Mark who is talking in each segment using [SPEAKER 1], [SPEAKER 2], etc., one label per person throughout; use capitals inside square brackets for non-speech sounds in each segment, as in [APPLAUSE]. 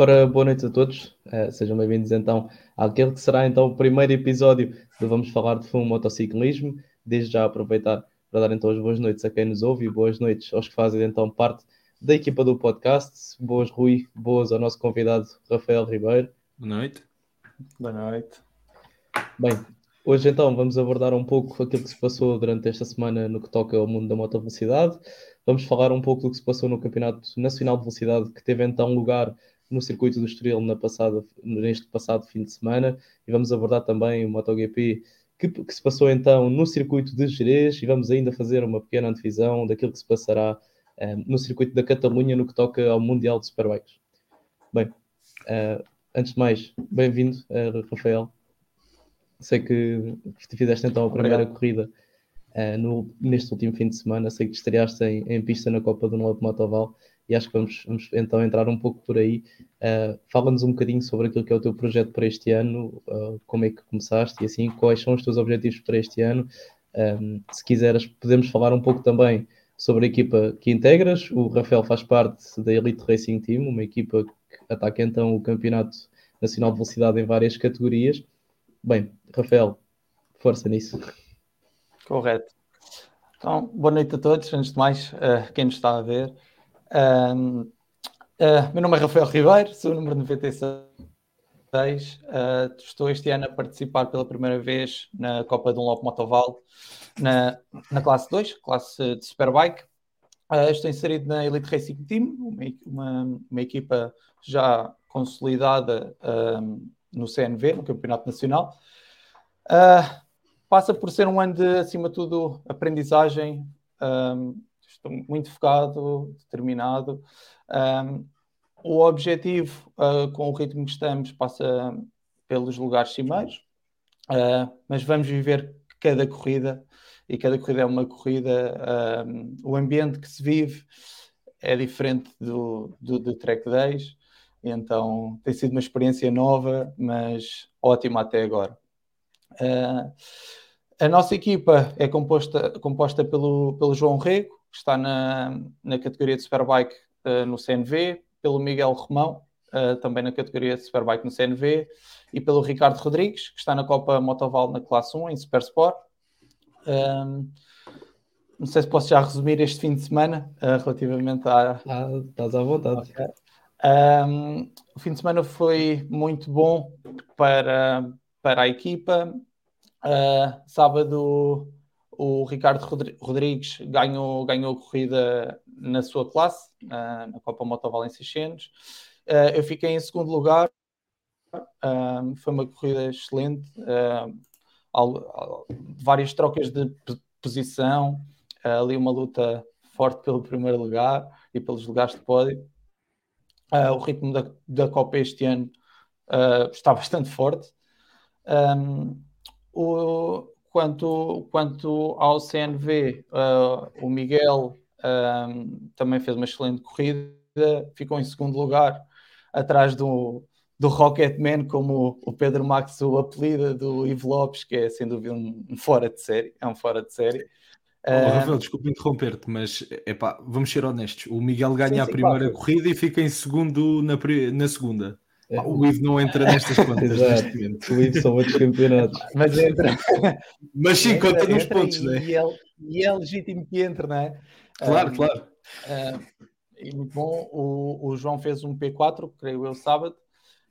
[SPEAKER 1] Ora, boa noite a todos. Uh, sejam bem-vindos então àquele que será então o primeiro episódio do Vamos Falar de Fumo Motociclismo. Desde já aproveitar para dar então as boas noites a quem nos ouve e boas noites aos que fazem então parte da equipa do podcast. Boas, Rui, boas ao nosso convidado Rafael Ribeiro.
[SPEAKER 2] Boa noite.
[SPEAKER 3] Boa noite.
[SPEAKER 1] Bem, hoje então vamos abordar um pouco aquilo que se passou durante esta semana no que toca ao mundo da moto velocidade. Vamos falar um pouco do que se passou no Campeonato Nacional de Velocidade, que teve então lugar no circuito do Estoril na passada, neste passado fim de semana, e vamos abordar também o MotoGP que, que, se passou então no circuito de Jerez, e vamos ainda fazer uma pequena antevisão daquilo que se passará um, eh, no circuito da Catalunha no que toca ao Mundial de Superbikes. Bem, uh, antes de mais, bem-vindo, uh, Rafael. Sei que fizeste então a primeira Obrigado. corrida uh, no, neste último fim de semana. Sei que estreaste em, em pista na Copa do Norte Motoval e acho que vamos, vamos então entrar um pouco por aí. Uh, Fala-nos um bocadinho sobre aquilo que é o teu projeto para este ano, uh, como é que começaste e assim, quais são os teus objetivos para este ano. Um, se quiseres, podemos falar um pouco também sobre a equipa que integras. O Rafael faz parte da Elite Racing Team, uma equipa que ataca então o Campeonato Nacional de Velocidade em várias categorias. Bem, Rafael, força nisso.
[SPEAKER 3] Correto. Então, boa noite a todos. Antes de mais, uh, quem nos está a ver. Um, uh, eh, meu nome é Rafael Ribeiro, sou o número 96. Uh, estou este ano a participar pela primeira vez na Copa Dunlop Motoval na, na classe 2, classe de Superbike. Uh, estou inserido na Elite Racing Team, uma, uma equipa já consolidada um, no CNV, no Campeonato Nacional. Uh, passa por ser um ano de, acima de tudo, aprendizagem. Um, estou muito focado, determinado. Um, o objetivo, uh, com o ritmo que estamos, passa pelos lugares cimeiros, uh, mas vamos viver cada corrida e cada corrida é uma corrida. Um, o ambiente que se vive é diferente do, do, do Track Days, então tem sido uma experiência nova, mas ótima até agora. Uh, a nossa equipa é composta, composta pelo, pelo João Rego, está na, na categoria de Superbike uh, no CNV, pelo Miguel Romão, uh, também na categoria de Superbike no CNV, e pelo Ricardo Rodrigues, que está na Copa Motoval na classe 1, em Supersport. Um, não sei se posso já resumir este fim de semana uh, relativamente à.
[SPEAKER 1] Ah, estás à vontade. Okay.
[SPEAKER 3] Um, o fim de semana foi muito bom para, para a equipa. Uh, sábado o Ricardo Rodrigues ganhou, ganhou a corrida na sua classe, na Copa Motoval em 600. Uh, ah, eu fiquei em segundo lugar. foi uma corrida excelente. várias trocas de posição. ali uma luta forte pelo primeiro lugar e pelos lugares de pódio. o ritmo da, da Copa este ano está [LAUGHS] bastante forte. Quanto, quanto ao CNV, uh, o Miguel um, também fez uma excelente corrida, ficou em segundo lugar, atrás do, do Rocketman, como o Pedro Max o apelida do Ivo Lopes, que é sem dúvida um fora de série, é um fora de série.
[SPEAKER 2] Oh, Rafael, desculpa interromper-te, mas epá, vamos ser honestos. O Miguel ganha sim, sim, a primeira claro. corrida e fica em segundo na, na segunda. É. O Ivo não entra nestas contas neste momento.
[SPEAKER 1] O Ivo são outros campeonatos. [LAUGHS]
[SPEAKER 3] Mas entra.
[SPEAKER 2] Mas sim, entra, conta nos pontos,
[SPEAKER 3] e, não é? E é, e é legítimo que entre, não é?
[SPEAKER 2] Claro, um, claro.
[SPEAKER 3] Uh, e muito bom. O, o João fez um P4, creio eu, sábado.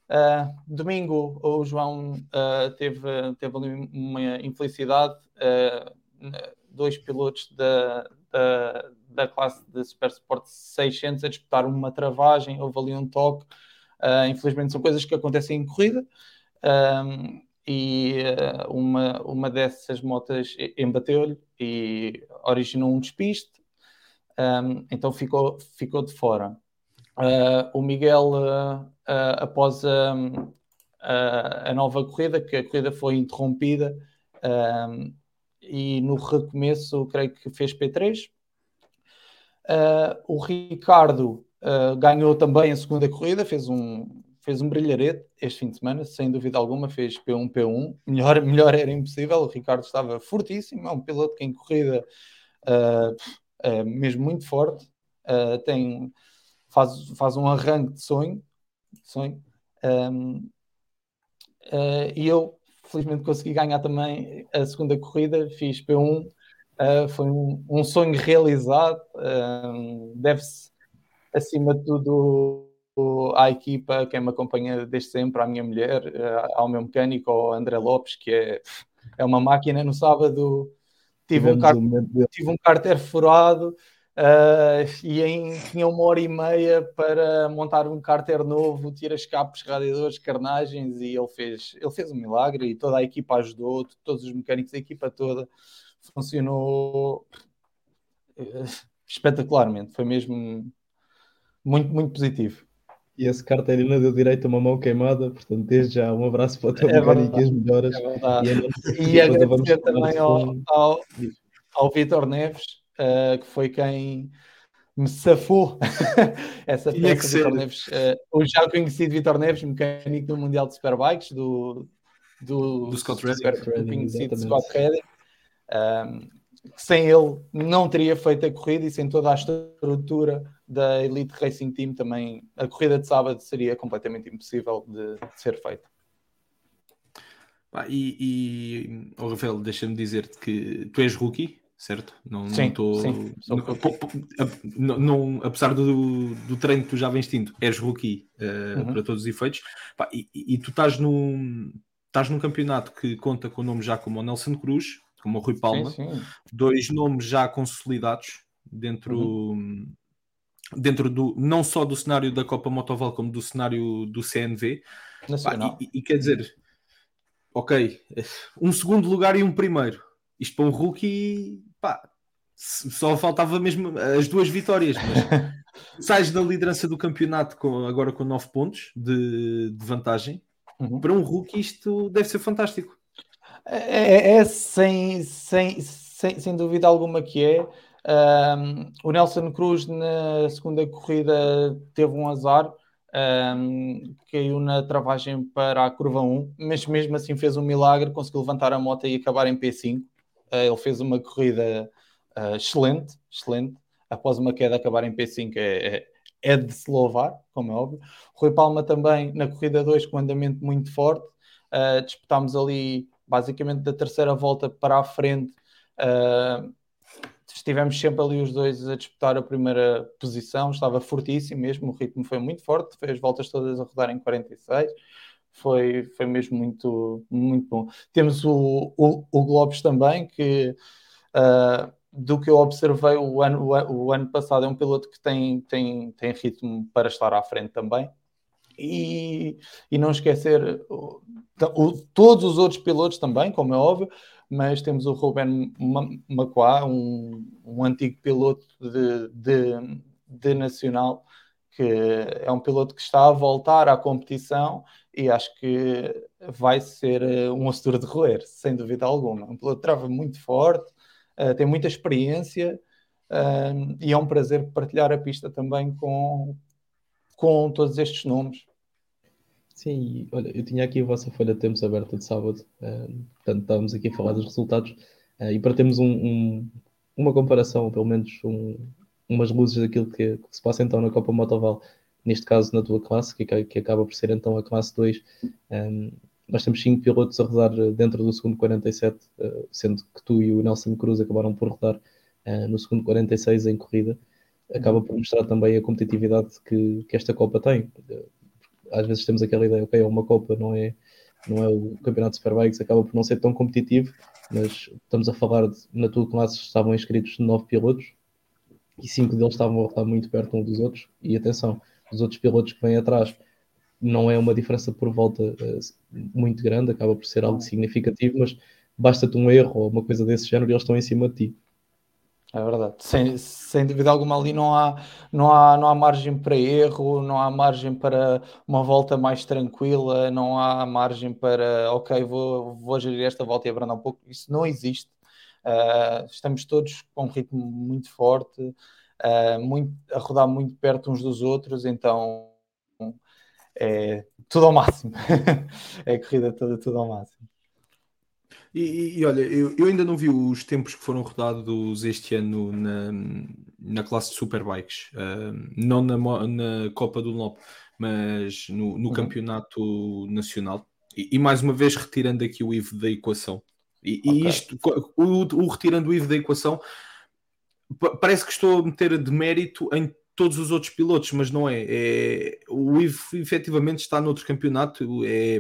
[SPEAKER 3] Uh, domingo, o João uh, teve, teve ali uma infelicidade. dois pilotos da, da, da classe de Super Sport 600 a disputar uma travagem, houve ali um toque Uh, infelizmente são coisas que acontecem em corrida. Um, e uh, uma, uma dessas motas embateu-lhe e originou um despiste, um, então ficou, ficou de fora. Uh, o Miguel, uh, após a, a, nova corrida, que a corrida foi interrompida, um, e no recomeço, creio que fez P3. o Ricardo Uh, ganhou também a segunda corrida, fez um, fez um brilharete este fim de semana, sem dúvida alguma, fez P1, P1. Melhor, [LAUGHS] melhor era impossível, o Ricardo estava fortíssimo, é um piloto que em corrida uh, é mesmo muito forte, uh, tem, faz, faz um arranque de sonho. sonho. Um, uh, e eu, felizmente, consegui ganhar também a segunda corrida, fiz P1, uh, foi um, um, sonho realizado. Deve-se, acima de tudo, à equipa, quem me acompanha desde sempre, à minha mulher, ao meu mecânico, ao André Lopes, que é, é uma máquina. No sábado tive, um, car tive um carter furado. Uh, e em, tinha uma hora e meia para montar um cárter novo, tirar escapes, radiadores, carnagens, e ele fez, ele fez um milagre e toda a equipa ajudou, todos os mecânicos, a equipa toda funcionou uh, espetacularmente, foi mesmo muito, muito positivo.
[SPEAKER 1] E esse ainda deu direito a uma mão queimada, portanto, desde já um abraço para o teu é e as melhoras.
[SPEAKER 3] É e, e agradecer também ao, ao, ao Vitor Neves, uh, que foi quem me safou [LAUGHS] essa peça Vitor Neves. Uh, o já conhecido Vitor Neves, mecânico do Mundial de Superbikes, do, do,
[SPEAKER 2] do Scott Redding.
[SPEAKER 3] Scott Redding. Um, sem ele não teria feito a corrida e sem toda a estrutura da Elite Racing Team também a corrida de sábado seria completamente impossível de, de ser feita.
[SPEAKER 2] Ah, e, e oh, Rafael, deixa-me dizer-te que tu és rookie certo? Não, sim, não sim, não, não, apesar do, do treino que tu já vens tendo, és rookie uh, uhum. para todos os efeitos, Pá, e, e, tu estás num, estás num campeonato que conta com nomes já como o Nelson Cruz, como o Rui Palma, sim, dois nomes já consolidados dentro, uhum. Dentro do não só do cenário da Copa Motoval, como do cenário do CNV. Pá, e, e quer dizer, ok, um segundo lugar e um primeiro. Isto para um rookie pá, só faltava mesmo as duas vitórias, mas [LAUGHS] sais da liderança do campeonato com, agora com 9 pontos de, de vantagem. Uhum. Para um rookie, isto deve ser fantástico.
[SPEAKER 3] É, é, é sem, sem, sem, sem dúvida alguma que é. Um, o Nelson Cruz na segunda corrida teve um azar, um, caiu na travagem para a curva 1, mas mesmo assim fez um milagre, conseguiu levantar a moto e acabar em P5. Uh, ele fez uma corrida uh, excelente, excelente. Após uma queda acabar em P5 é, é, é, de se louvar, como é óbvio. Rui Palma também na corrida 2 com andamento muito forte. Uh, disputámos ali basicamente da terceira volta para a frente. Uh, estivemos sempre ali os dois a disputar a primeira posição, estava fortíssimo mesmo, o ritmo foi muito forte, fez as voltas todas a rodar em 46 foi, foi mesmo muito, muito bom. Temos o, o, o Globes também, que uh, do que eu observei o ano, o, ano passado, é um piloto que tem, tem, tem ritmo para estar à frente também. E, e não esquecer o, o, todos os outros pilotos também, como é óbvio, mas temos o Ruben Macuá, um, um antigo piloto de, de, de nacional, que é um piloto que está a voltar à competição e acho que vai ser eh, um assessor de roer, sem dúvida alguma. Um piloto trava muito forte, uh, tem muita experiência uh, e é um prazer partilhar a pista também com, com todos estes nomes.
[SPEAKER 1] Sim, olha, eu tinha aqui a vossa folha de tempos aberta de sábado, uh, portanto estávamos aqui a falar dos resultados e para termos um, um, uma comparação, pelo menos um, umas luzes daquilo que, que, se passa então na Copa Motoval, neste caso na tua classe, que, que acaba por ser então a classe 2. Um, nós temos 5 pilotos a rodar dentro do segundo 47, uh, sendo que tu e o Nelson Cruz acabaram por rodar uh, no segundo 46 em corrida. Acaba por mostrar também a competitividade que, que esta Copa tem. Às vezes temos aquela ideia, ok, é uma Copa, não é, não é o Campeonato de Superbikes, acaba por não ser tão competitivo, mas estamos a falar de, na tua classe estavam inscritos 9 pilotos, e cinco deles estavam a estar muito perto um dos outros. E atenção, os outros pilotos que vêm atrás não é uma diferença por volta uh, muito grande, acaba por ser algo significativo, mas basta-te um erro ou uma coisa desse género e eles estão em cima de ti.
[SPEAKER 3] É verdade, sem, sem dúvida alguma ali não há, não, há, não há margem para erro, não há margem para uma volta mais tranquila, não há margem para, ok, vou, vou gerir esta volta e abrandar um pouco, isso não existe. Uh, estamos todos com um ritmo muito forte, uh, muito, a rodar muito perto uns dos outros, então é tudo ao máximo. [LAUGHS] é a corrida toda tudo ao máximo.
[SPEAKER 2] E, e, olha, eu, eu, ainda não vi os tempos que foram rodados este ano na, na classe de Superbikes, uh, não na, na Copa do Lopo, mas no, no uhum. campeonato nacional. E, e, mais uma vez retirando aqui o IV da equação. E, okay. isto, o, o, retirando o IV da equação, parece que estou a meter de mérito em todos os outros pilotos, mas não é. é o IV efetivamente está noutro campeonato. É,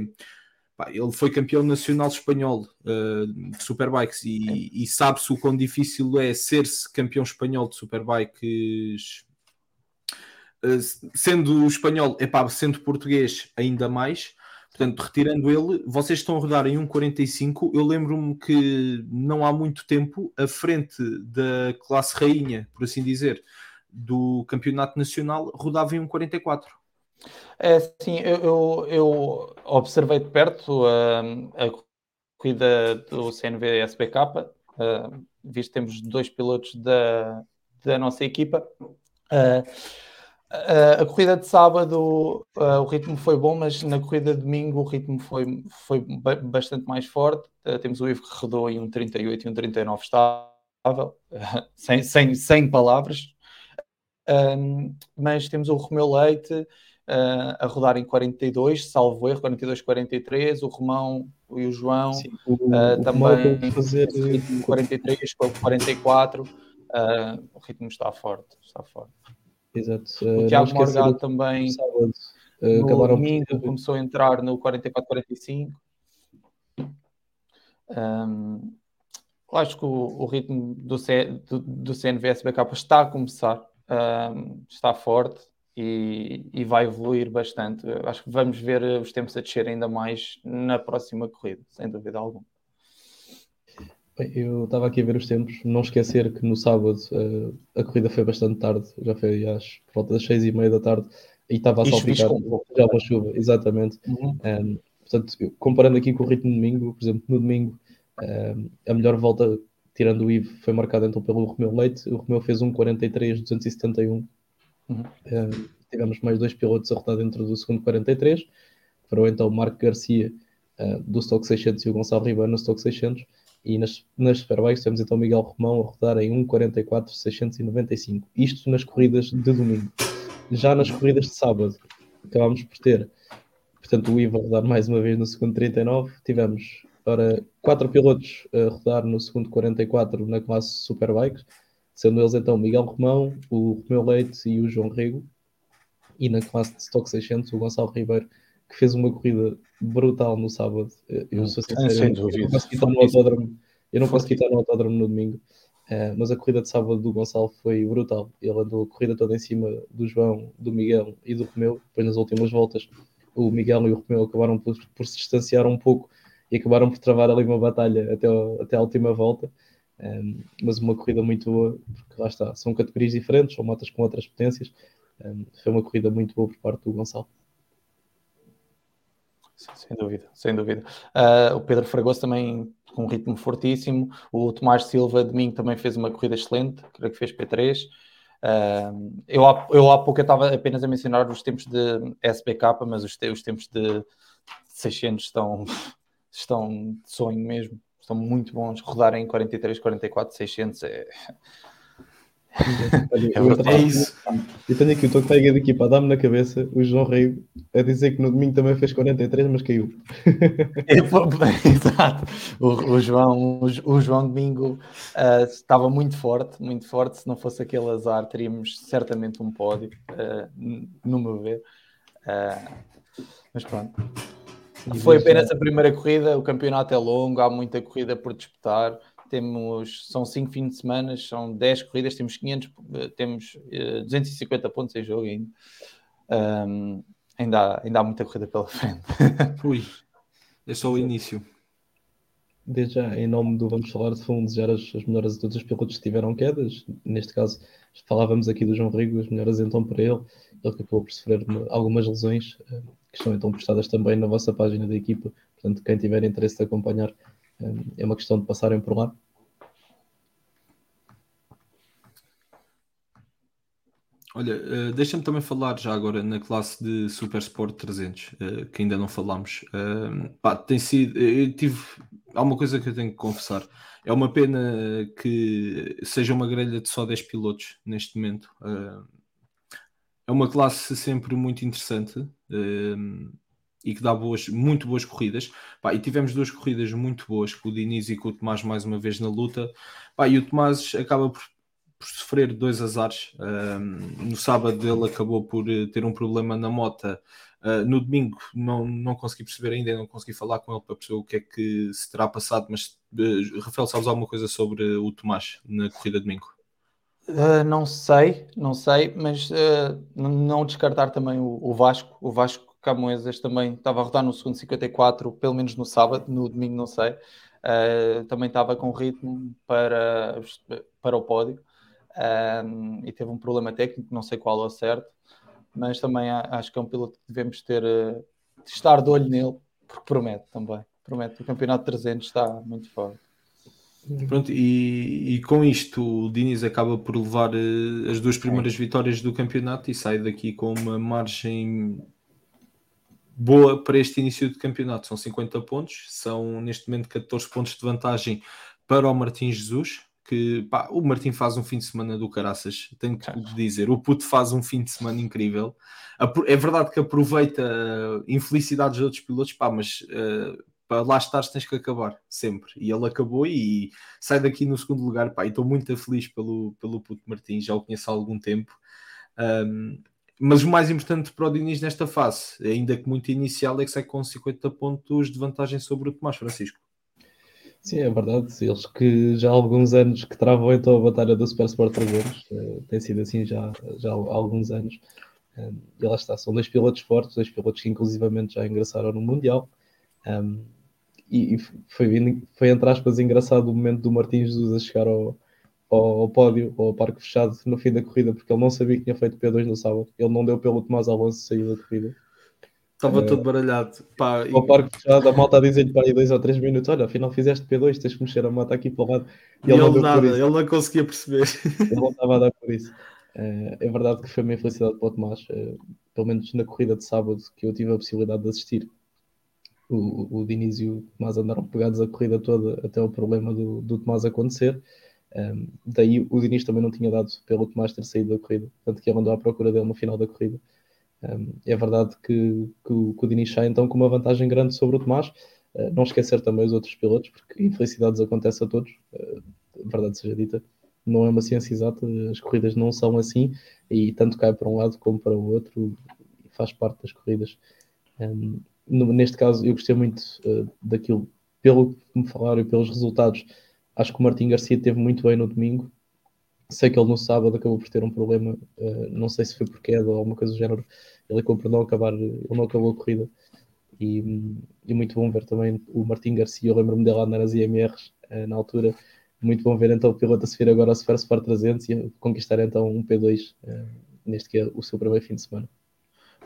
[SPEAKER 2] pá, ele foi campeão nacional espanhol uh, de Superbikes e, e sabe-se o quão difícil é ser-se campeão espanhol de Superbikes. Uh, sendo espanhol, é pá, sendo português, ainda mais. Portanto, retirando ele, vocês estão a rodar em 1.45. Eu lembro-me que não há muito tempo, a frente da classe rainha, por assim dizer, do campeonato nacional, rodava em 1.44.
[SPEAKER 3] É, sim, eu, eu, eu, observei de perto a corrida do CNV SBK, uh, visto que temos dois pilotos da, da nossa equipa. Uh, a corrida de sábado o ritmo foi bom, mas na corrida de domingo o ritmo foi, foi bastante mais forte. Temos o Ivo que rodou em um 38 e um 39 estável, [LAUGHS] sem, sem, sem palavras. mas temos o Romeu Leite a rodar em 42, salvo erro, 42-43. O Romão e o João Sim, o, também fazer 43 44. o ritmo está forte, está forte.
[SPEAKER 1] Exato.
[SPEAKER 3] O uh, Tiago Morgado também sábado, uh, no domingo por... começou a entrar no 44-45. Um, acho que o, o ritmo do, C, do, do CNVS-BK está a começar, um, está forte e, e, vai evoluir bastante. Acho que vamos ver os tempos a descer ainda mais na próxima corrida, sem dúvida alguma.
[SPEAKER 1] Eu estava aqui a ver os tempos, não esquecer que no sábado uh, a corrida foi bastante tarde, já foi às volta das seis e meia da tarde e estava a salpicar já uma chuva, exatamente. Uhum. Um, portanto, comparando aqui com o ritmo de domingo, por exemplo, no domingo um, a melhor volta, tirando o Ivo, foi marcada então pelo Romeu Leite, o Romeu fez um 43 271. Uhum. Um, tivemos mais dois pilotos a rodar dentro do segundo 43, foram então o Marco Garcia uh, do Stock 600 e o Gonçalo Ribeiro no Stock 600 e nas, nas Superbikes temos então Miguel Romão a rodar em 1.44.695. Isto nas corridas de domingo. Já nas corridas de sábado, acabámos por ter, portanto, o Ivo a rodar mais uma vez no segundo 39. Tivemos, ora, quatro pilotos a rodar no segundo 44 na classe Superbikes, sendo eles então Miguel Romão, o Romeu Leite e o João Rego. E na classe de Stock 600, o Gonçalo Ribeiro que fez uma corrida brutal no sábado. Eu sou sincero, Sem eu, não consegui estar no autódromo, eu não consegui estar no autódromo no domingo, uh, mas a corrida de sábado do Gonçalo foi brutal. Ele andou a corrida toda em cima do João, do Miguel e do Romeu. Depois nas últimas voltas, o Miguel e o Romeu acabaram por, por se distanciar um pouco e acabaram por travar ali uma batalha até, até a última volta. Um, mas uma corrida muito boa, porque lá está, são categorias diferentes, são motas com outras potências. Um, foi uma corrida muito boa por parte do Gonçalo.
[SPEAKER 3] Sem dúvida, sem dúvida. Uh, o Pedro Fragoso também com um ritmo fortíssimo. O Tomás Silva, domingo, também fez uma corrida excelente, creio que fez P3. Uh, eu, há, eu há pouco estava apenas a mencionar os tempos de SBK, mas os, os tempos de 600 estão, [LAUGHS] estão de sonho mesmo. Estão muito bons. Rodar em 43, 44, 600 é [LAUGHS]
[SPEAKER 1] é, é isso. Eu tenho aqui o colega de equipa a dar-me na cabeça o João Rei a dizer que no domingo também fez 43, mas caiu. [LAUGHS]
[SPEAKER 3] É, [LAUGHS] exato. O, o, João, o, o João domingo uh, estava muito forte, muito forte. Se não fosse aquele azar, teríamos certamente um pódio, uh, no meu ver. Uh, mas pronto. Foi apenas a primeira corrida, o campeonato é longo, há muita corrida por disputar temos, são 5 fins de semana, são 10 corridas, temos 500, eh, temos uh, eh, 250 pontos em jogo ainda. Um, ainda, há, ainda há muita corrida pela [LAUGHS] frente.
[SPEAKER 2] Ui, é só o início.
[SPEAKER 1] Desde já, em nome do Vamos Falar de Fundo, desejar as, as melhoras a todos os pilotos que tiveram quedas. Neste caso, falávamos aqui do João Rigo, as melhoras então para ele. Ele que acabou por sofrer algumas lesões, eh, que estão então postadas também na vossa página da equipa. Portanto, quem tiver interesse de acompanhar, é uma questão de passarem por lá.
[SPEAKER 2] Olha, uh, deixa-me também falar já agora na classe de Super Sport 300, uh, que ainda não falámos. Pá, tem sido, eu tive, há uma coisa que eu tenho que confessar. É uma pena que seja uma grelha de só 10 pilotos neste momento. É uma classe sempre muito interessante um, e que dá boas, muito boas corridas. Pá, e tivemos duas corridas muito boas com o Diniz e com o Tomás mais uma vez na luta. Pá, e o Tomás acaba por, por sofrer dois azares. Um, no sábado ele acabou por eh, ter um problema na moto. Uh, no domingo não, não consegui perceber ainda, não consegui falar com ele para perceber o que é que se terá passado, mas uh, Rafael, sabes alguma coisa sobre o Tomás na corrida de domingo?
[SPEAKER 3] Uh, não sei, não sei, mas uh, não descartar também o, o, Vasco. O Vasco Camoesas também estava a rodar no segundo 54, pelo menos no sábado, no domingo não sei. Uh, também estava com ritmo para, para o pódio e teve um problema técnico, não sei qual é certo, mas também acho que é um piloto que devemos ter estar de olho nele, porque promete também. Promete. O campeonato 300 está muito forte.
[SPEAKER 2] Pronto, e, e, com isto o Diniz acaba por levar uh, as duas primeiras vitórias do campeonato e sai daqui com uma margem boa para este início de campeonato. São 50 pontos, são neste momento 14 pontos de vantagem para o Martim Jesus. Que pá, o Martim faz um fim de semana do caraças, tenho que dizer. O Puto faz um fim de semana incrível. É verdade que aproveita uh, infelicidades de outros pilotos, pá, mas uh, para lá estar tens que acabar, sempre. E ele acabou e sai daqui no segundo lugar, pá, e estou muito feliz pelo, pelo Puto Martins, já o conheço há algum tempo. Um, mas o mais importante para o Diniz nesta fase, ainda que muito inicial, é que sai com 50 pontos de vantagem sobre o Tomás Francisco.
[SPEAKER 1] Sim, é verdade. Eles que já há alguns anos que travam então a batalha do Super Sport 300, uh, tem sido assim já, já há alguns anos. Um, e lá está, são dois pilotos fortes, dois pilotos que inclusivamente já ingressaram no Mundial. Um, e, foi, foi, entre aspas, engraçado o momento do Martins Jesus a chegar ao, ao, ao, pódio, ao parque fechado no fim da corrida, porque ele não sabia que tinha feito P2 no sábado. Ele não deu pelo Tomás Alonso sair da corrida.
[SPEAKER 2] Estava uh, todo baralhado. Pá,
[SPEAKER 1] ao e... parque fechado, a malta a dizer-lhe para aí dois ou três minutos: Olha, afinal fizeste P2, tens que mexer a moto aqui para o lado.
[SPEAKER 2] E, e ele, ele nada, ele não conseguia perceber.
[SPEAKER 1] Ele não estava a dar por isso. Uh, é verdade que foi uma infelicidade para o Tomás, uh, pelo menos na corrida de sábado que eu tive a possibilidade de assistir o, o Diniz e o Tomás andaram pegados a corrida toda até o problema do, do Tomás acontecer. Um, daí o Diniz também não tinha dado pelo Tomás ter saído da corrida, tanto que ele andou à procura dele no final da corrida. Um, é verdade que, que, o, que o Diniz sai então com uma vantagem grande sobre o Tomás. Uh, não esquecer também os outros pilotos, porque infelicidades acontecem a todos, uh, verdade seja dita. Não é uma ciência exata, as corridas não são assim, e tanto cai para um lado como para o outro, faz parte das corridas. Um, no, neste caso, eu gostei muito uh, daquilo, pelo que me falaram e pelos resultados. Acho que o Martim Garcia teve muito bem no domingo. Sei que ele no sábado acabou por ter um problema, uh, não sei se foi por queda ou alguma coisa do género. Ele acabou por não acabar, ele não acabou a corrida. E, e muito bom ver também o Martim Garcia. Eu lembro-me dele andar nas IMRs uh, na altura. Muito bom ver então o piloto a subir agora ao Super Sport 300 e conquistar então um P2 neste que é o seu primeiro fim de semana.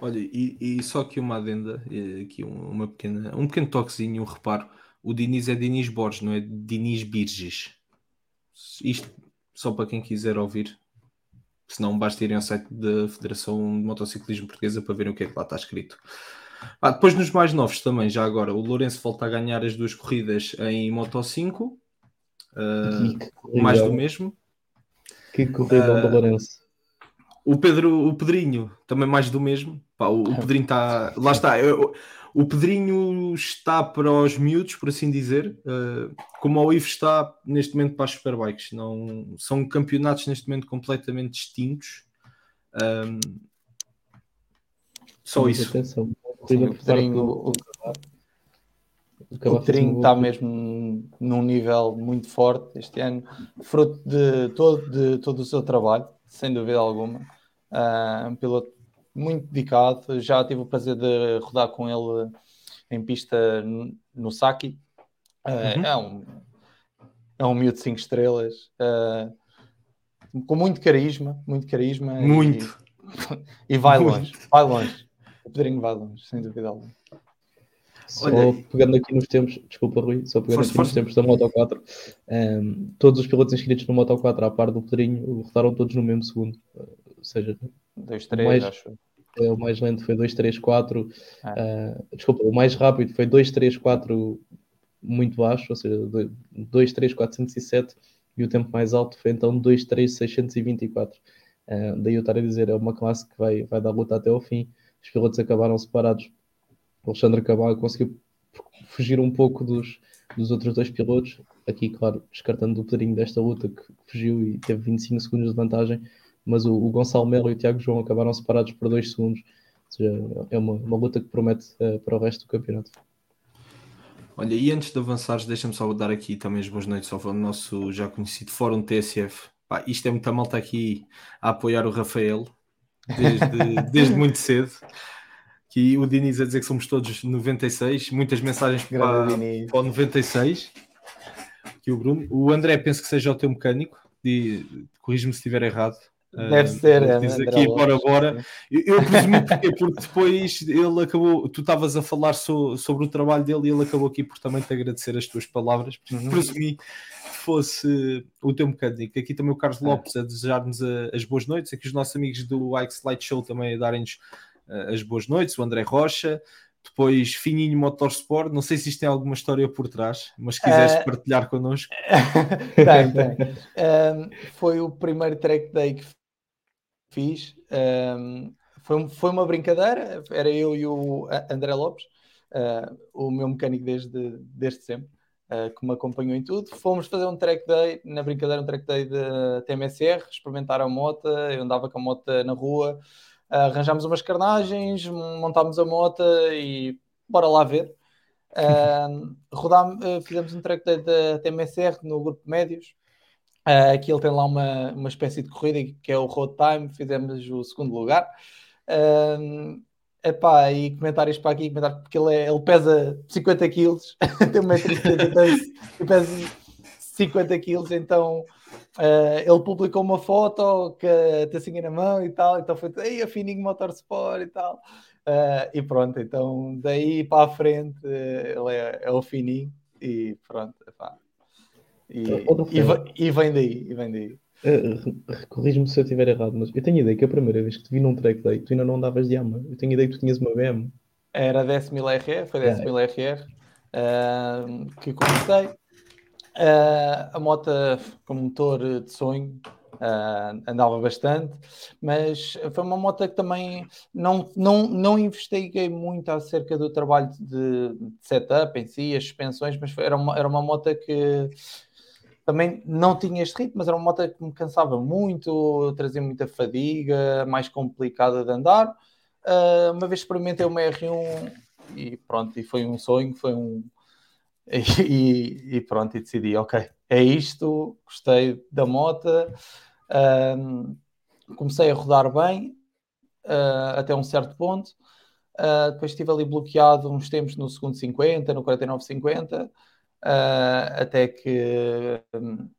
[SPEAKER 2] Olha, e, e só aqui uma adenda, aqui uma pequena, um pequeno toquezinho, um reparo. O Diniz é Diniz Borges, não é Diniz Birges. Isto só para quem quiser ouvir. Se não, basta irem ao site da Federação de Motociclismo Portuguesa para verem o que é que lá está escrito. Ah, depois nos mais novos também, já agora, o Lourenço volta a ganhar as duas corridas em Moto 5. Uh, mais do mesmo.
[SPEAKER 1] Que corrida uh, do Lourenço.
[SPEAKER 2] O Pedro, o Pedrinho, também mais do mesmo. Pá, o, o, Pedrinho está. Lá está. Eu, o Pedrinho está para os miúdos, por assim dizer, uh, como o Ivo está neste momento para as Superbikes. Não, são campeonatos neste momento completamente distintos. Um, só isso.
[SPEAKER 3] Atenção. o Pedrinho, o, o Pedrinho está mesmo num nível muito forte este ano, fruto de todo, de todo o seu trabalho sem dúvida alguma. Uh, um piloto muito dedicado. Já tive o prazer de rodar com ele em pista no Saki. Uh, uhum. É um é um miúdo de 5 estrelas, uh, com muito carisma, muito carisma.
[SPEAKER 2] Muito.
[SPEAKER 3] E, [LAUGHS] e vai muito. longe, vai longe. O Pedrinho vai longe, sem dúvida alguma.
[SPEAKER 1] Só Olha, pegando aqui nos tempos, desculpa Rui, só pegando força, aqui força. nos tempos da Moto 4, um, ehm, todos os pilotos inscritos no Moto 4, à par do Pedrinho, rodaram todos no mesmo segundo. Uh, ou seja,
[SPEAKER 3] 2, 3, mais, acho.
[SPEAKER 1] É, o mais lento foi 2, 3, 4. Uh, desculpa, o mais rápido foi 2, 3, 4 muito baixo, ou seja, 2, 3, 407 e o tempo mais alto foi então 2, 3, 624. Uh, daí eu estar a dizer, é uma classe que vai, vai dar luta até ao fim. Os pilotos acabaram separados. Alexandre Cabal conseguiu fugir um pouco dos, dos outros dois pilotos. Aqui, claro, descartando o pedrinho desta luta que fugiu e teve 25 segundos de vantagem. Mas o, o Gonçalo Melo e o Tiago João acabaram separados por 2 segundos. Ou seja, é uma, uma luta que promete uh, para o resto do campeonato.
[SPEAKER 2] Olha, e antes de avançares, deixa-me só dar aqui também as boas noites ao nosso já conhecido Fórum TSF. Pá, isto é muita malta aqui a apoiar o Rafael desde, [LAUGHS] desde muito cedo. Que o Diniz a dizer que somos todos 96, muitas mensagens para, para o 96. Que o Bruno, o André penso que seja o teu mecânico, corrijo-me se estiver errado.
[SPEAKER 3] Deve uh, ser, é,
[SPEAKER 2] diz aqui, bora, bora. Eu, eu presumo porque, porque depois ele acabou, tu estavas a falar so, sobre o trabalho dele e ele acabou aqui por também te agradecer as tuas palavras. Uhum. Presumi que fosse o teu mecânico. Aqui também o Carlos é. Lopes a desejar-nos as boas noites. Aqui os nossos amigos do Ike Slide Show também a darem-nos as boas noites. O André Rocha, depois Fininho Motorsport. Não sei se isto tem alguma história por trás, mas se quiseres uh... partilhar connosco. [LAUGHS]
[SPEAKER 3] tem, tem. Um, foi o primeiro track day que fiz. Um, foi, foi uma brincadeira, era eu e o André Lopes, uh, o meu mecânico desde, desde sempre, uh, que me acompanhou em tudo. Fomos fazer um track day, na brincadeira, um track day de TMSR, experimentar a moto. Eu andava com a moto na rua, arranjámos umas carnagens, montámos a moto e bora lá ver. Uh, rodámos, fizemos um track da TMSR no grupo de médios. Uh, aqui ele tem lá uma, uma espécie de corrida que é o Road Time, fizemos o segundo lugar. Uh, epá, e comentários para aqui, comentários, porque ele, é, ele pesa 50 quilos, [LAUGHS] tem 1,70m e pesa 50 quilos, então uh, ele publicou uma foto com a tacinha na mão e tal, então foi aí a Fininho Motorsport e tal. Uh, e pronto, então daí para a frente ele é, é o Fininho e pronto, epá, e, e, e, vem daí, e vem daí.
[SPEAKER 1] Uh, Corrijo-me se eu estiver errado, mas eu tenho ideia que a primeira vez que te vi num track day, tu ainda não andavas de ama. Eu tenho ideia que tu tinhas uma BM.
[SPEAKER 3] Era 10.000 RR, foi 10.000 RR uh, que comecei. Uh, a moto com motor de sonho uh, andava bastante, mas foi uma moto que também não, não, não investiguei muito acerca do trabalho de, de setup em si, as suspensões, mas foi, era, uma, era uma moto que também não tinha este ritmo, mas era uma moto que me cansava muito, trazia muita fadiga, mais complicada de andar. Uh, uma vez experimentei uma R1 e pronto, e foi um sonho, foi um. E, e pronto, e decidi, ok, é isto, gostei da moto, uh, comecei a rodar bem uh, até um certo ponto. Uh, depois estive ali bloqueado uns tempos no segundo 50, no 49-50 uh, até que um,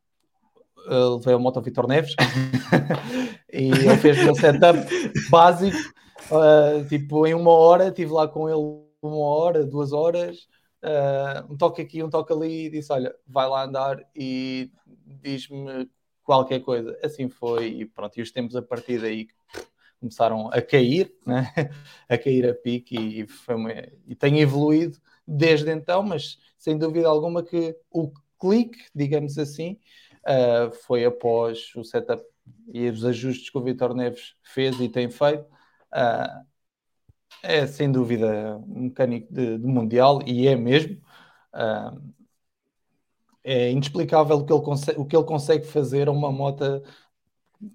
[SPEAKER 3] levei a moto ao Vitor Neves [LAUGHS] e ele fez um setup básico, tipo em uma hora, estive lá com ele uma hora, duas horas, uh, um toque aqui, um toque ali, e disse: Olha, vai lá andar e diz-me qualquer coisa. Assim foi, e pronto, e os tempos a partir daí começaram a cair, né? [LAUGHS] a cair a pique, e, uma... e tenho evoluído desde então, mas sem dúvida alguma que o clique, digamos assim, uh, foi após o setup e os ajustes que o Vitor Neves fez e tem feito. Uh, é sem dúvida um mecânico de, de mundial e é mesmo. Uh, é inexplicável o que, ele consegue, o que ele consegue fazer a uma moto.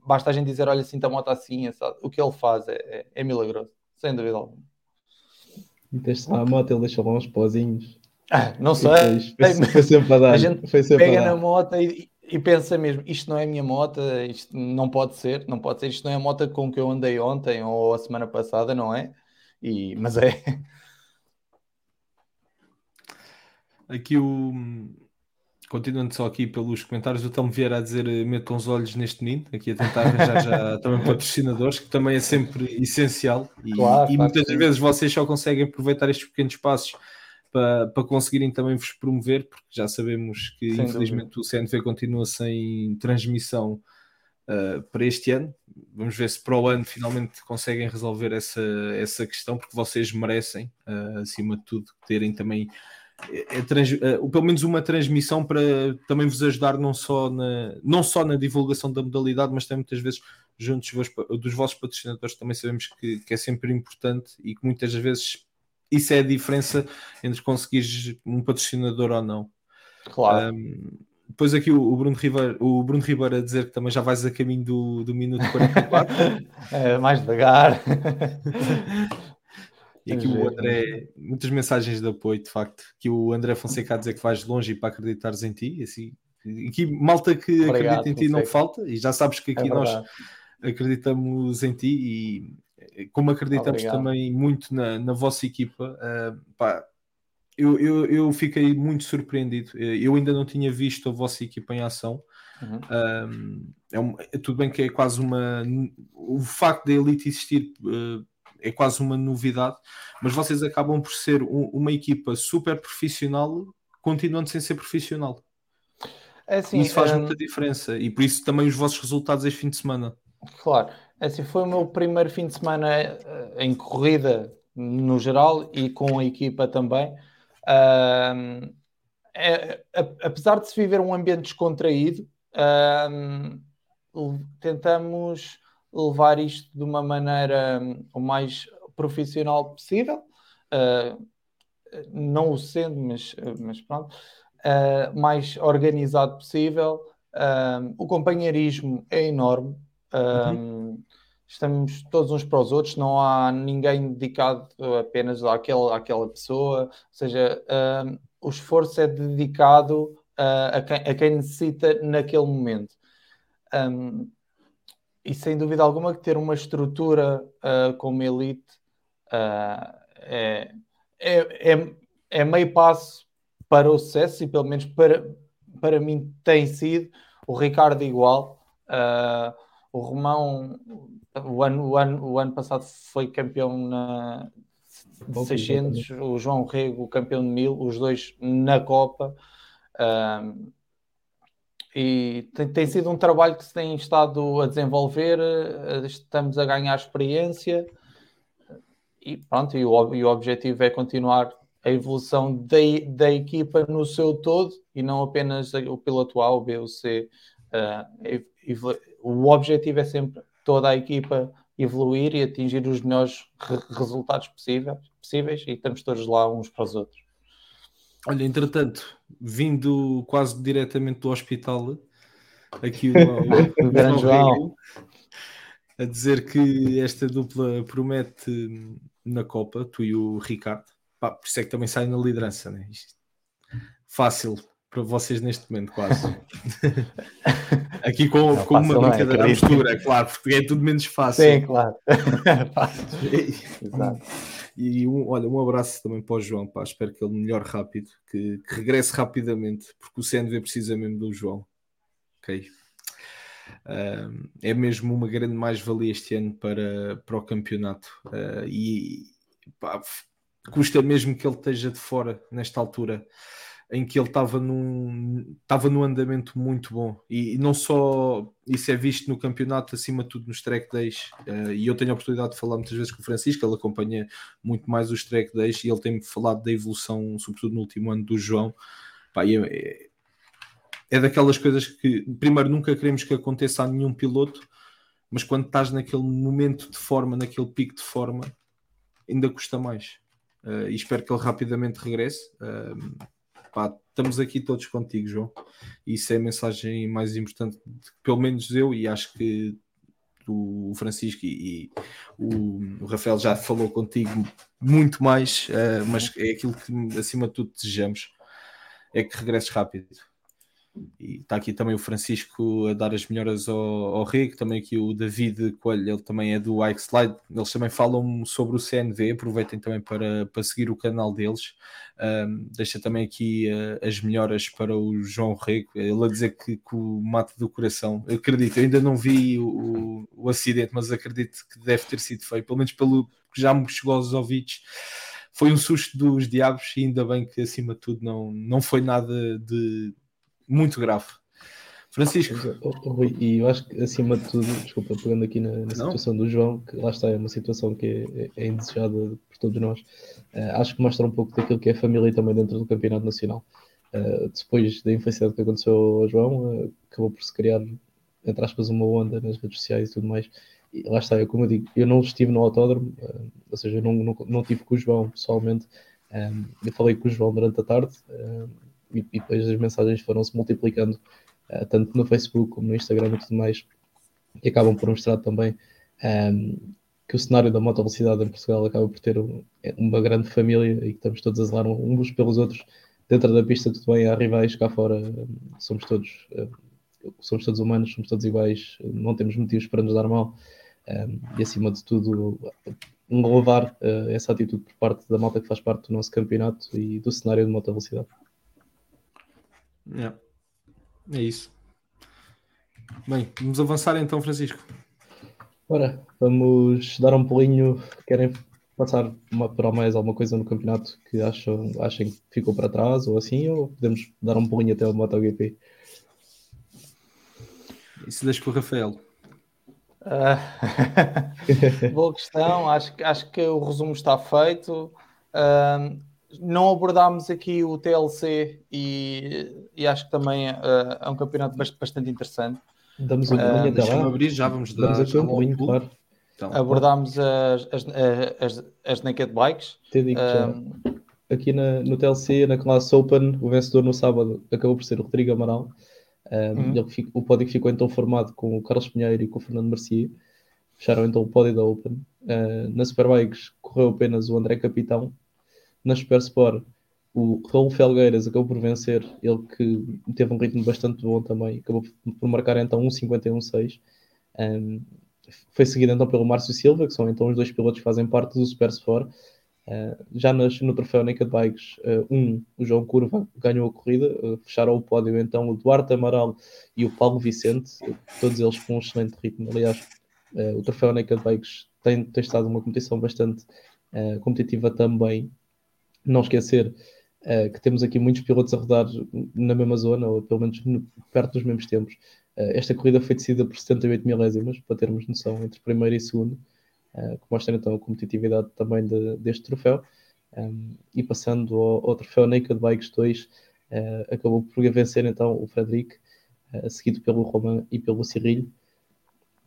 [SPEAKER 3] Basta a gente dizer, olha, sinta a moto assim, sabe? o que ele faz é, é, é milagroso, sem dúvida alguma.
[SPEAKER 1] Meteste lá a moto, ele deixou lá uns pozinhos.
[SPEAKER 3] Ah, não sei.
[SPEAKER 1] Foi, foi, sempre a dar.
[SPEAKER 3] A gente
[SPEAKER 1] foi
[SPEAKER 3] pega na moto e, e, pensa mesmo, isto não é a minha moto, isto não pode ser, não pode ser, isto não é a moto com que eu andei ontem ou a semana passada, não é? E, mas é.
[SPEAKER 2] Aqui o continuando só aqui pelos comentários, o Telmo Vieira a dizer eh, metam os olhos neste menino, aqui a tentar arranjar já [LAUGHS] também patrocinadores, que também é sempre essencial e, claro, e muitas vezes vocês só conseguem aproveitar estes pequenos passos para, para conseguirem também vos promover, porque já sabemos que sem infelizmente dúvida. o CNV continua sem transmissão uh, para este ano. Vamos ver se para o ano finalmente conseguem resolver essa, essa questão, porque vocês merecem, uh, acima de tudo, terem também é, é, trans, é, pelo menos uma transmissão para também vos ajudar não só, na, não só na divulgação da modalidade, mas também muitas vezes junto dos, dos vossos patrocinadores, também sabemos que, que, é sempre importante e que muitas vezes isso é a diferença entre conseguires um patrocinador ou não.
[SPEAKER 3] Claro. Um,
[SPEAKER 2] depois aqui o, Bruno Ribeiro, o Bruno Ribeiro a dizer que também já vais a caminho do, do minuto 44. [LAUGHS]
[SPEAKER 3] é, mais devagar. [LAUGHS]
[SPEAKER 2] E aqui o André, muitas mensagens de apoio, de facto. Que o André Fonseca a dizer que vais longe para acreditares em ti. Assim, aqui, malta que Obrigado, acredita em ti não falta, e já sabes que aqui é nós acreditamos em ti e como acreditamos Obrigado. também muito na, na vossa equipa, uh, pá, eu, eu, eu, fiquei muito surpreendido. Eh, eu ainda não tinha visto a vossa equipa em ação. Uhum. Um, é, um, é, tudo bem que é quase uma. O facto da Elite existir uh, é quase uma novidade, mas vocês acabam por ser um, uma equipa super profissional, continuando sem ser profissional. É assim, isso faz um... muita diferença e por isso também os vossos resultados este fim de semana.
[SPEAKER 3] Claro, é assim foi o meu primeiro fim de semana eh, em corrida no geral e com a equipa também. É, apesar de se viver um ambiente descontraído, tentamos levar isto de uma maneira hum, o mais profissional possível, uh, não o sendo, mas, mas pronto, uh, mais organizado possível. O companheirismo é enorme. Uhum. Estamos todos uns para os outros, não há ninguém dedicado apenas àquela, àquela pessoa, ou seja, o esforço é dedicado a quem, a, quem, necessita naquele momento. Um, e sem dúvida alguma que ter uma estrutura uh, como elite uh, é, é, é, é, meio passo para o sucesso e pelo menos para, para mim tem sido o Ricardo igual uh, o Romão o ano, o, ano, o ano passado foi campeão na 600 o João Rego campeão de 1000 os dois na Copa uh, e tem, tem, sido um trabalho que se tem estado a desenvolver, eh, estamos a ganhar experiência e pronto, e o, e o objetivo é continuar a evolução da, da equipa no seu todo e não apenas o piloto A, o B ou C. Uh, o objetivo é sempre toda a equipa evoluir e atingir os melhores re resultados possíveis, possíveis e estamos todos lá uns para os outros.
[SPEAKER 2] Olha, entretanto, vindo quase diretamente do hospital, aqui o, [LAUGHS] o, o grande João a dizer que esta dupla promete na Copa, tu e o Ricardo. Pá, por isso é que também sai na liderança, né? Fácil para vocês neste momento, quase. [LAUGHS] Aqui com, não, com uma brincadeira mistura, claro, porque é tudo menos fácil.
[SPEAKER 3] Sim, claro. [LAUGHS] [LAUGHS]
[SPEAKER 2] Exato. E um, olha, um abraço também para o João, pá. espero que ele melhore rápido, que, que regresse rapidamente, porque o CNV precisa mesmo do João. Ok. Uh, é mesmo uma grande mais-valia este ano para, para o campeonato. Uh, e pá, custa mesmo que ele esteja de fora nesta altura em que ele estava num, estava num andamento muito bom e, não só isso é visto no campeonato, acima de tudo nos track days. Uh, e eu tenho a oportunidade de falar muitas vezes com o Francisco, ele acompanha muito mais os track days e ele tem-me falado da evolução, sobretudo no último ano do João. Pá, é, é, é daquelas coisas que, primeiro, nunca queremos que aconteça a nenhum piloto, mas quando estás naquele momento de forma, naquele pico de forma, ainda custa mais. Uh, e espero que ele rapidamente regresse. Uh, pá, estamos aqui todos contigo, João. Isso é a mensagem mais importante, pelo menos eu, e acho que o Francisco e, e o, o, Rafael já falou contigo muito mais, uh, mas é aquilo que acima de tudo desejamos é que regresses rápido. E está aqui também o Francisco a dar as melhoras ao, ao também aqui o David Coelho, ele também é do Ike Slide, eles também falam sobre o CNV, aproveitem também para, para seguir o canal deles. Um, deixa também aqui uh, as melhoras para o João Rego, ele a dizer que, que o mate do coração, eu acredito, eu ainda não vi o, o, acidente, mas acredito que deve ter sido feito, pelo menos pelo que já me chegou aos ouvidos. Foi um susto dos diabos e ainda bem que acima de tudo não, não foi nada de muito grave. Francisco.
[SPEAKER 1] Rui, e eu acho que acima de tudo, desculpa, pegando aqui na, na situação do João, que lá está, é uma situação que é, é, indesejada por todos nós, uh, acho que mostra um pouco daquilo que é a família também dentro do Campeonato Nacional. Uh, depois da infelicidade que aconteceu ao João, uh, acabou por se criar entre aspas, uma onda nas redes sociais e tudo mais. E lá está, é como eu digo, eu não estive no autódromo, ou seja, eu não, não, não tive com o João pessoalmente, um, eu falei com o João durante a tarde e, e, depois as mensagens foram-se multiplicando, uh, tanto no Facebook como no Instagram e tudo mais, e acabam por mostrar também um, que o cenário da moto velocidade em Portugal acaba por ter um, uma grande família e que estamos todos a zelar uns pelos outros dentro da pista, tudo bem, há rivais cá fora, somos todos, somos todos humanos, somos todos iguais, não temos motivos para nos dar mal. Um, e acima de tudo louvar uh, essa atitude por parte da malta que faz parte do nosso campeonato e do cenário de moto velocidade.
[SPEAKER 2] É, é isso. Bem, vamos avançar então, Francisco.
[SPEAKER 1] Ora, vamos dar um pulinho. Querem passar uma, para mais alguma coisa no campeonato que acham, achem que ficou para trás ou assim, ou podemos dar um pulinho até o MotoGP?
[SPEAKER 2] Isso deixa para o Rafael.
[SPEAKER 3] Uh, [LAUGHS] boa questão, acho, acho que o resumo está feito. Uh, não abordámos aqui o TLC e, e acho que também uh, é um campeonato bastante interessante.
[SPEAKER 1] Damos um pulinho até lá.
[SPEAKER 2] abrir, já vamos dar
[SPEAKER 1] Damos um pulinho, claro.
[SPEAKER 3] Então, abordámos as, as, as, as, Naked Bikes.
[SPEAKER 1] Te digo Aqui na, no TLC, na Class Open, o vencedor no sábado acabou por ser o Rodrigo Amaral. Um, uhum. o pódio ficou então formado com o Carlos Pinheiro e com o Fernando Mercier. Fecharam então o pódio da Open. Uh, na Superbikes correu apenas o André Capitão. Na Super Sport, o Raul Felgueiras acabou por vencer. Ele que teve um ritmo bastante bom também. Acabou por marcar então 1,51,6. Um, foi seguido então pelo Márcio Silva, que são então os dois pilotos que fazem parte do Super Sport. Uh, já nas, no troféu Naked Bikes, uh, um, o João Curva ganhou a corrida, uh, fecharam o pódio então o Duarte Amaral e o Paulo Vicente, todos eles com um excelente ritmo. Aliás, o troféu Naked Bikes tem, tem estado uma competição bastante competitiva também. Não esquecer que temos aqui muitos pilotos a rodar na mesma zona, ou pelo menos no, perto dos mesmos tempos. esta corrida foi decidida por 78 milésimos, para termos noção, entre primeiro e segundo. Eh, que mostra então a competitividade também de, deste troféu. Um, e passando ao, ao, troféu Naked Bikes 2, uh, eh, acabou por vencer então o Frederic, uh, seguido pelo Romain e pelo Cyril,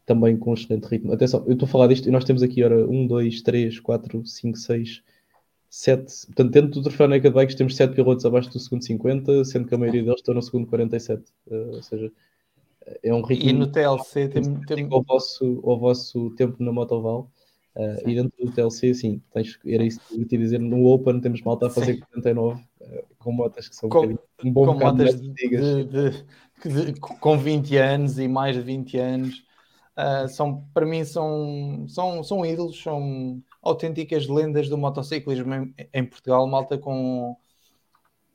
[SPEAKER 1] também com excelente ritmo. Atenção, eu estou a falar disto e nós temos aqui, ora, 1, 2, 3, 4, 5, 6, 7. Portanto, dentro do troféu Naked Bikes temos 7 pilotos abaixo do segundo 50, sendo que a maioria deles estão no segundo 47. Uh, ou seja, é um ritmo.
[SPEAKER 3] E no TLC tem,
[SPEAKER 1] tem... Ao, vosso, ao vosso tempo na Motoval. Uh, e dentro do TLC, sim, tens, era isso que eu te dizer. No Open temos malta a fazer sim. 49 uh, com motas que são
[SPEAKER 3] com,
[SPEAKER 1] um,
[SPEAKER 3] um bom com motas de, de, de, de, com 20 anos e mais de 20 anos. Uh, são, para mim, são, são, são ídolos, são autênticas lendas do motociclismo em, em Portugal. Malta com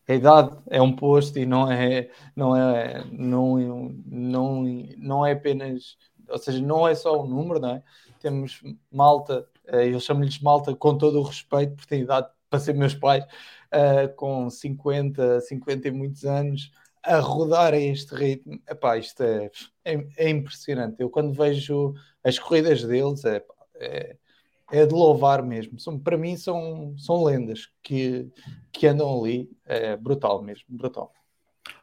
[SPEAKER 3] a idade é um posto e não é, não é, não, não, não é apenas, ou seja, não é só o número, não é? Temos malta, eh, eu chamo-lhes malta com todo o respeito, porque têm idade para ser meus pais, uh, com 50, 50 e muitos anos, a rodar a este ritmo. Epá, isto é, é, é impressionante. Eu quando vejo as corridas deles, é, é é de louvar mesmo. São, para mim são, são lendas que, que andam ali. É brutal mesmo, brutal.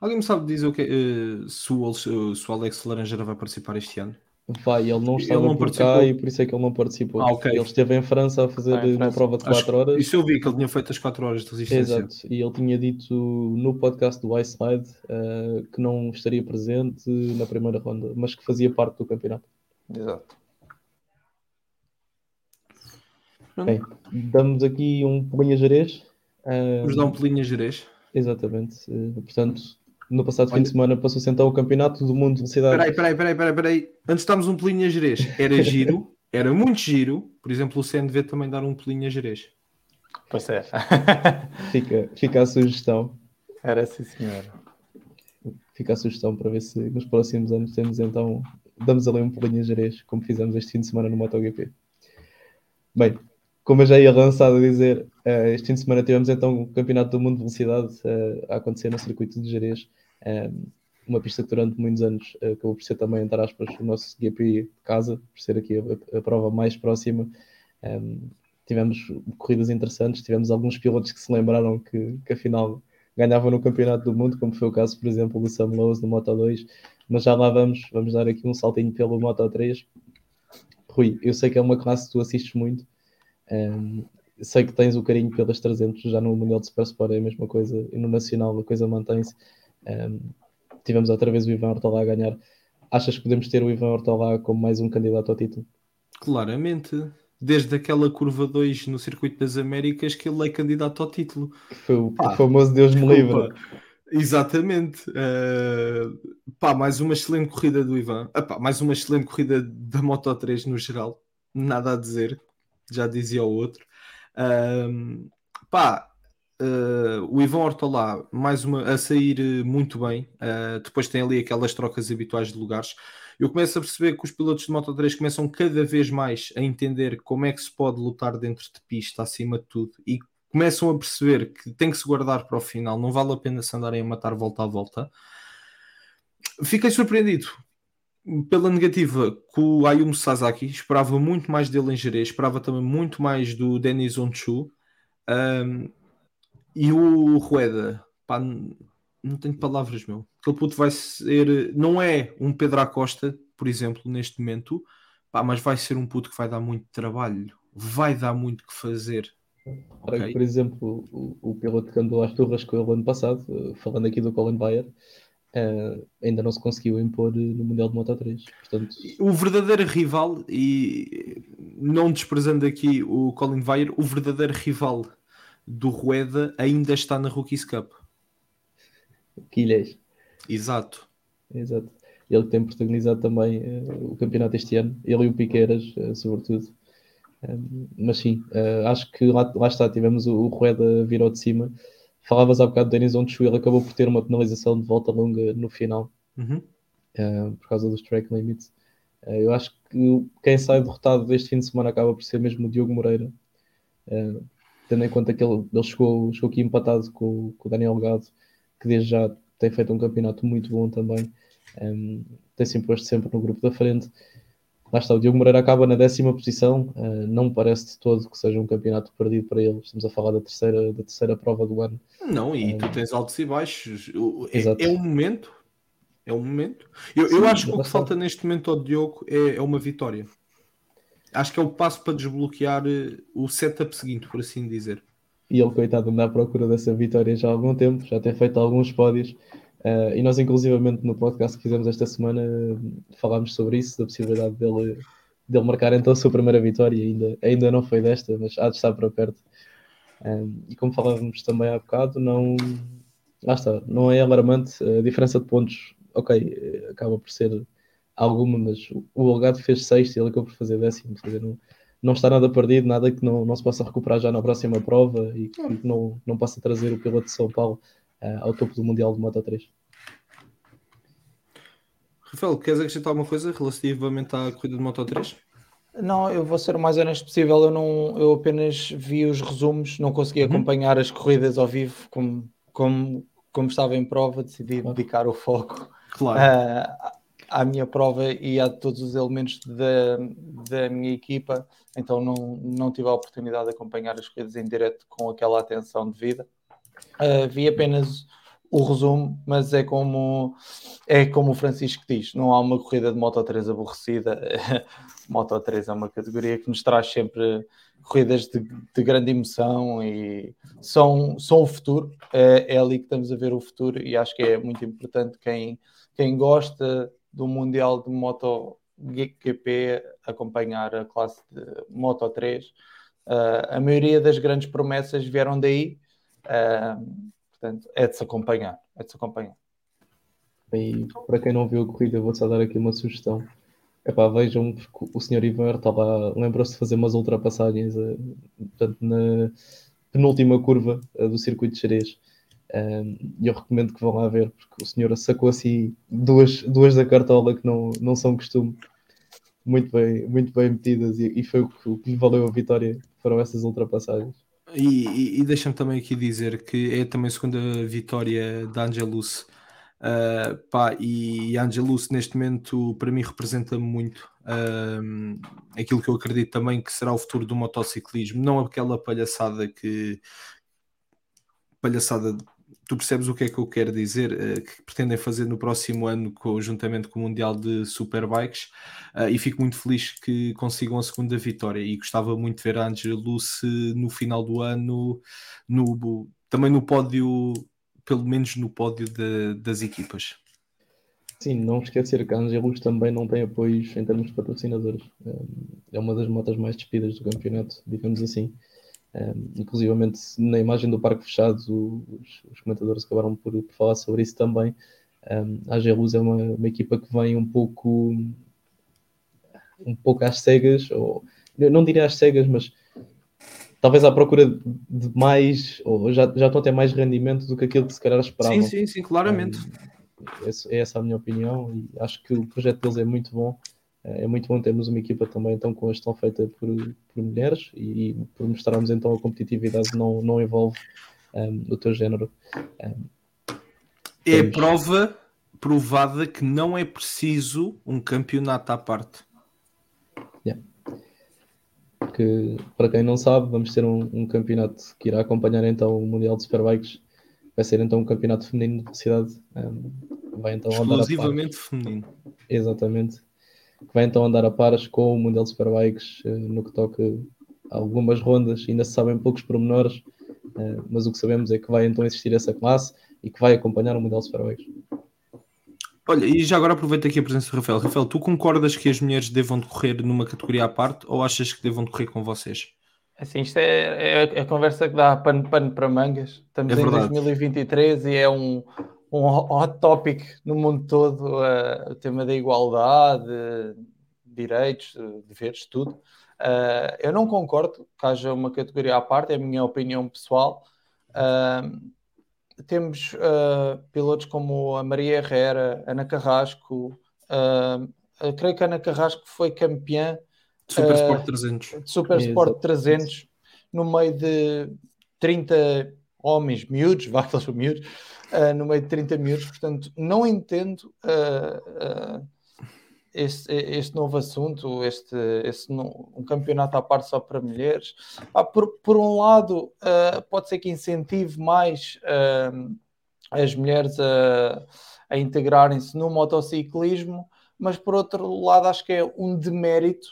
[SPEAKER 2] Alguém me sabe dizer o que, uh, se, o, se o Alex Laranjeira vai participar este ano?
[SPEAKER 1] Vai, ele não estava ele não por participou. cá e por isso é que ele não participou. Ah, okay. Ele esteve em França a fazer ah, uma prova de 4 horas.
[SPEAKER 2] Isso eu vi, que ele tinha feito as 4 horas de resistência.
[SPEAKER 1] Exato, e ele tinha dito no podcast do Ice uh, que não estaria presente na primeira ronda, mas que fazia parte do campeonato.
[SPEAKER 3] Exato.
[SPEAKER 1] Bem, damos aqui um pulinho a Jerez.
[SPEAKER 2] Vamos dar um pulinho a Jerez.
[SPEAKER 1] Exatamente. Uh, portanto, no passado Olha. fim de semana passou-se então o Campeonato do Mundo de Velocidade.
[SPEAKER 2] Peraí, peraí, peraí, peraí, peraí. Antes darmos um pulinho a Jerez, era giro, [LAUGHS] era muito giro, por exemplo, o CNV também dar um pulinho a Jerez.
[SPEAKER 3] Pois é. [LAUGHS]
[SPEAKER 1] fica, fica a sugestão.
[SPEAKER 3] Era sim, senhor.
[SPEAKER 1] Fica a sugestão para ver se nos próximos anos temos então, damos ali um pulinho a Jerez, como fizemos este fim de semana no MotoGP. Bem, como eu já ia lançado a dizer, uh, este fim de semana tivemos então o Campeonato do Mundo de Velocidade uh, a acontecer no circuito de Jerez, um, eh, uma pista que durante muitos anos uh, acabou por ser também, entre aspas, o nosso GP de casa, por ser aqui a, a prova mais próxima. Um, tivemos corridas interessantes, tivemos alguns pilotos que se lembraram que, que afinal ganhavam no Campeonato do Mundo, como foi o caso, por exemplo, do Sam Lowe's no Moto 2, mas já lá vamos, vamos dar aqui um saltinho pelo Moto 3. Rui, eu sei que é uma classe que tu assistes muito, um, sei que tens o carinho pelas 300, já no Mundial de Super Sport é a mesma coisa, e no Nacional a coisa mantém-se. Um, tivemos outra vez o Ivan Hortolá a ganhar. Achas que podemos ter o Ivan Hortolá como mais um candidato ao título?
[SPEAKER 2] Claramente. Desde aquela curva 2 no Circuito das Américas que ele é candidato ao título.
[SPEAKER 1] Foi o ah, famoso Deus me livre.
[SPEAKER 2] Exatamente. Uh, pá, mais uma excelente corrida do Ivan. Epá, mais uma excelente corrida da Moto 3 no geral. Nada a dizer. Já dizia o outro. Uh, pá, uh, o Ivan Ortolá, mais uma, a sair muito bem. depois tem ali aquelas trocas habituais de lugares. Eu começo a perceber que os pilotos de Moto 3 começam cada vez mais a entender como é que se pode lutar dentro de pista acima de tudo e começam a perceber que tem que se guardar para o final, não vale a pena se andarem a matar volta a volta. Fiquei surpreendido pela negativa com o Ayumu Sasaki, esperava muito mais dele em Jerez, esperava também muito mais do Denis Onchu um, e o Rueda, pá, não tenho palavras, meu. Aquele puto vai ser, não é um Pedro Acosta, por exemplo, neste momento, pá, mas vai ser um puto que vai dar muito trabalho, vai dar muito que fazer.
[SPEAKER 1] Okay. Por exemplo, o, o piloto que andou às turras com ele ano passado, eh, falando aqui do Colin Bayer, uh, ainda não se conseguiu impor no Mundial de Moto 3. Portanto...
[SPEAKER 2] O verdadeiro rival, e não desprezando aqui o Colin Bayer, o verdadeiro rival do Rueda ainda está na Rookies Cup.
[SPEAKER 1] Quilhas.
[SPEAKER 2] Exato.
[SPEAKER 1] Exato. Ele tem protagonizado também uh, o campeonato este ano, ele e o Piqueiras, uh, sobretudo mas sim, acho que lá, lá, está, tivemos o, o Rueda virou de cima. Falavas há bocado do Denis Onchu, ele acabou por ter uma penalização de volta longa no final,
[SPEAKER 2] uhum.
[SPEAKER 1] uh, por causa dos track limits. Uh, eu acho que quem sai derrotado deste fim de semana acaba por ser mesmo o Diogo Moreira, tendo em conta que ele, ele chegou, chegou aqui empatado com, com o Daniel Gado, que desde já tem feito um campeonato muito bom também, um, tem sempre posto sempre no grupo da frente lá está, o Diogo Moreira acaba na décima posição, uh, não parece de todo que seja um campeonato perdido para ele. Estamos a falar da terceira, da terceira prova do ano.
[SPEAKER 2] Não, e uh, tu tens altos e baixos. É, é um momento. É um momento. Eu, Sim, eu acho que o que falta neste momento ao Diogo é, é uma vitória. Acho que é o passo para desbloquear eh, o setup seguinte, por assim dizer.
[SPEAKER 1] E ele, coitado, anda à procura dessa vitória já há algum tempo, já tem feito alguns pódios. Uh, e nós, inclusivamente, no podcast que fizemos esta semana, falámos sobre isso, da possibilidade dele, dele marcar então a sua primeira vitória. Ainda, ainda não foi desta, mas há de estar para perto. Um, e como falávamos também há bocado, não, lá está, não é alarmante. A diferença de pontos, ok, acaba por ser alguma, mas o Algado fez sexto e ele acabou por fazer décimo. Dizer, não, não está nada perdido, nada que não, não se possa recuperar já na próxima prova e que não, não possa trazer o piloto de São Paulo ao topo do Mundial de Moto 3.
[SPEAKER 2] Rafael, queres acrescentar alguma coisa relativamente à corrida de Moto 3?
[SPEAKER 3] Não, eu vou ser o mais honesto possível. Eu, não, eu apenas vi os resumos, não consegui uhum. acompanhar as corridas ao vivo como, como, como estava em prova. Decidi claro. dedicar o foco claro. uh, à minha prova e a todos os elementos da, da minha equipa. Então não, não tive a oportunidade de acompanhar as corridas em direto com aquela atenção devida. Uh, vi apenas o resumo, mas é como, é como o Francisco diz: não há uma corrida de Moto 3 aborrecida. [LAUGHS] Moto 3 é uma categoria que nos traz sempre corridas de, de grande emoção e são, são o futuro. É, é, ali que estamos a ver o futuro e acho que é muito importante quem, quem gosta do Mundial de Moto GP acompanhar a classe de Moto 3. Uh, ah, a maioria das grandes promessas vieram daí Portanto, é de se acompanhar. É de se acompanhar.
[SPEAKER 1] E para quem não viu a corrida, vou só dar aqui uma sugestão. Epá, vejam, porque o senhor Ivan estava, lembrou-se de fazer umas ultrapassagens uh, portanto, na penúltima curva uh, do circuito de Xerez. E eu recomendo que vão lá ver, porque o senhor sacou assim duas, duas da cartola que não, não são costume, muito bem, muito bem metidas, e, e foi o que, o que lhe valeu a vitória, foram essas ultrapassagens.
[SPEAKER 2] E, e, deixa-me também aqui dizer que é também a segunda vitória da Angelus. Uh, pá, e Angelus neste momento para mim representa muito uh, aquilo que eu acredito também que será o futuro do motociclismo, não aquela palhaçada que palhaçada tu percebes o que é que eu quero dizer, uh, que pretendem fazer no próximo ano, conjuntamente com o Mundial de Superbikes, uh, e fico muito feliz que consigam a segunda vitória. E gostava muito de ver a Angela Luce no final do ano, no, também no pódio, pelo menos no pódio de, das equipas.
[SPEAKER 1] Sim, não esquecer que a Angelus também não tem apoios em termos de patrocinadores. É uma das motas mais despidas do campeonato, digamos assim. Um, inclusivamente na imagem do parque fechado, os, os comentadores acabaram por, por, falar sobre isso também. Um, a Angelus é uma, uma, equipa que vem um pouco um pouco às cegas, ou não diria às cegas, mas talvez à procura de mais, ou já, já estão a ter mais rendimento do que aquilo que se calhar esperavam.
[SPEAKER 2] Sim, sim, sim, claramente. Um,
[SPEAKER 1] é essa a minha opinião e acho que o projeto deles é muito bom. É muito bom termos uma equipa também então com a gestão feita por, por mulheres e, e, por mostrarmos então a competitividade não, não envolve um, o teu género. Um,
[SPEAKER 2] é temos... prova provada que não é preciso um campeonato à parte.
[SPEAKER 1] Yeah. Que, para quem não sabe, vamos ter um, um campeonato que irá acompanhar então o Mundial de Superbikes vai ser então um campeonato feminino de cidade. Um, vai então
[SPEAKER 2] Exclusivamente feminino.
[SPEAKER 1] Exatamente. Que vai então andar a pares com o Mundial de Superbikes uh, no que toca a algumas rondas, ainda se sabem poucos pormenores, uh, mas o que sabemos é que vai então existir essa classe e que vai acompanhar o Mundial de Superbikes.
[SPEAKER 2] Olha, e já agora aproveito aqui a presença do Rafael. Rafael, tu concordas que as mulheres devam decorrer numa categoria à parte ou achas que devam decorrer com vocês?
[SPEAKER 3] Assim, isto é, é a conversa que dá pano, pano para mangas. Estamos é em 2023 e é um, um hot topic no mundo todo uh, o tema da igualdade, direitos, deveres, tudo. Uh, eu não concordo que haja uma categoria à parte, é a minha opinião pessoal. Uh, temos pilotos como a Maria Herrera, Ana Carrasco, creio que a Ana Carrasco foi campeã
[SPEAKER 2] Super Sport 300.
[SPEAKER 3] Super Sport 300, no meio de 30 homens miúdos, vá que eles são miúdos, uh, no meio de 30 miúdos, portanto, não entendo uh, uh, este, este, novo assunto, este, este um campeonato à parte só para mulheres. Ah, por, por, um lado, pode ser que incentive mais as mulheres a, a integrarem-se no motociclismo, mas por outro lado, acho que é um demérito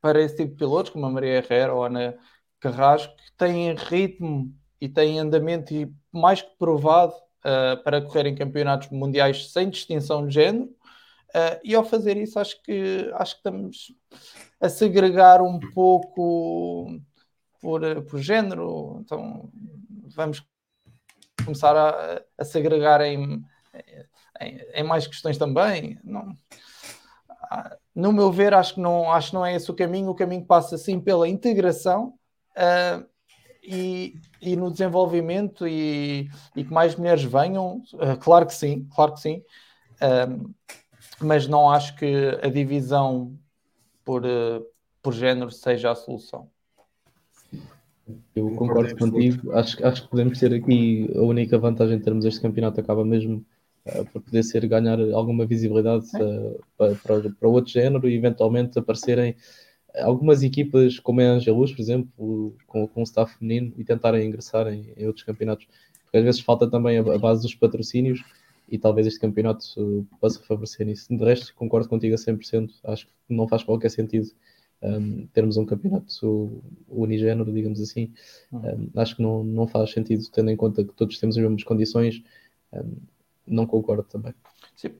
[SPEAKER 3] para esse tipo de pilotos, como a Maria Herrera ou a Ana Carrasco, que têm ritmo e têm andamento e mais que provado uh, para correr em campeonatos mundiais sem distinção de género. Uh, e ao fazer isso, acho que, acho que estamos a segregar um pouco por, por género. Então, vamos começar a, a segregar em, em, em, mais questões também. Não, no meu ver, acho que não, acho que não é esse o caminho. O caminho passa sim pela integração uh, e, e, no desenvolvimento e, e, que mais mulheres venham. Uh, claro que sim, claro que sim. Uh, mas não acho que a divisão por, por género seja a solução.
[SPEAKER 1] Eu concordo contigo. Acho, acho que podemos ter aqui a única vantagem em termos deste campeonato acaba mesmo uh, para poder ser ganhar alguma visibilidade uh, para, para, para, outro género e eventualmente aparecerem algumas equipas como é a Angelus, por exemplo, com, com o staff feminino e tentarem ingressar em, em, outros campeonatos. Porque às vezes falta também a, a base dos patrocínios e talvez este campeonato uh, possa favorecer nisso. De resto, concordo contigo a 100%. Acho que não faz qualquer sentido um, termos um campeonato unigénero, digamos assim. Um, acho que não, não faz sentido, tendo em conta que todos temos as mesmas condições. Um, não concordo também.
[SPEAKER 3] Sim.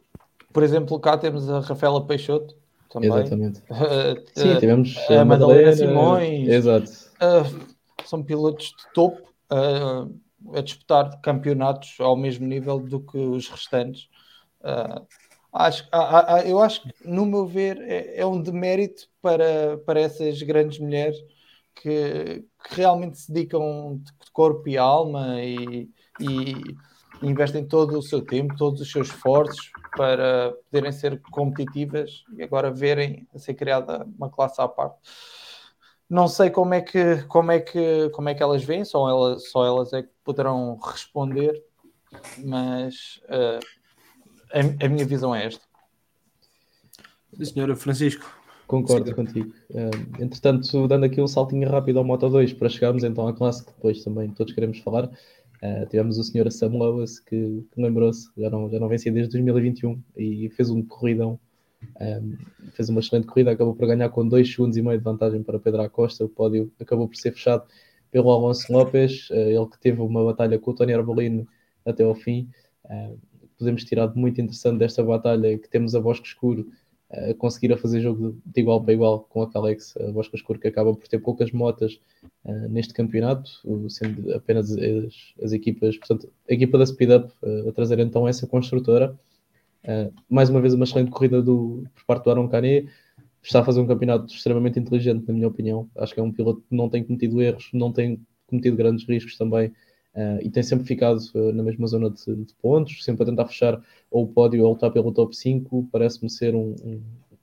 [SPEAKER 3] Por exemplo, cá temos a Rafaela Peixoto. Também.
[SPEAKER 1] Exatamente. [LAUGHS] Sim, tivemos
[SPEAKER 3] a, a Madalena, Simões.
[SPEAKER 1] Exato.
[SPEAKER 3] Uh, são pilotos de topo uh, a disputar campeonatos ao mesmo nível do que os restantes. Uh, acho, eu acho que, no meu ver, é, é, um demérito para, para essas grandes mulheres que, que realmente se dedicam de corpo e alma e, e investem todo o seu tempo, todos os seus esforços para poderem ser competitivas e agora verem a ser criada uma classe à parte. Não sei como é que, como é que, como é que elas veem, só elas, só elas é que poderão responder, mas uh, a, a, minha visão é esta.
[SPEAKER 2] Senhora Francisco.
[SPEAKER 1] Concordo Sim. contigo. Uh, entretanto, dando aqui um saltinho rápido ao Moto 2 para chegarmos então à classe que depois também todos queremos falar. Uh, tivemos o senhor Sam Lewis que, que lembrou-se, já não, já não vencia desde 2021 e fez um corridão, um, fez uma excelente corrida, acabou por ganhar com 2 segundos e meio de vantagem para Pedro Acosta, o pódio acabou por ser fechado pelo Alonso Lopes, uh, ele que teve uma batalha com o Tony Arbolino até ao fim. Uh, podemos tirar de muito interessante desta batalha que temos a Bosque Escuro conseguir a fazer jogo de, igual para igual com a Calex, Bosque Escuro que acaba por ter poucas motas uh, neste campeonato, sendo apenas as, as, equipas, portanto, a equipa da Speed Up uh, a trazer então essa construtora. Uh, mais uma vez uma excelente corrida do, por parte do Aaron Canet, está a fazer um campeonato extremamente inteligente, na minha opinião. Acho que é um piloto que não tem cometido erros, não tem cometido grandes riscos também. Uh, e tem sempre ficado uh, na mesma zona de, de, pontos, sempre a tentar fechar ou o pódio ou lutar pelo top 5. Parece-me ser um, um,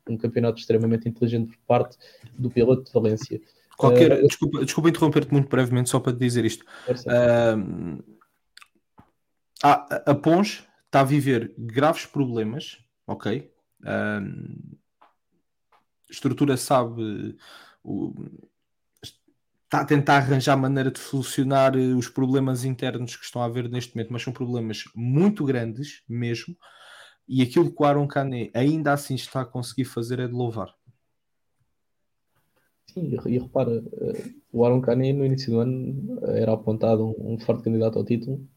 [SPEAKER 1] um, campeonato extremamente inteligente por parte do piloto de Valência.
[SPEAKER 2] Qualquer, uh, desculpa, desculpa interromper-te muito brevemente, só para te dizer isto. a, a Pons está a viver graves problemas, ok? a estrutura sabe. O, está a tentar arranjar maneira de solucionar eh, os problemas internos que estão a haver neste momento, mas são problemas muito grandes mesmo. E aquilo que o Aaron Kane ainda assim está a conseguir fazer é de louvar.
[SPEAKER 1] Sim, e repara, eh, o Aaron Kane no início do ano era apontado um, forte candidato ao título.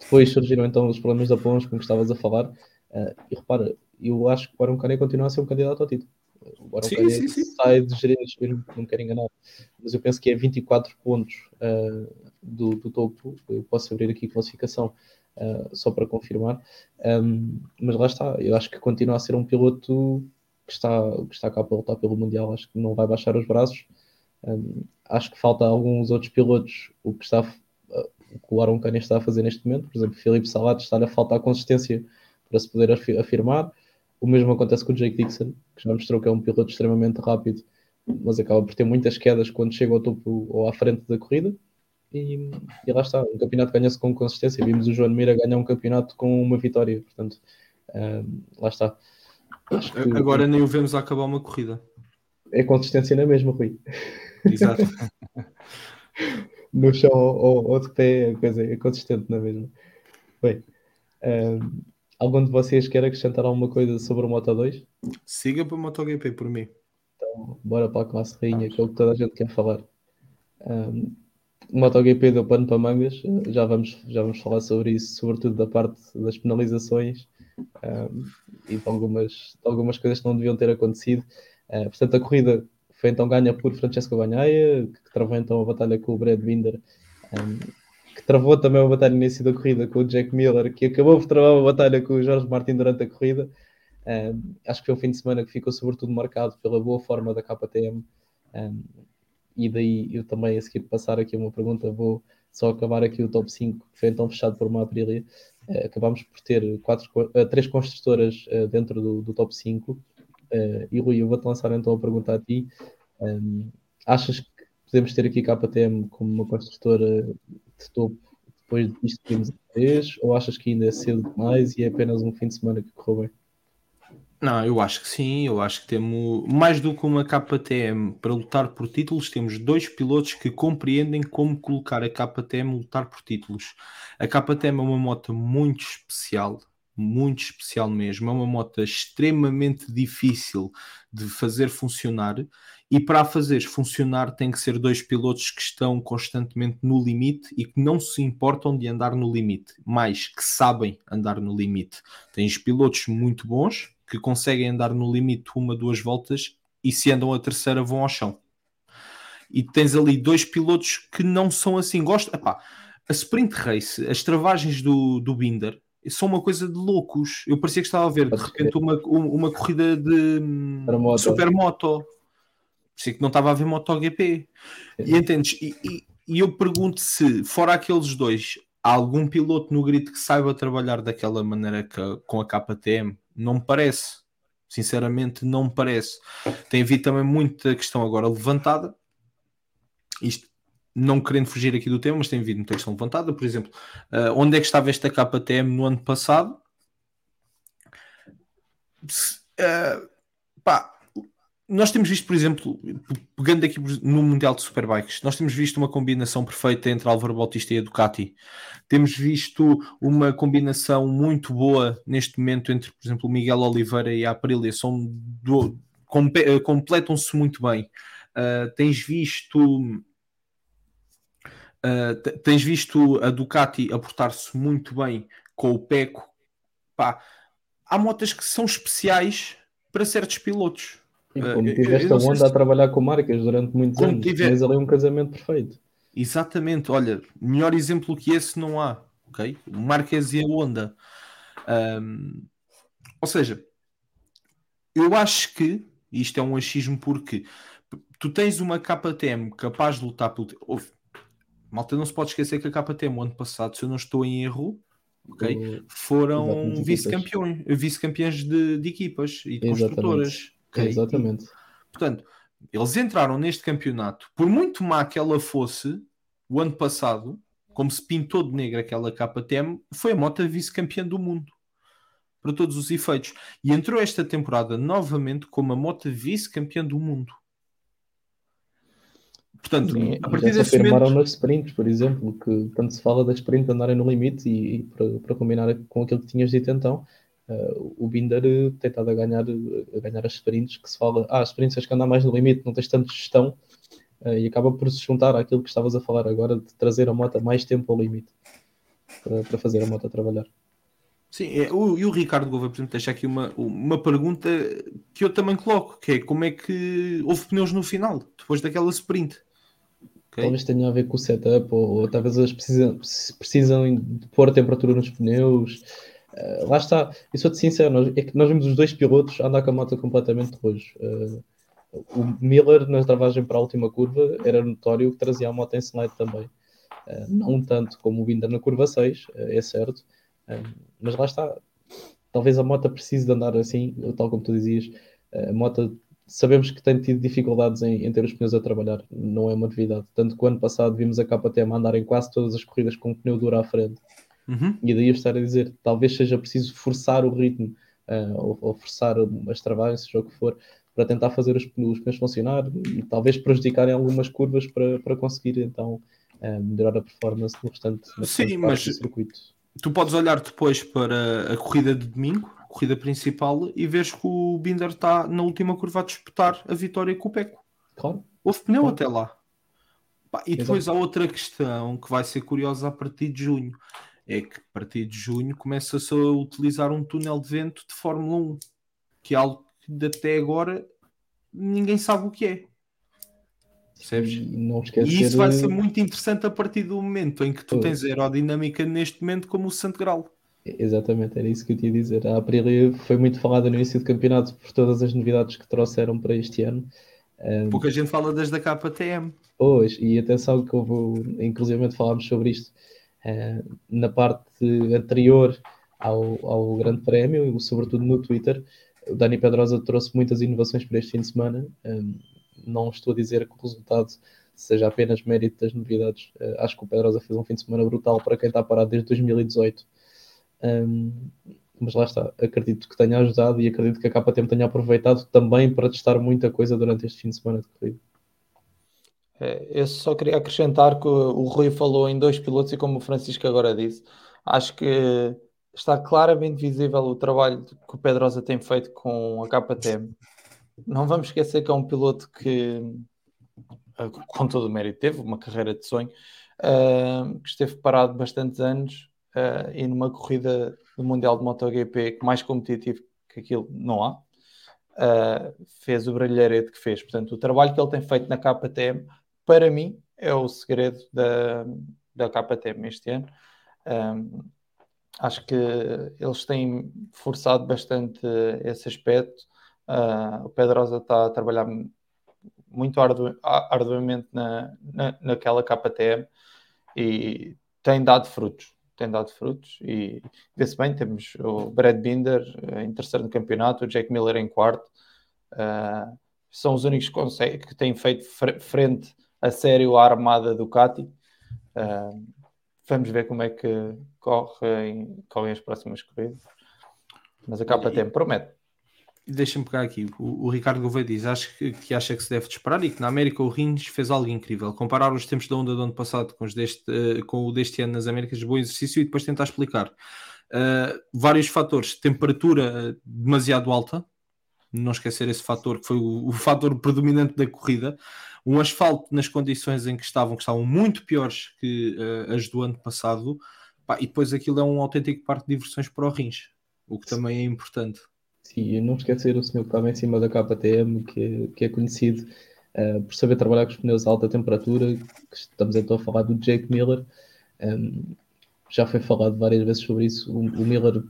[SPEAKER 1] Depois surgiram então os problemas da Pons, como estavas a falar. Eh, e repara, eu acho que o Aaron Kane continua a ser um candidato ao título. Agora sim, o sim, sim. sai de gerência, não quero enganar, mas eu penso que é 24 pontos uh, do, do, topo. Eu posso abrir aqui a classificação uh, só para confirmar, um, mas lá está. Eu acho que continua a ser um piloto que está, que está cá para lutar pelo Mundial. Acho que não vai baixar os braços. Um, acho que falta alguns outros pilotos o que está uh, o Aaron está a fazer neste momento, por exemplo, Felipe Salato está a faltar consistência para se poder afirmar. O mesmo acontece com o Jake Dixon, que já mostrou que é um piloto extremamente rápido, mas acaba por ter muitas quedas quando chega ao topo ou à frente da corrida. E, e lá está, o campeonato ganha-se com consistência. Vimos o João Mira ganhar um campeonato com uma vitória, portanto, um, lá está.
[SPEAKER 2] Que, Agora nem o vemos a acabar uma corrida.
[SPEAKER 1] É consistência na mesma, Rui.
[SPEAKER 2] Exato. [LAUGHS]
[SPEAKER 1] no chão ou, ou de pé, a coisa é consistente na mesma. Bem, um, Algum de vocês quer acrescentar alguma coisa sobre o Moto 2?
[SPEAKER 2] Siga para o MotoGP por mim.
[SPEAKER 1] Então, bora para a classe rainha, que é o que toda a gente quer falar. Um, o MotoGP deu pano para mangas, já vamos, já vamos falar sobre isso, sobretudo da parte das penalizações um, e de algumas, de algumas coisas que não deviam ter acontecido. Uh, portanto, a corrida foi então ganha por Francesco Bagnaia, que travou então a batalha com o Brad Binder. Um, que travou também uma batalha no início da corrida com o Jack Miller, que acabou por travar uma batalha com o Jorge Martin durante a corrida. Um, acho que foi um fim de semana que ficou sobretudo marcado pela boa forma da KTM. Um, e daí eu também a seguir passar aqui uma pergunta, vou só acabar aqui o top 5, que foi então fechado por uma Aprilia. Uh, acabámos por ter quatro, uh, três construtoras uh, dentro do, do, top 5. e Rui, eu vou-te lançar então a pergunta a ti. Um, achas que podemos ter aqui KTM como uma construtora de topo depois disto a vez? Ou achas que ainda é cedo demais e é apenas um fim de semana que correu bem?
[SPEAKER 2] Não, eu acho que sim, eu acho que temos mais do que uma KTM para lutar por títulos, temos dois pilotos que compreendem como colocar a KTM a lutar por títulos. A KTM é uma moto muito especial, muito especial mesmo, é uma moto extremamente difícil de fazer funcionar e para a fazeres funcionar tem que ser dois pilotos que estão constantemente no limite e que não se importam de andar no limite, mas que sabem andar no limite. Tens pilotos muito bons que conseguem andar no limite uma, duas voltas e se andam a terceira vão ao chão. E tens ali dois pilotos que não são assim. Gosto, epá, a sprint race, as travagens do, do Binder são uma coisa de loucos. Eu parecia que estava a ver de repente uma, uma corrida de supermoto Parecia que não estava a ver MotoGP. E entendes? E, e, e eu pergunto se, fora aqueles dois, há algum piloto no grid que saiba trabalhar daquela maneira que, com a KTM? Não me parece. Sinceramente, não me parece. Tem havido também muita questão agora levantada. Isto não querendo fugir aqui do tema, mas tem havido muita questão levantada. Por exemplo, uh, onde é que estava esta KTM no ano passado? Uh, pá, nós temos visto, por exemplo, pegando aqui no Mundial de Superbikes, nós temos visto uma combinação perfeita entre Álvaro Bautista e a Ducati. Temos visto uma combinação muito boa neste momento entre, por exemplo, o Miguel Oliveira e a Aprilia. São do, eh, completam-se muito bem. Uh, tens visto uh, tens visto a Ducati a portar-se muito bem com o Peco. Pá, há motas que são especiais para certos pilotos
[SPEAKER 1] como uh, tiveste a onda se... a trabalhar com marcas durante muitos como anos, tiver... tens ali um casamento perfeito.
[SPEAKER 2] Exatamente, olha, melhor exemplo que esse não há, ok? O Marques e a Honda. Um, ou seja, eu acho que isto é um achismo porque tu tens uma KTM capaz de lutar pelo. Ouve, malta, não se pode esquecer que a KTM, o ano passado, se eu não estou em erro, ok, foram vice-campeões vice de, de, equipas e de Exatamente. construtoras.
[SPEAKER 1] Okay? Exatamente.
[SPEAKER 2] Portanto, eles entraram neste campeonato, por muito má que ela fosse, o ano passado, como se pintou de negro aquela KTM, foi a moto vice-campeã do mundo. Para todos os efeitos. E entrou esta temporada novamente como a moto vice-campeã do mundo.
[SPEAKER 1] Portanto, Sim, a partir desse afirmaram momento... nos sprints, por exemplo, que quando se fala da sprint andarem no limite e, e para, para combinar com aquilo que tinhas dito então, Uh, o Binder tem estado a ganhar, a ganhar as sprints que se fala, ah, as sprints tens que andar mais no limite, não tens tanto gestão uh, e acaba por se juntar àquilo que estavas a falar agora de trazer a moto mais tempo ao limite para, para fazer a moto trabalhar.
[SPEAKER 2] Sim, é, o, e o Ricardo Gouveia, por exemplo, deixa aqui uma, uma pergunta que eu também coloco, que é como é que houve pneus no final, depois daquela sprint?
[SPEAKER 1] Okay. Talvez tenha a ver com o setup, ou, ou talvez eles precisam, precisam de pôr a temperatura nos pneus, Uh, lá está, e sou-te sincero, nós, é que nós vimos os dois pilotos andar com a moto completamente rojo. Uh, o Miller, na travagem para a última curva, era notório que trazia a moto em slide também. Uh, não tanto como o Binder na curva 6, é certo, mas lá está. Talvez a moto precise de andar assim, tal como tu dizias. a moto sabemos que tem tido dificuldades em, em, ter os pneus a trabalhar, não é uma novidade. Tanto que o ano passado vimos a KTM andar em quase todas as corridas com o pneu duro à frente. Uhum. E daí eu estar a dizer, talvez seja preciso forçar o ritmo uh, ou, ou, forçar as travagens, seja o que for, para tentar fazer os, os pneus funcionar e talvez prejudicarem algumas curvas para, para conseguir então uh, melhorar a performance no restante,
[SPEAKER 2] no Sim, mas do circuito. Tu podes olhar depois para a corrida de domingo, a corrida principal, e vês que o Binder está na última curva a disputar a vitória com o Peco.
[SPEAKER 1] Claro.
[SPEAKER 2] Houve pneu claro. até lá. e depois Exato. há outra questão que vai ser curiosa a partir de junho é que a partir de junho começa-se a utilizar um túnel de vento de Fórmula 1, que é algo que até agora ninguém sabe o que é. Percebes? E, isso vai ser muito interessante a partir do momento em que tu tens aerodinâmica neste momento como o Santo Grau.
[SPEAKER 1] Exatamente, era isso que eu tinha a dizer. A Aprilia foi muito falada no início do campeonato por todas as novidades que trouxeram para este ano.
[SPEAKER 2] Um, Pouca gente fala desde a KTM.
[SPEAKER 1] Pois, e atenção que houve, inclusive falámos sobre isto na parte anterior ao, ao Grande Prémio, sobretudo no Twitter, o Dani Pedrosa trouxe muitas inovações para este fim de semana. Eh, não estou a dizer que o resultado seja apenas mérito das novidades. Eh, acho que o Pedrosa fez um fim de semana brutal para quem está parado desde 2018. mas lá está, acredito que tenha ajudado e acredito que a KTM tenha aproveitado também para testar muita coisa durante este fim de semana de corrida.
[SPEAKER 3] É, eu só queria acrescentar que o Rui falou em dois pilotos e como o Francisco agora disse, acho que está claramente visível o trabalho que o Pedrosa tem feito com a KTM. Não vamos esquecer que é um piloto que, eh, com todo o mérito, teve uma carreira de sonho, uh, que esteve parado bastantes anos e numa corrida do Mundial de MotoGP mais competitivo que aquilo não há. Fez o brilharete que fez. Portanto, o trabalho que ele tem feito na KTM para mim, é o segredo da, da KTM este ano. Um, acho que eles têm forçado bastante esse aspecto. Uh, o Pedrosa está a trabalhar muito ardu arduamente na, na, naquela KTM e tem dado frutos. Tem dado frutos e vê-se bem. Temos o Brad Binder em terceiro no campeonato, o Jack Miller em quarto. Uh, são os únicos que, que têm feito frente a sério a armada Ducati. Uh, vamos ver como é que correm, correm as próximas corridas. Mas a KTM promete.
[SPEAKER 2] deixa-me pegar aqui. O, o, Ricardo Gouveia diz: acho que, que, acha que se deve disparar e que na América o Rins fez algo incrível. Comparar os tempos da onda do ano passado com, os deste, uh, com o deste ano nas Américas, bom exercício e depois tentar explicar. Uh, vários fatores: temperatura demasiado alta, não esquecer esse fator que foi o, o fator predominante da corrida. Um asfalto nas condições em que estavam, que estavam muito piores que uh, as do ano passado, pá, e depois aquilo é um autêntico parque de diversões para o Rins, o que também é importante.
[SPEAKER 1] Sim, e não esquecer o senhor que estava em cima da KTM, que que é conhecido uh, por saber trabalhar com os pneus a alta temperatura. Estamos então a falar do Jake Miller. Um, já foi falado várias vezes sobre isso. O, o, Miller,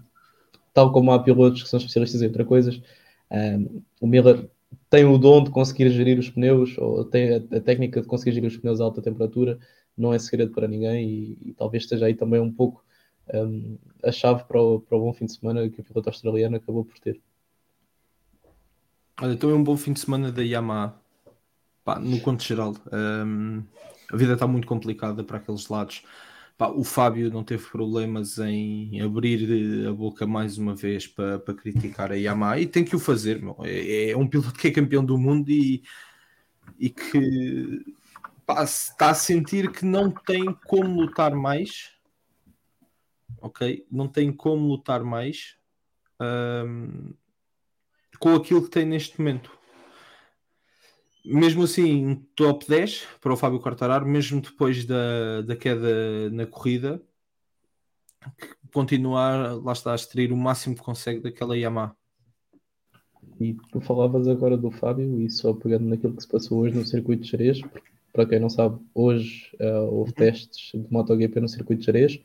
[SPEAKER 1] tal como há pilotos que são especialistas em outras coisas, um, o Miller tem o dom de conseguir gerir os pneus, ou tem a, a, técnica de conseguir gerir os pneus a alta temperatura. Não é segredo para ninguém e, e talvez esteja aí também um pouco um, a chave para o, para o bom fim de semana que o piloto australiano acabou por ter.
[SPEAKER 2] Olha, então é um bom fim de semana da Yamaha. Pá, no conto geral, um, a vida está muito complicada para aqueles lados. Pá, o Fábio não teve problemas em abrir a boca mais uma vez para, para criticar a Yamaha e tem que o fazer. Meu. É, é um piloto que é campeão do mundo e, e que pá, está a sentir que não tem como lutar mais. Ok? Não tem como lutar mais. Um, com aquilo que tem neste momento. Mesmo assim, top 10 para o Fábio Quartararo, mesmo depois da, da queda na corrida, continuar, lá está, a extrair o máximo que consegue daquela Yamaha.
[SPEAKER 1] E tu falavas agora do Fábio, e só pegando naquilo que se passou hoje no circuito de Jerez, para quem não sabe, hoje uh, houve testes de MotoGP no circuito de Jerez,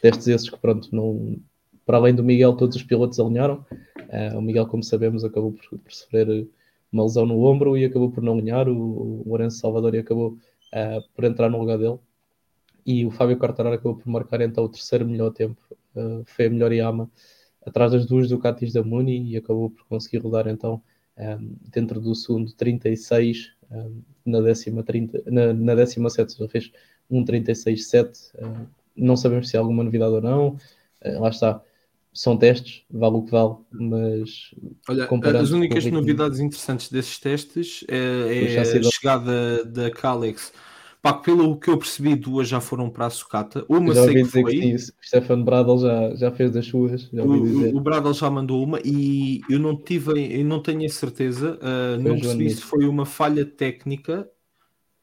[SPEAKER 1] testes esses que, pronto, não, para além do Miguel, todos os pilotos alinharam. Uh, o Miguel, como sabemos, acabou por, por, sofrer uma lesão no ombro e acabou por não alinhar. O, o Lourenço Salvador acabou uh, por entrar no lugar dele. E o Fábio Quartararo acabou por marcar então o terceiro melhor tempo. Uh, foi a melhor Yama atrás das duas Ducatis da Muni e acabou por conseguir rodar então um, dentro do segundo 36 um, na décima 30, na, na décima 7 já fez um 36-7 um, não sabemos se há alguma novidade ou não lá está são testes, vale o que vale, mas
[SPEAKER 2] Olha, as únicas novidades interessantes desses testes é, é a chegada da Calex. Pá, pelo que eu percebi, duas já foram para a sucata. Uma já sei que foi. Que
[SPEAKER 1] Stefan Bradel já, já fez das suas.
[SPEAKER 2] o, o Bradel já mandou uma e eu não tive, eu não tenho a certeza, uh, não percebi se foi uma falha técnica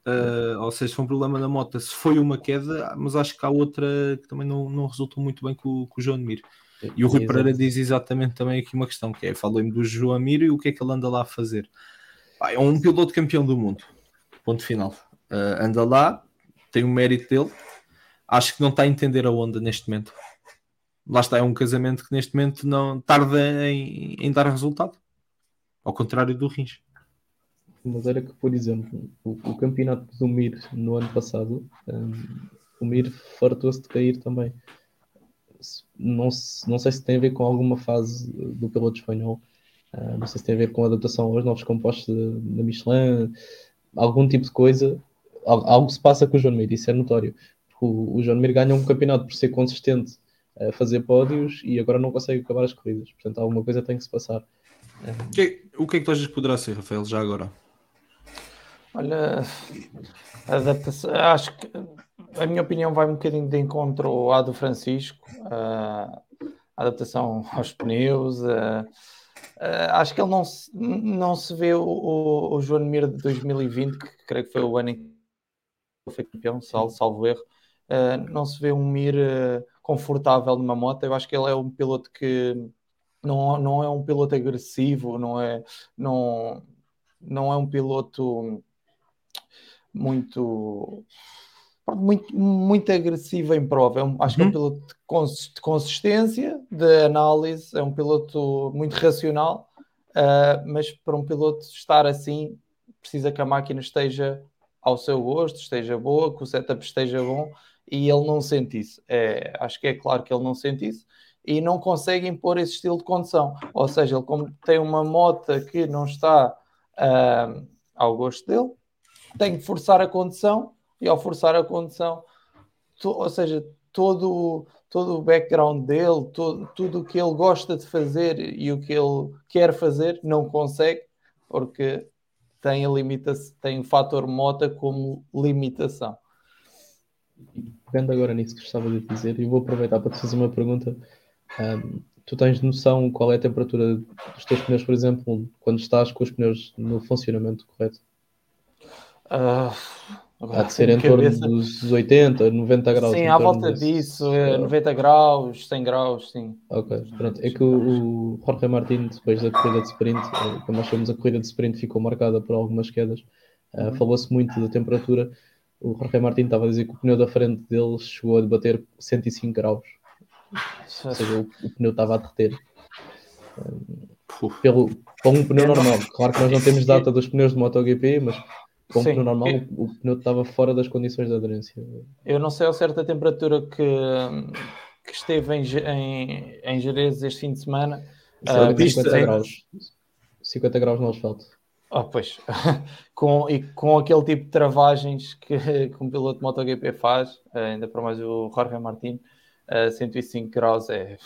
[SPEAKER 2] Uh, ou seja, foi um problema na moto, se foi uma queda, mas acho que há outra que também não, não resultou muito bem com, com o João Mir. E o Rui Pereira diz exatamente também aqui uma questão, que é, falei-me do João Amiro e o que é que ele anda lá a fazer. Ah, é um piloto campeão do mundo, ponto final. Uh, anda lá, tem o mérito dele, acho que não está a entender a onda neste momento. Lá está, é um casamento que neste momento não tarda em, em dar resultado, ao contrário do Rins.
[SPEAKER 1] Mas era que, por exemplo, o, o campeonato do Mir no ano passado, um, o Mir fartou-se de cair também não, não sei se tem a ver com alguma fase do piloto espanhol, uh, não sei se tem a ver com a adaptação aos novos compostos da Michelin, algum tipo de coisa, algo se passa com o João Mir, isso é notório. O, o João Mir ganha um campeonato por ser consistente a fazer pódios e agora não consegue acabar as corridas, portanto alguma coisa tem que se passar.
[SPEAKER 2] O que, o que é que tu achas que poderá ser, Rafael, já agora?
[SPEAKER 3] Olha, adaptação, acho que a minha opinião vai um bocadinho de encontro à do Francisco, a adaptação aos pneus. Acho que ele não se, não se vê o, o, o João Mir de 2020, que creio que foi o ano em que foi campeão, salvo, salvo erro. não se vê um Mir confortável numa moto. Eu acho que ele é um piloto que não, não é um piloto agressivo, não é, não, não é um piloto muito muito, muito agressivo em prova. É um, acho uhum. que é um uhum. piloto de consistência, de análise, é um piloto muito racional, uh, mas para um piloto estar assim, precisa que a máquina esteja ao seu gosto, esteja boa, que o setup esteja bom, e ele não sente isso. É, acho que é claro que ele não sente isso. E não consegue impor esse estilo de condução. Ou seja, ele como tem uma moto que não está uh, ao gosto dele, tem que forçar a condução e ao forçar a condução, to, ou seja, todo, todo o background dele, todo, tudo o que ele gosta de fazer e o que ele quer fazer, não consegue, porque tem a limitação, tem o fator mota como limitação.
[SPEAKER 1] Vendo agora nisso que estava a dizer, e vou aproveitar para te fazer uma pergunta. Um, tu tens noção qual é a temperatura dos teus pneus, por exemplo, quando estás com os pneus no funcionamento correto?
[SPEAKER 3] Uh,
[SPEAKER 1] Há de ser em torno dos 80, 90 graus.
[SPEAKER 3] Sim, à volta disso, 90 é graus, 100 graus, sim.
[SPEAKER 1] Ok, pronto. É que o, o Jorge Martin, depois da corrida de sprint, eh, quando nós fomos a corrida de sprint, ficou marcada por algumas quedas. Uh, Falou-se muito da temperatura. O Jorge Martin estava a dizer que o pneu da frente dele chegou a bater 105 graus. Ou seja, o, o pneu estava a derreter. Um, pelo, para um pneu normal. Claro que nós não temos data dos pneus de MotoGP, mas com o pneu normal, eu... o pneu estava fora das condições de aderência.
[SPEAKER 3] Eu não sei ao certo a temperatura que, que esteve em, em, em Jerez este fim de semana.
[SPEAKER 1] Uh, 50 graus. 50 graus no asfalto.
[SPEAKER 3] Oh, pois, [LAUGHS] com, e com aquele tipo de travagens que, que um piloto de MotoGP faz, ainda para mais o Jorge Martin, uh, 105 graus é,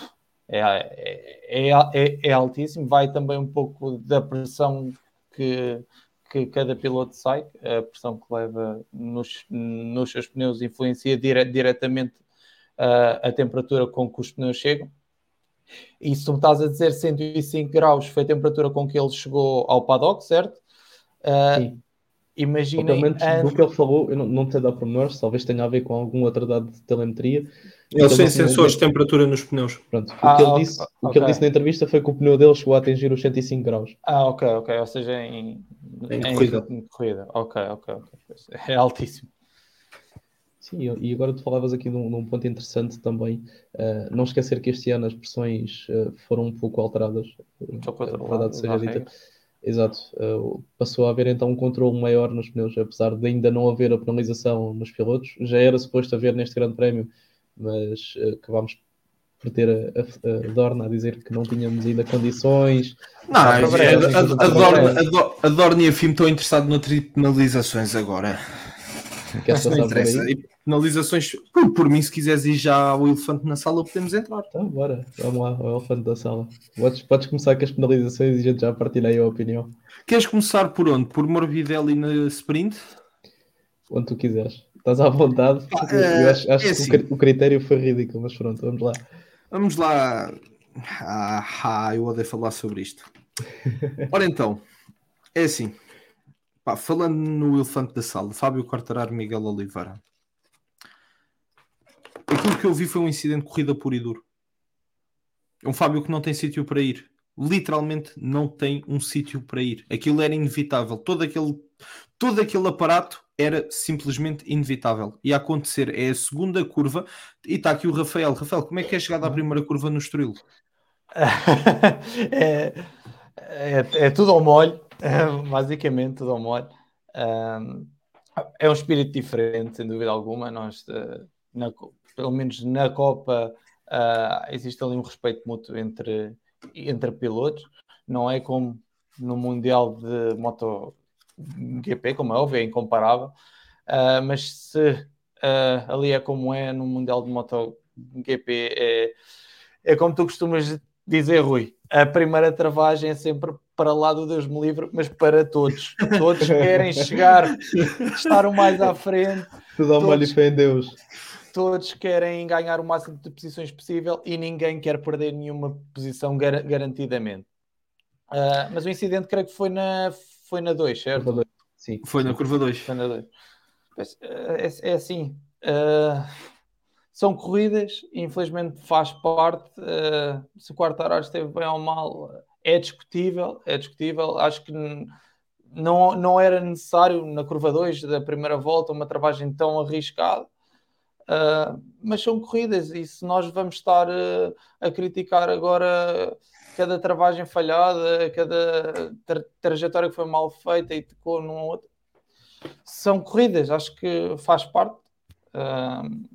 [SPEAKER 3] é, é, é, é, altíssimo. Vai também um pouco da pressão que, que cada piloto sai, a pressão que leva nos, nos seus pneus influencia dire, diretamente uh, a temperatura com que os pneus chegam. E se tu me estás a dizer 105 graus foi a temperatura com que ele chegou ao paddock, certo? Uh, Sim. Imaginem.
[SPEAKER 1] Antes... do que ele falou, eu não, não te dar pormenores, talvez tenha a ver com algum outro dado de telemetria.
[SPEAKER 2] Ele tem sensores de temperatura nos pneus.
[SPEAKER 1] Pronto. O, ah, que, ele okay, disse, okay. o que ele disse na entrevista foi que o pneu dele chegou a atingir os 105 graus.
[SPEAKER 3] Ah, ok, ok. Ou seja, em,
[SPEAKER 2] em, em corrida.
[SPEAKER 3] Em corrida. Ok, ok, ok. É altíssimo.
[SPEAKER 1] Sim, e agora tu falavas aqui de um, de um ponto interessante também. Uh, não esquecer que este ano as pressões uh, foram um pouco alteradas.
[SPEAKER 3] Verdade seja dita.
[SPEAKER 1] Exato. Uh, passou a haver então um controle maior nos pneus, apesar de ainda não haver a penalização nos pilotos. Já era suposto haver neste grande prémio, mas uh, acabámos por ter a, a, a, Dorna a dizer que não tínhamos ainda condições.
[SPEAKER 2] Não, a, a, a, Dorna, a, Dorna e a FIM estão interessados noutras penalizações agora. Que [LAUGHS] não interessa. E penalizações, por, por, mim, se quiseres ir já ao elefante na sala, podemos entrar.
[SPEAKER 1] Então, bora, vamos lá, ao elefante da sala. Podes, podes começar com as penalizações e a gente já partilhei a opinião.
[SPEAKER 2] Queres começar por onde? Por Morbidelli na sprint?
[SPEAKER 1] Onde tu quiseres. Estás à vontade. Ah, eu acho, acho é que assim. o critério foi ridículo, mas pronto, vamos lá.
[SPEAKER 2] Vamos lá. Ah, ah eu odeio falar sobre isto. [LAUGHS] Ora então, é assim. Pá, falando no elefante da sala, Fábio Quartararo, Miguel Oliveira. Aquilo que eu vi foi um incidente de corrida puro e duro. É um Fábio que não tem sítio para ir. Literalmente não tem um sítio para ir. Aquilo era inevitável. Todo aquele, todo aquele aparato era simplesmente inevitável. Ia acontecer. É a segunda curva. E está aqui o Rafael. Rafael, como é que é chegado à primeira curva no Estoril? [LAUGHS]
[SPEAKER 3] é, é, é tudo ao molho [LAUGHS] basicamente, tudo ao molho. é um espírito diferente, sem dúvida alguma. Nós, eh, na, pelo menos na Copa, uh, existe ali um respeito mútuo entre, entre pilotos. Não é como no Mundial de MotoGP, como é óbvio, é incomparável. Uh, mas se uh, ali é como é no Mundial de MotoGP, é, é como tu costumas dizer, Rui, a primeira travagem é sempre para lá do Deus me livre, mas para todos. Todos querem chegar, estar o mais à frente.
[SPEAKER 1] Tudo ao molho em Deus.
[SPEAKER 3] Todos querem ganhar o máximo de posições possível e ninguém quer perder nenhuma posição gar garantidamente. Uh, mas o incidente creio que foi na foi na 2, certo?
[SPEAKER 2] Sim. Foi na curva 2.
[SPEAKER 3] Foi na 2. É, é, assim. Uh, são corridas, infelizmente faz parte. Uh, se o quarto horário esteve bem ou mal, é discutível. É discutível. Acho que não, não era necessário na curva 2 da primeira volta uma travagem tão arriscada. Uh, mas são corridas e se nós vamos estar uh, a criticar agora cada travagem falhada, cada tra trajetória que foi mal feita e tocou num outro, são corridas, acho que faz parte. Uh,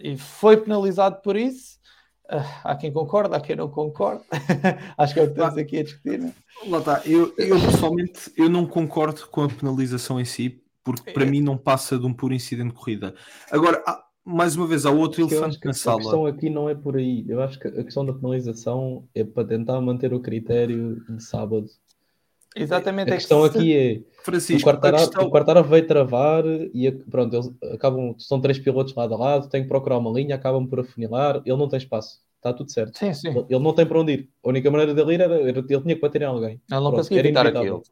[SPEAKER 3] e foi penalizado por isso. Uh, há quem concorda, há quem não concorda. [LAUGHS] Acho que é o que estamos aqui a discutir. Não?
[SPEAKER 2] É? Lá está. Eu, eu pessoalmente eu não concordo com a penalização em si, porque para é. mim não passa de um puro incidente de corrida. Agora, há, mais uma vez, há outro elefante na sala.
[SPEAKER 1] A questão aqui não é por aí. Eu acho que a questão da penalização é para tentar manter o critério de sábado.
[SPEAKER 3] Exatamente.
[SPEAKER 1] A questão aqui é Francisco, o Quartararo, questão... o Quartararo veio travar e pronto, eles acabam, são três pilotos lado a lado, tem que procurar uma linha, acabam por afunilar, ele não tem espaço, está tudo certo.
[SPEAKER 3] Sim, sim.
[SPEAKER 1] Ele, não tem para onde ir. A única maneira dele ir era, ele tinha que bater em alguém.
[SPEAKER 3] Ele não conseguia evitar aquilo.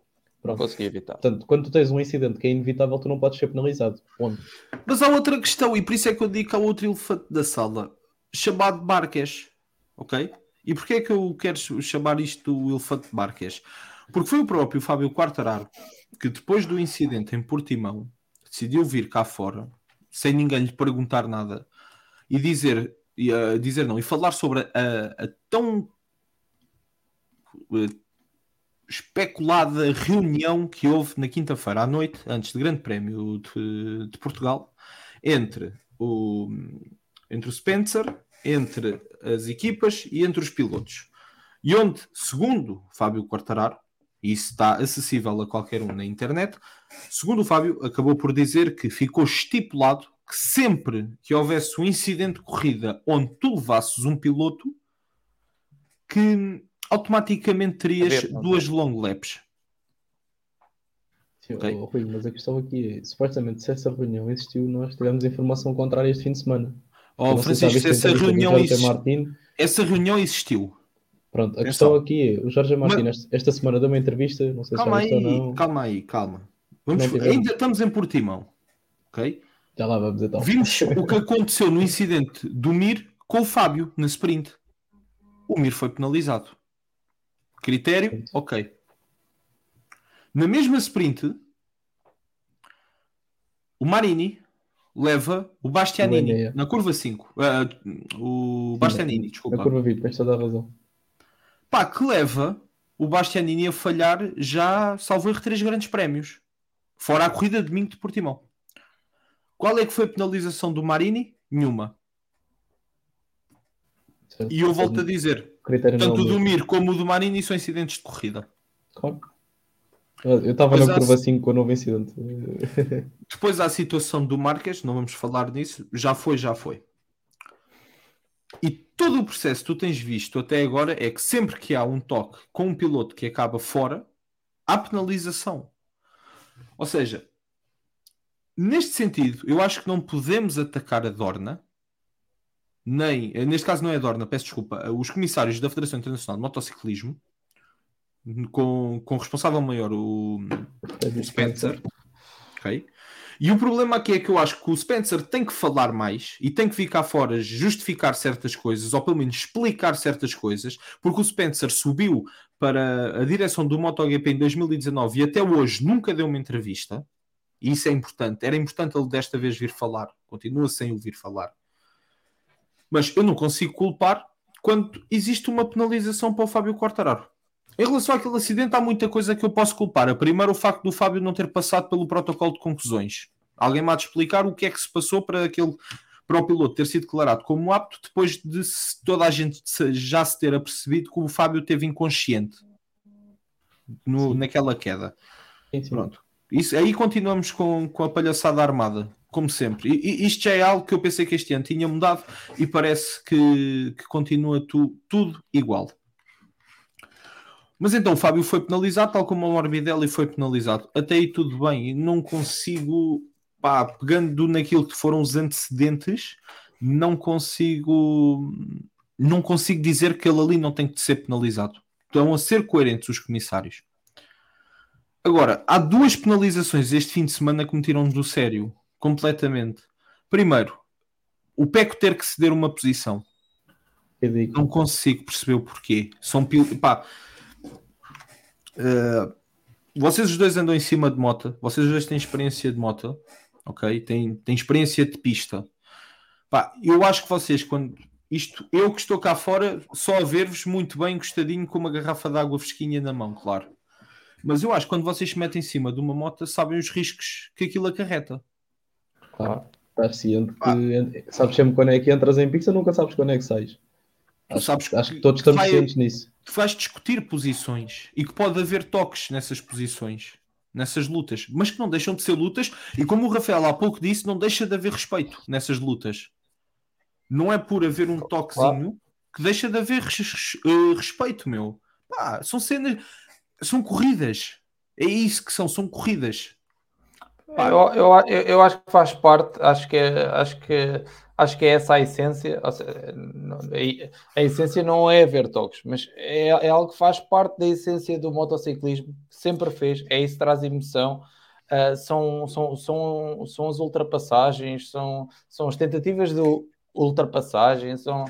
[SPEAKER 3] Pronto. Não consegui evitar.
[SPEAKER 1] Portanto, quando tu tens um incidente que é inevitável, tu não podes ser penalizado. Ponto.
[SPEAKER 2] Mas há outra questão, e por isso é que eu digo que há outro elefante da sala, chamado Marques. Ok? E porquê é que eu quero chamar isto o elefante de Marques? Porque foi o próprio Fábio Quartararo que, depois do incidente em Portimão, decidiu vir cá fora, sem ninguém lhe perguntar nada, e dizer, e, uh, dizer não, e falar sobre a, a tão uh, especulada reunião que houve na quinta-feira à noite, antes do Grande Prémio de, de, Portugal, entre o, entre o Spencer, entre as equipas e entre os pilotos. E onde, segundo Fábio Quartararo, e isso está acessível a qualquer um na internet, segundo o Fábio, acabou por dizer que ficou estipulado que sempre que houvesse um incidente de corrida onde tu levasses um piloto, que automaticamente terias ver, duas long laps.
[SPEAKER 1] Sim, okay? oh, Rui, mas a questão aqui é, supostamente, se essa reunião existiu, nós tivemos informação contrária este fim de semana.
[SPEAKER 2] Oh, Francisco, se essa reunião, exist... essa reunião existiu.
[SPEAKER 1] Pronto, a questão aqui é, o Jorge Martins mas... esta semana deu uma entrevista, não sei
[SPEAKER 2] calma
[SPEAKER 1] se já
[SPEAKER 2] aí, não. Calma aí, calma. Vamos... Ainda estamos em Portimão, ok?
[SPEAKER 1] Já lá vamos então.
[SPEAKER 2] Vimos o que aconteceu no incidente do Mir com o Fábio na sprint. O Mir foi penalizado. Critério, ok. Na mesma sprint, o Marini leva o Bastianini na curva 5. Uh, ah, o Bastianini, desculpa.
[SPEAKER 1] Na curva 20, tens toda a razão.
[SPEAKER 2] Pá, que leva o Bastianini a falhar já, salvo erro, três grandes prémios. Fora a corrida de domingo de Portimão. Qual é que foi a penalização do Marini? Nenhuma. E eu volto a dizer, tanto o do Mir como o do Marini são incidentes de corrida.
[SPEAKER 1] Claro. Eu estava na curva 5 com o novo incidente. [LAUGHS]
[SPEAKER 2] Depois há a situação do Marques, não vamos falar nisso, já foi, já foi. E todo o processo que tu tens visto até agora é que sempre que há um toque com um piloto que acaba fora, há penalização. Ou seja, neste sentido, eu acho que não podemos atacar a Dorna nem, eh, neste caso não é a Dorna, peço desculpa, eh, os comissários da Federação Internacional de Motociclismo, com, com o responsável maior, o, o Spencer, ok? E o problema aqui é que eu acho que o Spencer tem que falar mais e tem que ficar fora, justificar certas coisas, ou pelo menos explicar certas coisas, porque o Spencer subiu para a direção do MotoGP em 2019 e até hoje nunca deu uma entrevista. E isso é importante. Era importante ele desta vez vir falar. Continua sem ouvir falar. Mas eu não consigo culpar quando existe uma penalização para o Fábio Quartararo. Em relação àquele acidente, há muita coisa que eu posso culpar. A primeiro, o facto do Fábio não ter passado pelo protocolo de conclusões. Alguém me há de explicar o que é que se passou para aquele para o piloto ter sido declarado como apto depois de toda a gente já se ter apercebido que o Fábio teve inconsciente no, naquela queda. Sim, sim. Pronto. Isso, aí continuamos com, com a palhaçada armada como sempre. E, isto já é algo que eu pensei que este ano tinha mudado e parece que, que continua tu, tudo igual. Mas então o Fábio foi penalizado, tal como o Morbidelli foi penalizado. Até aí tudo bem, não consigo, pá, pegando naquilo que foram os antecedentes, não consigo, não consigo dizer que ele ali não tem que ser penalizado. Estão a ser coerentes os comissários. Agora, há duas penalizações este fim de semana que me tiram do sério completamente. Primeiro, o Peco ter que ceder uma posição. Não consigo perceber o porquê. São pá, uh, vocês os dois andam em cima de moto, vocês os dois têm experiência de moto, ok? Têm, têm experiência de pista. Pá, eu acho que vocês, quando isto, eu que estou cá fora, só a ver-vos muito bem, gostadinho, com uma garrafa de água fresquinha na mão, claro. Mas eu acho que quando vocês se metem em cima de uma moto, sabem os riscos que aquilo acarreta.
[SPEAKER 1] Claro, estás ciente que sabes sempre quando é que entras em pista, nunca sabes quando é que sais. Acho, sabes acho que, todos estamos vai, cientes nisso.
[SPEAKER 2] Tu vais discutir posições e que pode haver toques nessas posições. nessas lutas, mas que não deixam de ser lutas, e como o Rafael há pouco disse, não deixa de haver respeito nessas lutas. Não é por haver um toquezinho que deixa de haver res, uh, respeito, meu. Pá, são cenas, são corridas. É isso que são, são corridas.
[SPEAKER 3] Eu, eu, eu, acho que faz parte, acho que, é, acho que, acho que é essa a essência. A essência não é haver toques, mas é, é algo que faz parte da essência do motociclismo, sempre fez, é isso que traz emoção. Uh, são, são, são, são as ultrapassagens, são, são as tentativas de ultrapassagem, são,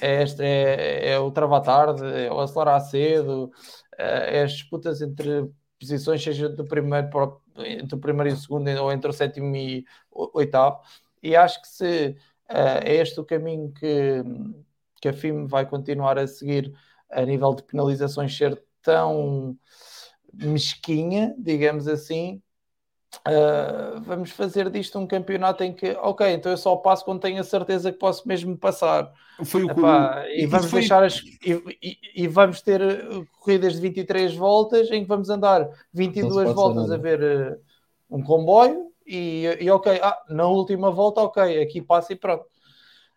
[SPEAKER 3] é, este, é, é o travar tarde, é o acelerar cedo, é, é as disputas entre posições, seja do primeiro, entre o primeiro e o segundo, ou entre o sétimo e o oitavo. E acho que se uh, é este o caminho que, que a FIM vai continuar a seguir a nível de penalizações ser tão mesquinha, digamos assim, Uh, vamos fazer disto um campeonato em que, ok, então eu só passo quando tenho a certeza que posso mesmo passar. Foi o Epá, e vamos foi... deixar as e, e, e, vamos ter uh, corridas de 23 voltas em que vamos andar 22 voltas a ver uh, um comboio e, e ok, ah, na última volta, ok, aqui passa e pronto.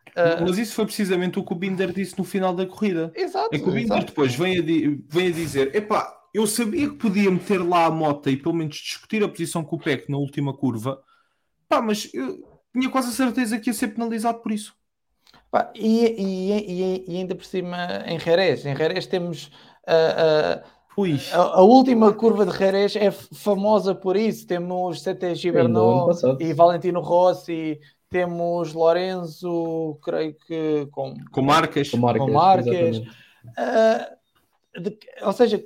[SPEAKER 2] Uh, Mas isso foi precisamente o que o Binder disse no final da corrida. Exato. É que o Binder exato. depois vem a, vem a dizer: epá, eu sabia que podia meter lá a moto e pelo menos discutir a posição com o PEC na última curva, pá, mas eu tinha quase a certeza que ia ser penalizado por isso.
[SPEAKER 3] Pá, e, e, e, ainda por cima em Jerez, em Jerez temos uh, uh, a, a, última curva de Jerez é famosa por isso. Temos CT Gibernot e Valentino Rossi, temos Lorenzo, creio que com,
[SPEAKER 2] com Marques,
[SPEAKER 3] com Marques, com Marques. Uh, de, ou seja,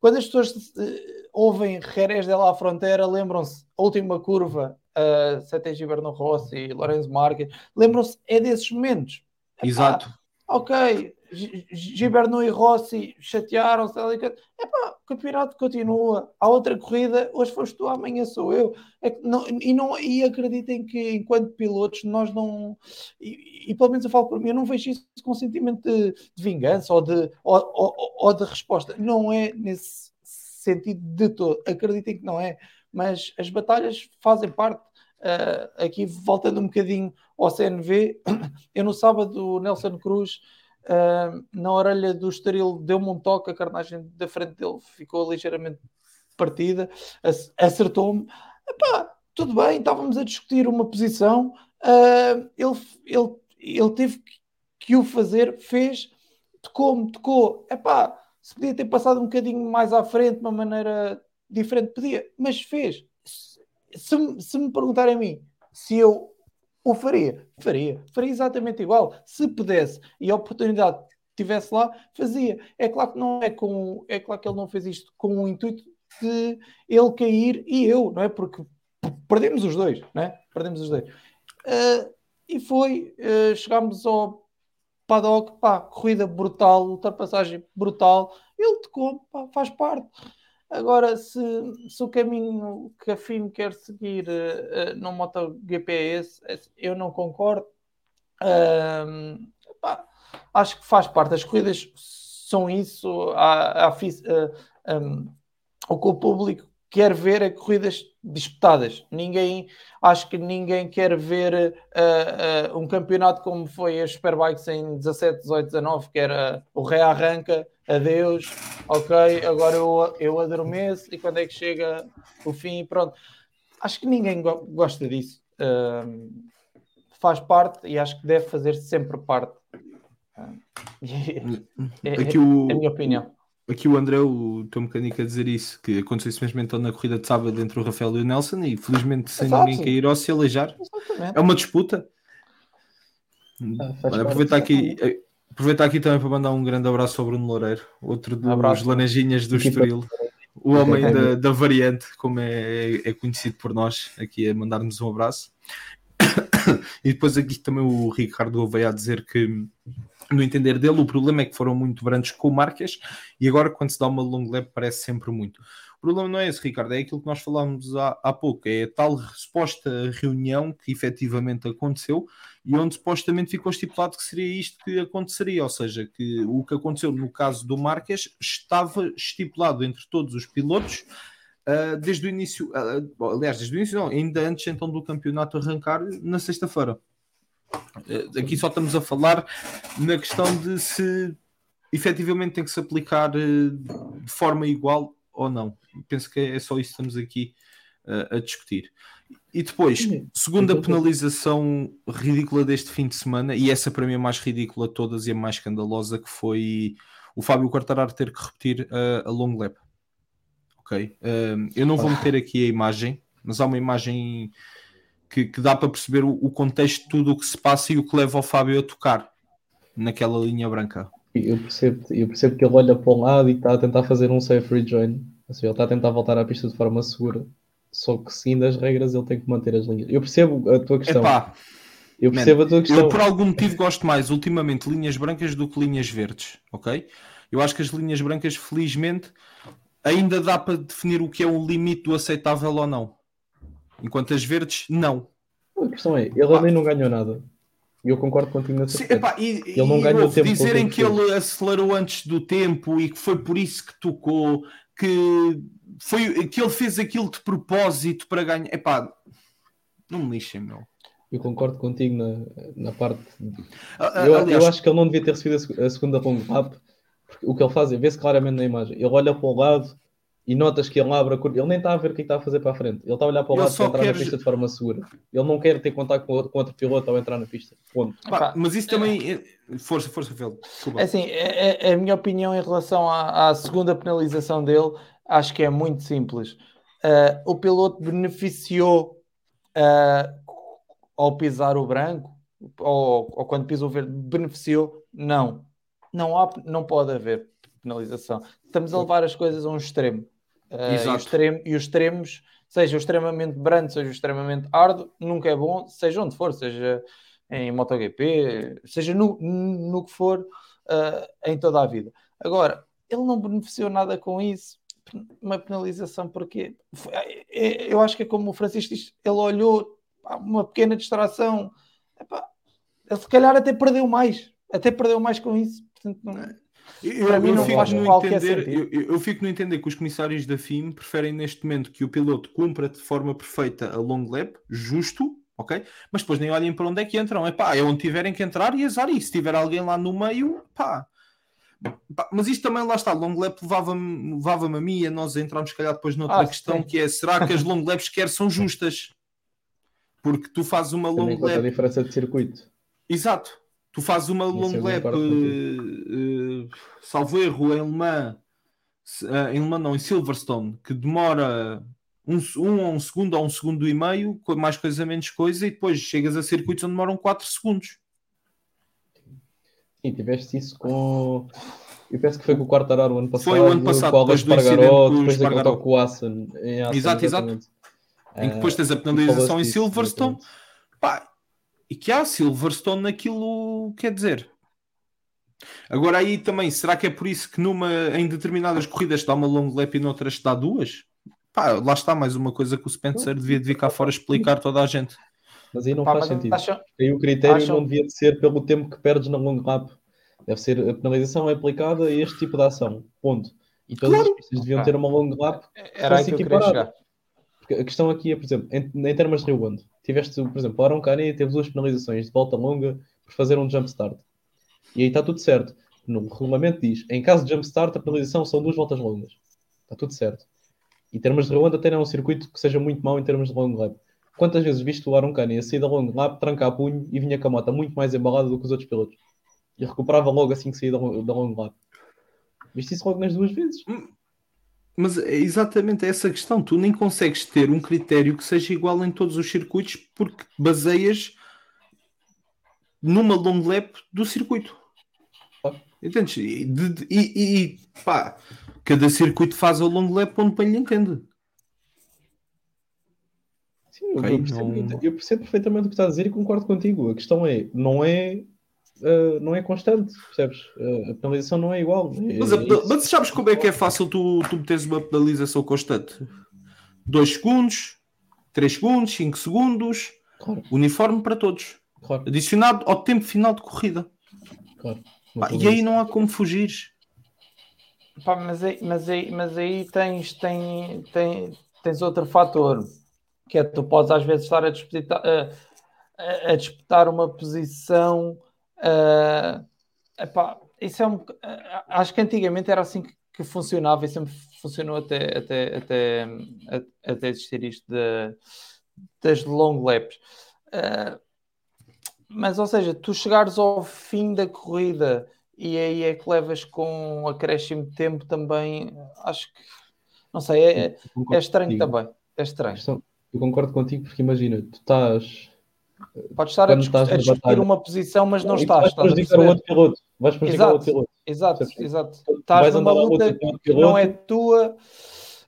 [SPEAKER 3] quando as pessoas uh, ouvem Jerez de la Frontera, lembram-se última curva, uh, Sete Giberno Rossi Lorenzo Marques, lembram-se é desses momentos.
[SPEAKER 2] Exato.
[SPEAKER 3] ok, Giberno e Rossi chatearam-se. Epá, o campeonato continua. Há outra corrida, hoje foste tu, amanhã sou eu. É que não, e, não, e acreditem que, enquanto pilotos, nós não. E, e, pelo menos eu falo por mim, eu não vejo isso com sentimento de, de vingança ou de, ou, ou, ou de resposta. Não é nesse sentido de todo. Acreditem que não é. Mas as batalhas fazem parte. Uh, aqui voltando um bocadinho ao CNV, [COUGHS] eu no sábado, Nelson Cruz Uh, na orelha do Estoril deu-me um toque, a carnagem da frente dele ficou ligeiramente partida, acertou-me. Tudo bem, estávamos a discutir uma posição, uh, ele, ele, ele teve que o fazer, fez, tocou-me, tocou. Epá, se podia ter passado um bocadinho mais à frente, de uma maneira diferente, podia, mas fez. Se, se me perguntarem a mim se eu o faria? Faria. Faria exatamente igual. Se pudesse e a oportunidade estivesse lá, fazia. É claro que não é com. É claro que ele não fez isto com o intuito de ele cair e eu, não é? Porque perdemos os dois, não é? Perdemos os dois. Uh, e foi, uh, chegámos ao paddock, pá, corrida brutal, ultrapassagem brutal. Ele tocou, pá, faz parte. Agora, se, se o caminho que a FIM quer seguir uh, no MotoGP é esse, eu não concordo. Uh, pá, acho que faz parte. As corridas são isso. Um, o que o público quer ver é corridas disputadas. Ninguém, acho que ninguém quer ver uh, uh, um campeonato como foi as Superbikes em 17, 18, 19, que era o rei arranca, adeus, ok, agora eu, eu adormeço e quando é que chega o fim pronto. Acho que ninguém go gosta disso. Uh, faz parte e acho que deve fazer sempre parte. [LAUGHS] é, é, é, o... é a minha opinião
[SPEAKER 2] aqui o André, o teu mecânico, a dizer isso, que aconteceu isso mesmo então na corrida de sábado entre o Rafael e o Nelson, e felizmente sem Exato. ninguém cair ou se aleijar. Exatamente. É uma disputa. Ah, Olha, aproveitar aqui, aproveitar aqui também para mandar um grande abraço ao Bruno Loureiro, outro dos abraço. laranjinhas do Estoril. O homem da, da variante, como é, é conhecido por nós, aqui a mandar-nos um abraço. [COUGHS] e depois aqui também o Ricardo veio a dizer que no entender dele, o problema é que foram muito brandos com o Marques e agora quando se dá uma long parece sempre muito. Problema não é esse, Ricardo, é aquilo que nós falámos há, há pouco, é a tal suposta reunião que efetivamente aconteceu e onde supostamente ficou estipulado que seria isto que aconteceria, ou seja, que o que aconteceu no caso do Marques estava estipulado entre todos os pilotos uh, desde o início, uh, aliás, desde o início, não, ainda antes então do campeonato arrancar na sexta-feira. Uh, aqui só estamos a falar na questão de se efetivamente tem que se aplicar de forma igual ou não. Penso que é só isso que estamos aqui a discutir. E depois, segunda penalização ridícula deste fim de semana, e essa para mim é a mais ridícula de todas e a mais escandalosa, que foi o Fábio Quartararo ter que repetir a, a long lap. Ok? Uh, eu não vou meter aqui a imagem, mas há uma imagem que, que dá para perceber o, o, contexto de tudo o que se passa e o que leva o Fábio a tocar naquela linha branca.
[SPEAKER 1] Eu percebo, eu percebo que ele olha para um lado e está a tentar fazer um safe rejoin. Ou seja, ele está a tentar voltar à pista de forma segura. Só que seguindo as regras ele tem que manter as linhas. Eu percebo a tua questão. Epá, eu percebo man, a tua questão.
[SPEAKER 2] Eu por algum motivo gosto mais ultimamente linhas brancas do que linhas verdes, ok? Eu acho que as linhas brancas, felizmente, ainda dá para definir o que é o limite do aceitável ou não. Enquanto as verdes, não.
[SPEAKER 1] A questão é, ele nem não ganhou nada. E eu concordo contigo nessa Sim, epá,
[SPEAKER 2] e, Ele não ganhou tempo. Dizerem que ele acelerou antes do tempo e que foi por isso que tocou, que, foi, que ele fez aquilo de propósito para ganhar. Epá, não me lixem, meu.
[SPEAKER 1] Eu concordo contigo na, na parte. Eu, Aliás, eu acho que ele não devia ter recebido a segunda long lap o que ele faz é, vê-se claramente na imagem, ele olha para o lado e notas que ele abre a curva, ele nem está a ver o que está a fazer para a frente, ele está a olhar para o lado para entrar quer... na pista de forma segura. Ele não quer ter contato com outro, com outro piloto ao entrar na pista. Ponto.
[SPEAKER 2] Pá, mas isso também. É... Força, força, Fel.
[SPEAKER 3] É assim, é, é, a minha opinião em relação à, à, segunda penalização dele, acho que é muito simples. Uh, o piloto beneficiou uh, ao pisar o branco, ou, ou quando pisou o verde, beneficiou? Não não, há, não pode haver penalização. Estamos a levar as coisas a um extremo. Uh, e, o extremo e os extremos, seja extremamente brando, seja extremamente árduo, nunca é bom, seja onde for, seja em MotoGP, seja no, no que for, uh, em toda a vida. Agora, ele não beneficiou nada com isso. Uma penalização, porque é, é, eu acho que é como o Francisco diz, ele olhou uma pequena distração, Epá, ele se calhar até perdeu mais, até perdeu mais com isso. Portanto, não,
[SPEAKER 2] eu, não faz no entender, eu, eu, fico no entender que os comissários da FIM preferem neste momento que o piloto cumpra de forma perfeita a long lap, justo, ok? Mas depois nem olhem para onde é que entram. É pá, é onde tiverem que entrar e azar. E se tiver alguém lá no meio, pá. Mas isto também lá está, long lap levava-me levava a mim e a nós entramos, se calhar, depois noutra ah, questão sim. que é: será que as [LAUGHS] long laps quer são justas? Porque tu fazes uma long lap.
[SPEAKER 1] a diferença de circuito.
[SPEAKER 2] Exato. Tu fazes uma long lap, uh, salvo erro, em Le Mans, uh, em Le Mans não, em Silverstone, que demora um, um um segundo ou um segundo e meio, mais coisa menos coisa, e depois chegas a circuitos onde demoram 4 segundos.
[SPEAKER 1] Sim, tiveste isso com. Eu penso que foi com o Quartararo o ano passado.
[SPEAKER 2] Foi o ano passado, depois do Espargaró,
[SPEAKER 1] depois daquele toque com o Assen.
[SPEAKER 2] Exato, exato. Em que depois tens a penalização em Silverstone. Pá, e que há Silverstone naquilo, quer dizer. Agora aí também, será que é por isso que numa, em determinadas corridas dá uma long lap e noutras dá duas? Pá, lá está mais uma coisa que o Spencer devia de vir cá fora explicar toda a gente.
[SPEAKER 1] Mas aí não Pá, faz sentido. Acham... Aí o critério acham... não devia de ser pelo tempo que perdes na long lap. Deve ser a penalização é aplicada a este tipo de ação. Ponto. E todas claro. as pistas deviam ter uma long lap.
[SPEAKER 3] Era aí que eu queria chegar.
[SPEAKER 1] Porque a questão aqui é, por exemplo, em, em termos de Rio Grande, tiveste, por exemplo, o Aaron Cani teve duas penalizações de volta longa por fazer um jump start. E aí está tudo certo. No regulamento diz, em caso de jump start, a penalização são duas voltas longas. Está tudo certo. E termos de Rio até não é um circuito que seja muito mau em termos de long lap. Quantas vezes viste o Aaron Cani a sair da long lap, trancar a punho e vinha com a moto muito mais embalada do que os outros pilotos? E recuperava logo assim que saía da, long lap. Viste isso logo nas duas vezes?
[SPEAKER 2] Mas é exatamente essa questão. Tu nem consegues ter um critério que seja igual em todos os circuitos porque baseias numa long lap do circuito. Entendes? E, de, e, e, pá, cada circuito faz a long lap onde bem lhe entende.
[SPEAKER 1] Sim, okay, eu, percebo, não... eu percebo perfeitamente o que estás a dizer e concordo contigo. A questão é, não é uh, não é constante, percebes? Uh, a penalização não é igual.
[SPEAKER 2] É, mas, a, é mas, sabes como é que é fácil tu, tu meteres uma penalização constante? 2 segundos, 3 segundos, 5 segundos, claro. uniforme para todos. Claro. Adicionado ao tempo final de corrida. Claro. Pá, e aí não há como fugir.
[SPEAKER 3] Pá, mas, aí, mas, aí, mas aí tens, tens, tens, tens outro fator, que é tu podes às vezes estar a disputar, a, a disputar uma posição. Uh, epá, isso é um, acho que antigamente era assim que, que funcionava e sempre funcionou até, até, até, até existir isto de, das long laps. Uh, mas, ou seja, tu chegares ao fim da corrida e aí é que levas com um acréscimo de tempo também, acho que, não sei, é, é estranho contigo. também. É estranho.
[SPEAKER 1] Eu concordo contigo porque imagina, tu estás.
[SPEAKER 3] Podes estar a, discutir, a discutir uma posição, mas não, não estás.
[SPEAKER 1] Vais prejudicar o outro piloto. Vais prejudicar
[SPEAKER 3] exato,
[SPEAKER 1] o outro piloto.
[SPEAKER 3] Exato, exato. Estás numa luta que não é tua.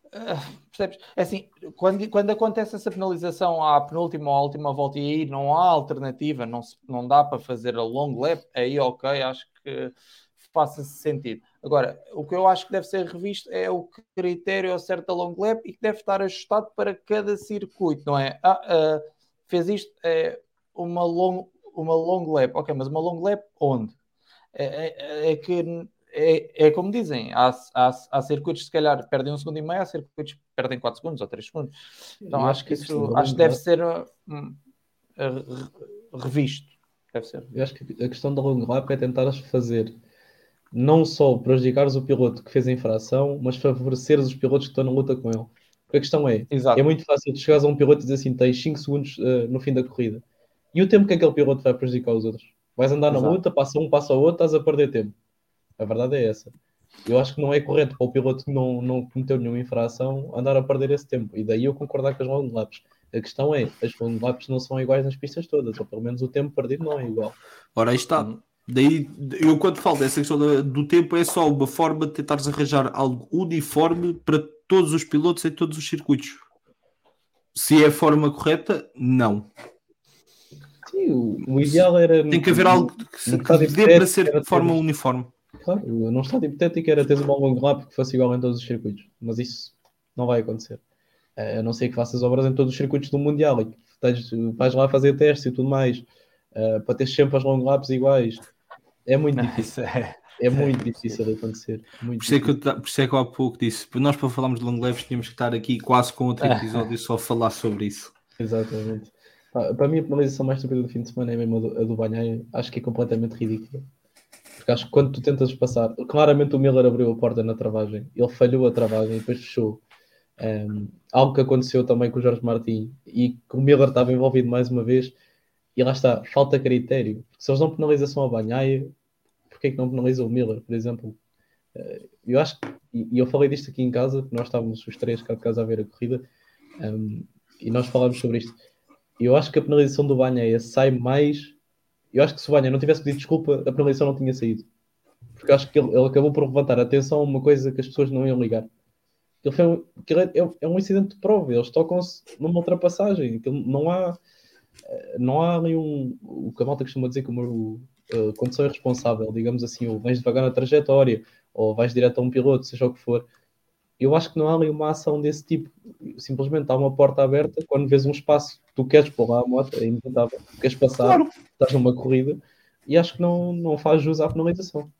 [SPEAKER 3] Uh, Percebes? É assim, quando, quando acontece essa penalização à penúltima ou à última volta e aí não há alternativa, não, se, não dá para fazer a long lap, aí ok, acho que faça-se sentido. Agora, o que eu acho que deve ser revisto é o critério certo da long lap e que deve estar ajustado para cada circuito, não é? Ah, uh, fez isto, é uma long, uma long lap, ok, mas uma long lap onde? É, é, é que é, é como dizem, há, há, há circuitos que se calhar perdem um segundo e meio, há circuitos que perdem 4 segundos ou 3 segundos. Então acho, acho que isso acho que deve ser uh, revisto. Deve ser.
[SPEAKER 1] Eu acho que a questão da long lap é tentar fazer não só prejudicares o piloto que fez a infração, mas favoreceres os pilotos que estão na luta com ele. Porque a questão é, Exato. é muito fácil de chegares a um piloto e dizer assim, tens 5 segundos uh, no fim da corrida. E o tempo que aquele piloto vai prejudicar os outros? Vais andar Exato. na luta, passa um, passa o outro, estás a perder tempo. A verdade é essa. Eu acho que não é correto para o piloto que não, não cometeu nenhuma infração andar a perder esse tempo. E daí eu concordar com as long laps. A questão é, as long laps não são iguais nas pistas todas, ou pelo menos o tempo perdido não é igual.
[SPEAKER 2] Ora, aí está. Daí, eu quando falo dessa questão do tempo, é só uma forma de tentares arranjar algo uniforme para todos os pilotos em todos os circuitos. Se é a forma correta, não.
[SPEAKER 1] Sim, o, o ideal era.
[SPEAKER 2] Tem que haver algo que, que dê para ser de forma uniforme.
[SPEAKER 1] Claro, não está hipotético era ter um longo lap que fosse igual em todos os circuitos, mas isso não vai acontecer. A não ser que faças obras em todos os circuitos do Mundial e que vais lá fazer testes e tudo mais uh, para ter sempre as long laps iguais. É muito [LAUGHS] difícil. É, é, muito difícil de acontecer. Muito
[SPEAKER 2] por, isso é que eu, por isso é que eu há pouco disse, nós para falarmos de long laps tínhamos que estar aqui quase com outro [LAUGHS] episódio só a falar sobre isso.
[SPEAKER 1] Exatamente. Para mim a penalização mais estúpida do fim de semana é mesmo a do, a do. Acho que é completamente ridícula. Porque acho que quando tu tentas passar, claramente o Miller abriu a porta na travagem, ele falhou a travagem e depois fechou. Um, algo que aconteceu também com o Jorge Martin e que o Miller estava envolvido mais uma vez. E lá está, falta critério. Se eles dão penalização ao Banhaia, porquê é que não penalizam o Miller, por exemplo? Uh, eu acho que, e eu falei disto aqui em casa, nós estávamos os três cá de casa a ver a corrida um, e nós falámos sobre isto. Eu acho que a penalização do Banhaia sai mais eu acho que se o Banha não tivesse pedido desculpa, a penalização não tinha saído. Porque acho que ele, ele acabou por levantar a atenção a uma coisa que as pessoas não iam ligar. Ele foi um, é, é, é, um incidente de prova, eles tocam-se numa ultrapassagem. Não há, eh, não há ali um. O que a malta costuma dizer como o, a condição irresponsável, digamos assim, ou vais devagar na trajetória, ou vais direto a um piloto, seja o que for eu acho que não há ali uma ação desse tipo. Simplesmente há uma porta aberta, quando vês um espaço, tu queres pôr lá a moto, é inevitável, queres passar, claro. estás numa corrida, e acho que não, não faz jus à penalização.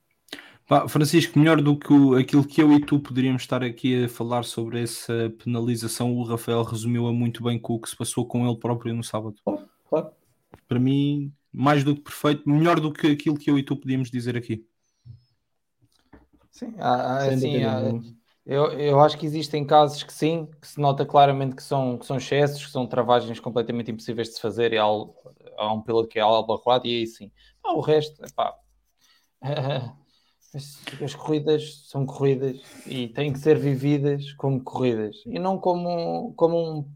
[SPEAKER 2] Pá, Francisco, melhor do que o, aquilo que eu e tu poderíamos estar aqui a falar sobre essa penalização, o Rafael resumiu-a muito bem com o que se passou com ele próprio no sábado.
[SPEAKER 1] Claro, claro.
[SPEAKER 2] Para mim, mais do que perfeito, melhor do que aquilo que eu e tu podíamos dizer aqui.
[SPEAKER 3] Sim, há, assim, há, eu, eu acho que existem casos que sim, que se nota claramente que são, que são excessos, que são travagens completamente impossíveis de se fazer e há, há um piloto que é albarroado e aí sim. Ah, o resto, epá, [LAUGHS] as, as corridas são corridas e têm que ser vividas como corridas e não como, como um,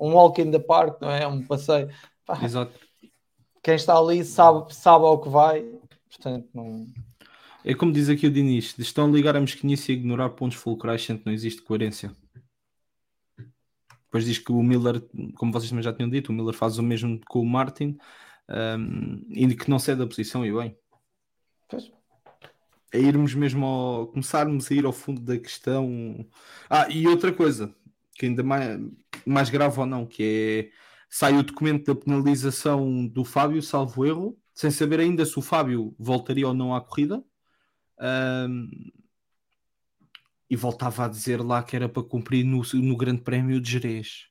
[SPEAKER 3] um walk in the park, não é? Um passeio.
[SPEAKER 2] Epá, Exato.
[SPEAKER 3] Quem está ali sabe, sabe ao que vai, portanto não
[SPEAKER 2] é como diz aqui o Diniz: estão a ligar a mesquinice e ignorar pontos fulcrais, sendo que não existe coerência. Depois diz que o Miller, como vocês também já tinham dito, o Miller faz o mesmo com o Martin um, e que não cede a posição e bem. Pois. É irmos mesmo ao. começarmos a ir ao fundo da questão. Ah, e outra coisa, que ainda mais, mais grave ou não, que é sai o documento da penalização do Fábio, salvo erro, sem saber ainda se o Fábio voltaria ou não à corrida. Um, e voltava a dizer lá que era para cumprir no, no Grande Prémio de Jerez.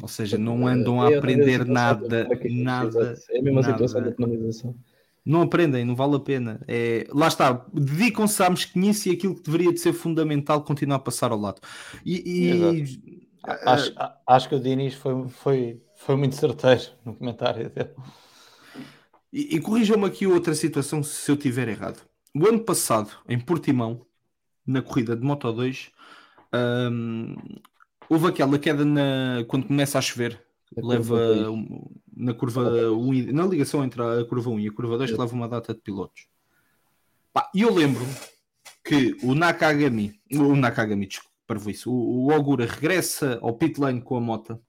[SPEAKER 2] Ou seja, não andam a aprender nada, nada.
[SPEAKER 1] É a mesma situação da penalização.
[SPEAKER 2] Não aprendem, não vale a pena. É, lá está, dedicam-se à mesquinice e aquilo que deveria de ser fundamental continuar a passar ao lado. E,
[SPEAKER 3] e acho, acho, que o Diniz foi, foi, foi muito certeiro no comentário dele.
[SPEAKER 2] E, e corrijam-me aqui outra situação se eu tiver errado. O ano passado, em Portimão, na corrida de Moto 2, um, houve aquela queda na, quando começa a chover, leva na curva 1, na ligação entre a curva 1 e a curva 2, que leva uma data de pilotos. E eu lembro que o Nakagami, o Nakagami, isso, o, o Ogura regressa ao pit lane com a moto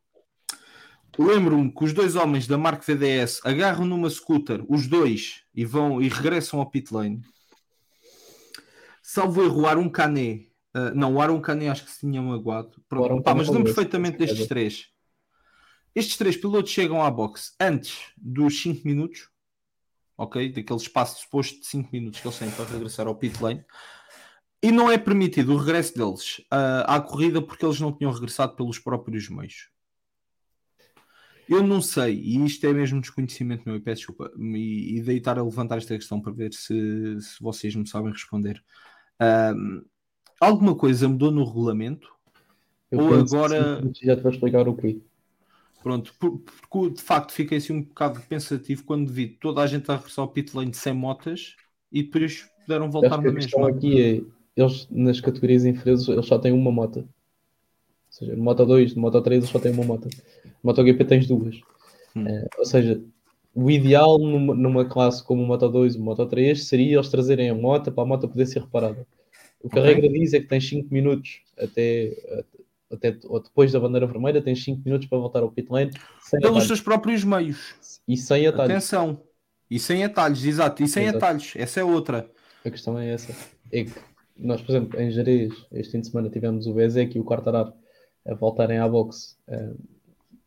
[SPEAKER 2] Lembro-me que os dois homens da marca VDS agarram numa scooter, os dois, e vão e regressam ao pit lane. Salvo erro, o Arum Cané. Uh, não, o Arum Cané acho que se tinha magoado. Pronto, pá, mas lembro perfeitamente destes três. Estes três pilotos chegam à box antes dos 5 minutos, ok? Daquele espaço suposto de 5 minutos que eles têm para regressar ao pit lane. E não é permitido o regresso deles uh, à corrida porque eles não tinham regressado pelos próprios meios. Eu não sei, e isto é mesmo desconhecimento meu, e peço desculpa, e, e daí estar a levantar esta questão para ver se, se vocês me sabem responder. Um, alguma coisa mudou no regulamento?
[SPEAKER 1] Eu ou agora. Já te vou explicar o quê?
[SPEAKER 2] Pronto, porque de facto fiquei assim um bocado pensativo quando vi toda a gente a regressar ao pit lane sem motas e depois puderam voltar na mesma.
[SPEAKER 1] A aqui é, eles nas categorias inferiores eles só têm uma moto. Ou seja, no Moto 2, no Moto 3 eles só têm uma moto. No MotoGP tens duas. Hum. Uh, ou seja, o ideal numa, numa, classe como o Moto 2 e o Moto 3 seria eles trazerem a moto para a moto poder ser reparada. O que okay. a regra diz é que tens 5 minutos até, até ou depois da bandeira vermelha, tens 5 minutos para voltar ao pit lane.
[SPEAKER 2] Pelos teus próprios meios.
[SPEAKER 1] E sem atalhos.
[SPEAKER 2] Atenção. E sem atalhos, exato. E sem exato. atalhos. Essa é outra.
[SPEAKER 1] A questão é essa. É que nós, por exemplo, em Jerez, este fim de semana tivemos o Bezek e o Quartararo a voltarem à boxe, uh,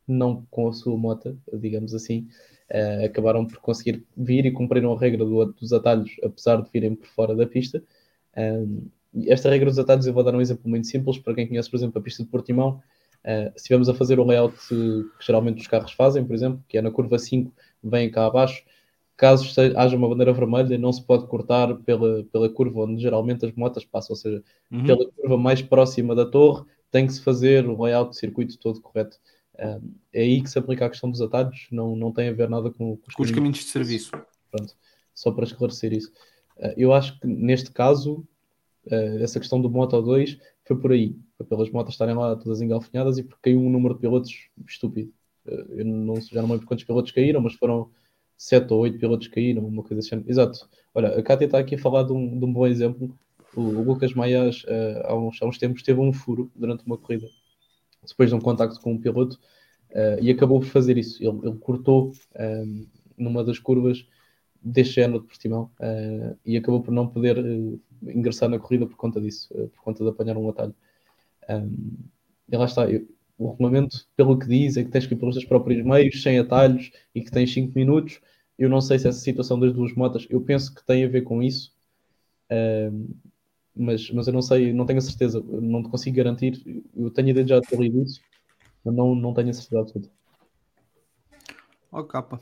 [SPEAKER 1] não com a sua moto, digamos assim, uh, acabaram por conseguir vir e cumpriram a regra do, dos atalhos, apesar de virem por fora da pista. Um, esta regra dos atalhos, eu vou dar um exemplo muito simples para quem conhece, por exemplo, a pista de Portimão. Uh, se estivermos a fazer o layout que geralmente os carros fazem, por exemplo, que é na curva 5, vem cá abaixo, caso haja uma bandeira vermelha, não se pode cortar pela, pela curva onde geralmente as motas passam, ou seja, uhum. pela curva mais próxima da torre, tem que se fazer o layout do circuito todo correto. Um, é aí que se aplica a questão dos atalhos, não, não tem a ver nada com,
[SPEAKER 2] com os, com caminhos, caminhos de serviço.
[SPEAKER 1] Pronto, só para esclarecer isso. Uh, eu acho que neste caso uh, essa questão do Moto 2 foi por aí. Foi pelas motos estarem lá todas engalfinhadas e porque caiu um número de pilotos estúpido. Uh, eu não, já não lembro quantos pilotos caíram, mas foram 7 ou 8 pilotos caíram, uma coisa assim. Exato. Olha, a Cátia está aqui a falar de um, de um bom exemplo. O, o Lucas Maias, uh, há, uns, há uns tempos, teve um furo durante uma corrida, depois de um contacto com um piloto, uh, e acabou por fazer isso. Ele, ele cortou um, numa das curvas deste género de Portimão uh, e acabou por não poder ingressar na corrida por conta disso, por conta de apanhar um atalho. Um, e lá está, eu, o regulamento, pelo que diz, é que tens que ir pelos teus próprios meios, sem atalhos e que tens 5 minutos. Eu não sei se essa situação das duas motas, eu penso que tem a ver com isso, mas, mas eu não sei, não tenho a certeza, não te consigo garantir. Eu tenho a ideia de já ter lido isso, mas não, não tenho a certeza absoluta.
[SPEAKER 2] Ó, capa.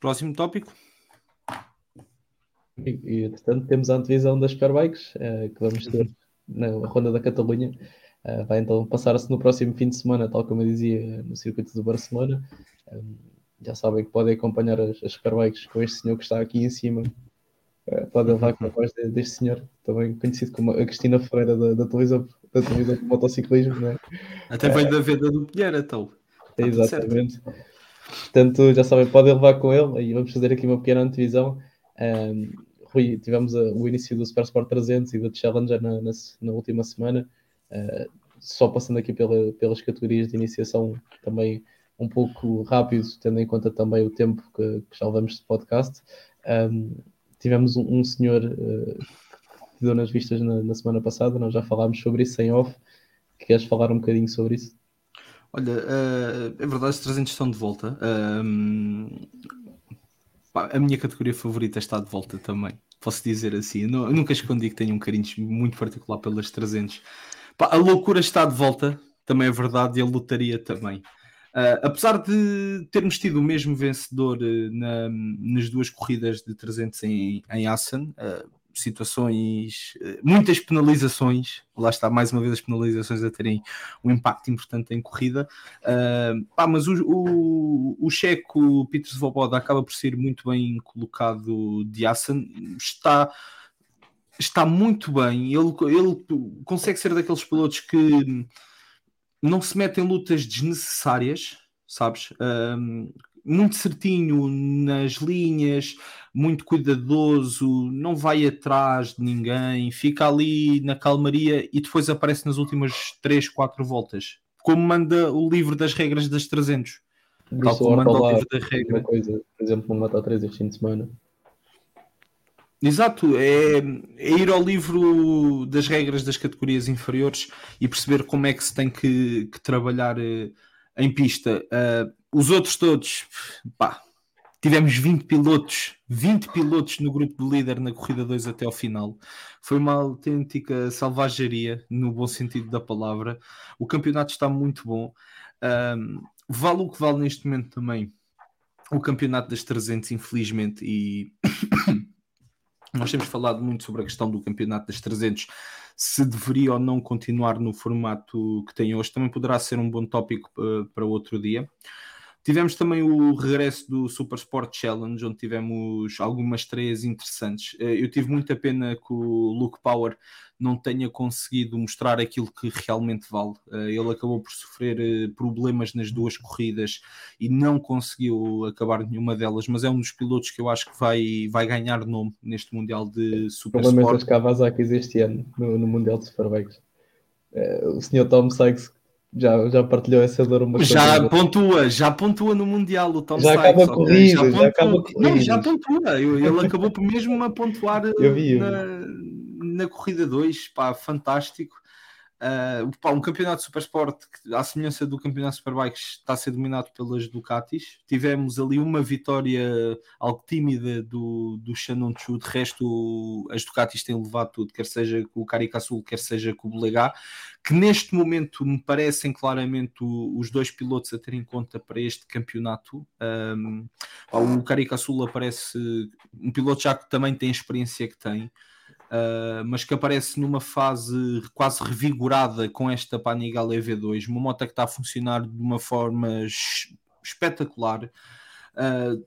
[SPEAKER 2] Próximo tópico.
[SPEAKER 1] E, e portanto, temos a antevisão das Superbikes, uh, que vamos ter na Ronda da Catalunha. Uh, vai então passar-se no próximo fim de semana, tal como eu dizia, no circuito do Barcelona. Um, já sabem que podem acompanhar as, as Superbikes com este senhor que está aqui em cima. Uh, podem levar com a voz de, deste senhor, também conhecido como a Cristina Ferreira da, da televisão, da televisão de motociclismo. Né?
[SPEAKER 2] Até veio da venda do Pinheiro, então.
[SPEAKER 1] Exatamente. Portanto, já sabem, podem levar com ele e vamos fazer aqui uma pequena antevisão. Um, Rui, tivemos a, o início do Super Sport 300 e do Challenger na, na, na última semana. Uh, só passando aqui pela, pelas categorias de iniciação também um pouco rápido, tendo em conta também o tempo que, que já levamos de podcast. Um, tivemos um, um senhor uh, que deu nas vistas na, na, semana passada, nós já falámos sobre isso em off. Queres falar um bocadinho sobre isso?
[SPEAKER 2] Olha, uh, é verdade, os 300 estão de volta. A minha categoria favorita está de volta também. Posso dizer assim. Eu nunca escondi que tenho um carinho muito particular pelas 300. Pá, a loucura está de volta, também é verdade, e a lotaria também. Uh, apesar de termos tido o mesmo vencedor uh, na, nas duas corridas de 300 em, em Assen, uh, situações, muitas penalizações, lá está mais uma vez as penalizações a terem um impacto importante em corrida, pá, mas o, o, o checo Peter Svoboda acaba por ser muito bem colocado de Assen, está está muito bem, ele, ele consegue ser daqueles pilotos que não se mete em lutas desnecessárias, sabes? Um, muito certinho nas linhas, muito cuidadoso, não vai atrás de ninguém, fica ali na calmaria e depois aparece nas últimas 3, 4 voltas. Como manda o livro das regras das 300.
[SPEAKER 1] Tal como manda o livro da regra. Coisa, por exemplo, no Mata 3 este fim de semana.
[SPEAKER 2] Exato, é, é, ir ao livro das regras das categorias inferiores e perceber como é que se tem que, que trabalhar uh, em pista. Uh, os outros todos, pá, tivemos 20 pilotos, 20 pilotos no grupo de líder na corrida 2 até ao final. Foi uma autêntica selvageria, no bom sentido da palavra. O campeonato está muito bom. Um, vale o que vale neste momento também o campeonato das 300, infelizmente, e [COUGHS] nós temos falado muito sobre a questão do campeonato das 300, se deveria ou não continuar no formato que tem hoje, também poderá ser um bom tópico uh, para outro dia. Tivemos também o regresso do Super Sport Challenge, onde tivemos algumas estreias interessantes. Eh, eu tive muita pena que o Luke Power não tenha conseguido mostrar aquilo que realmente vale. Eh, ele acabou por sofrer eh, problemas nas duas corridas e não conseguiu acabar nenhuma delas, mas é um dos pilotos que eu acho que vai, vai ganhar nome neste Mundial de Super Sport.
[SPEAKER 1] Problemas das Kawasaki este ano no, no Mundial de Superbikes. o senhor Tom Sykes já, já partilhou essa dor uma
[SPEAKER 2] Já pontua, já pontua no Mundial o Tom
[SPEAKER 1] já
[SPEAKER 2] Sykes,
[SPEAKER 1] acaba corrida, já, já acaba
[SPEAKER 2] corrida. Não, já pontua. Ele acabou mesmo a pontuar [LAUGHS] vi, na, na corrida 2, pá, fantástico. Uh, pá, um campeonato Super Sport que, à semelhança do campeonato Superbikes, está a ser dominado pelas Ducatis. Tivemos ali uma vitória algo tímida do, do Shannon Chu. De resto, as Ducatis têm levado tudo, quer seja com o Carica quer seja com o Bolegá, que neste momento me parecem claramente os dois pilotos a ter em conta para este campeonato. Um, o Carica aparece um piloto já que também tem a experiência que tem uh, mas que aparece numa fase quase revigorada com esta Panigale EV2, uma moto que está a funcionar de uma forma espetacular. Uh,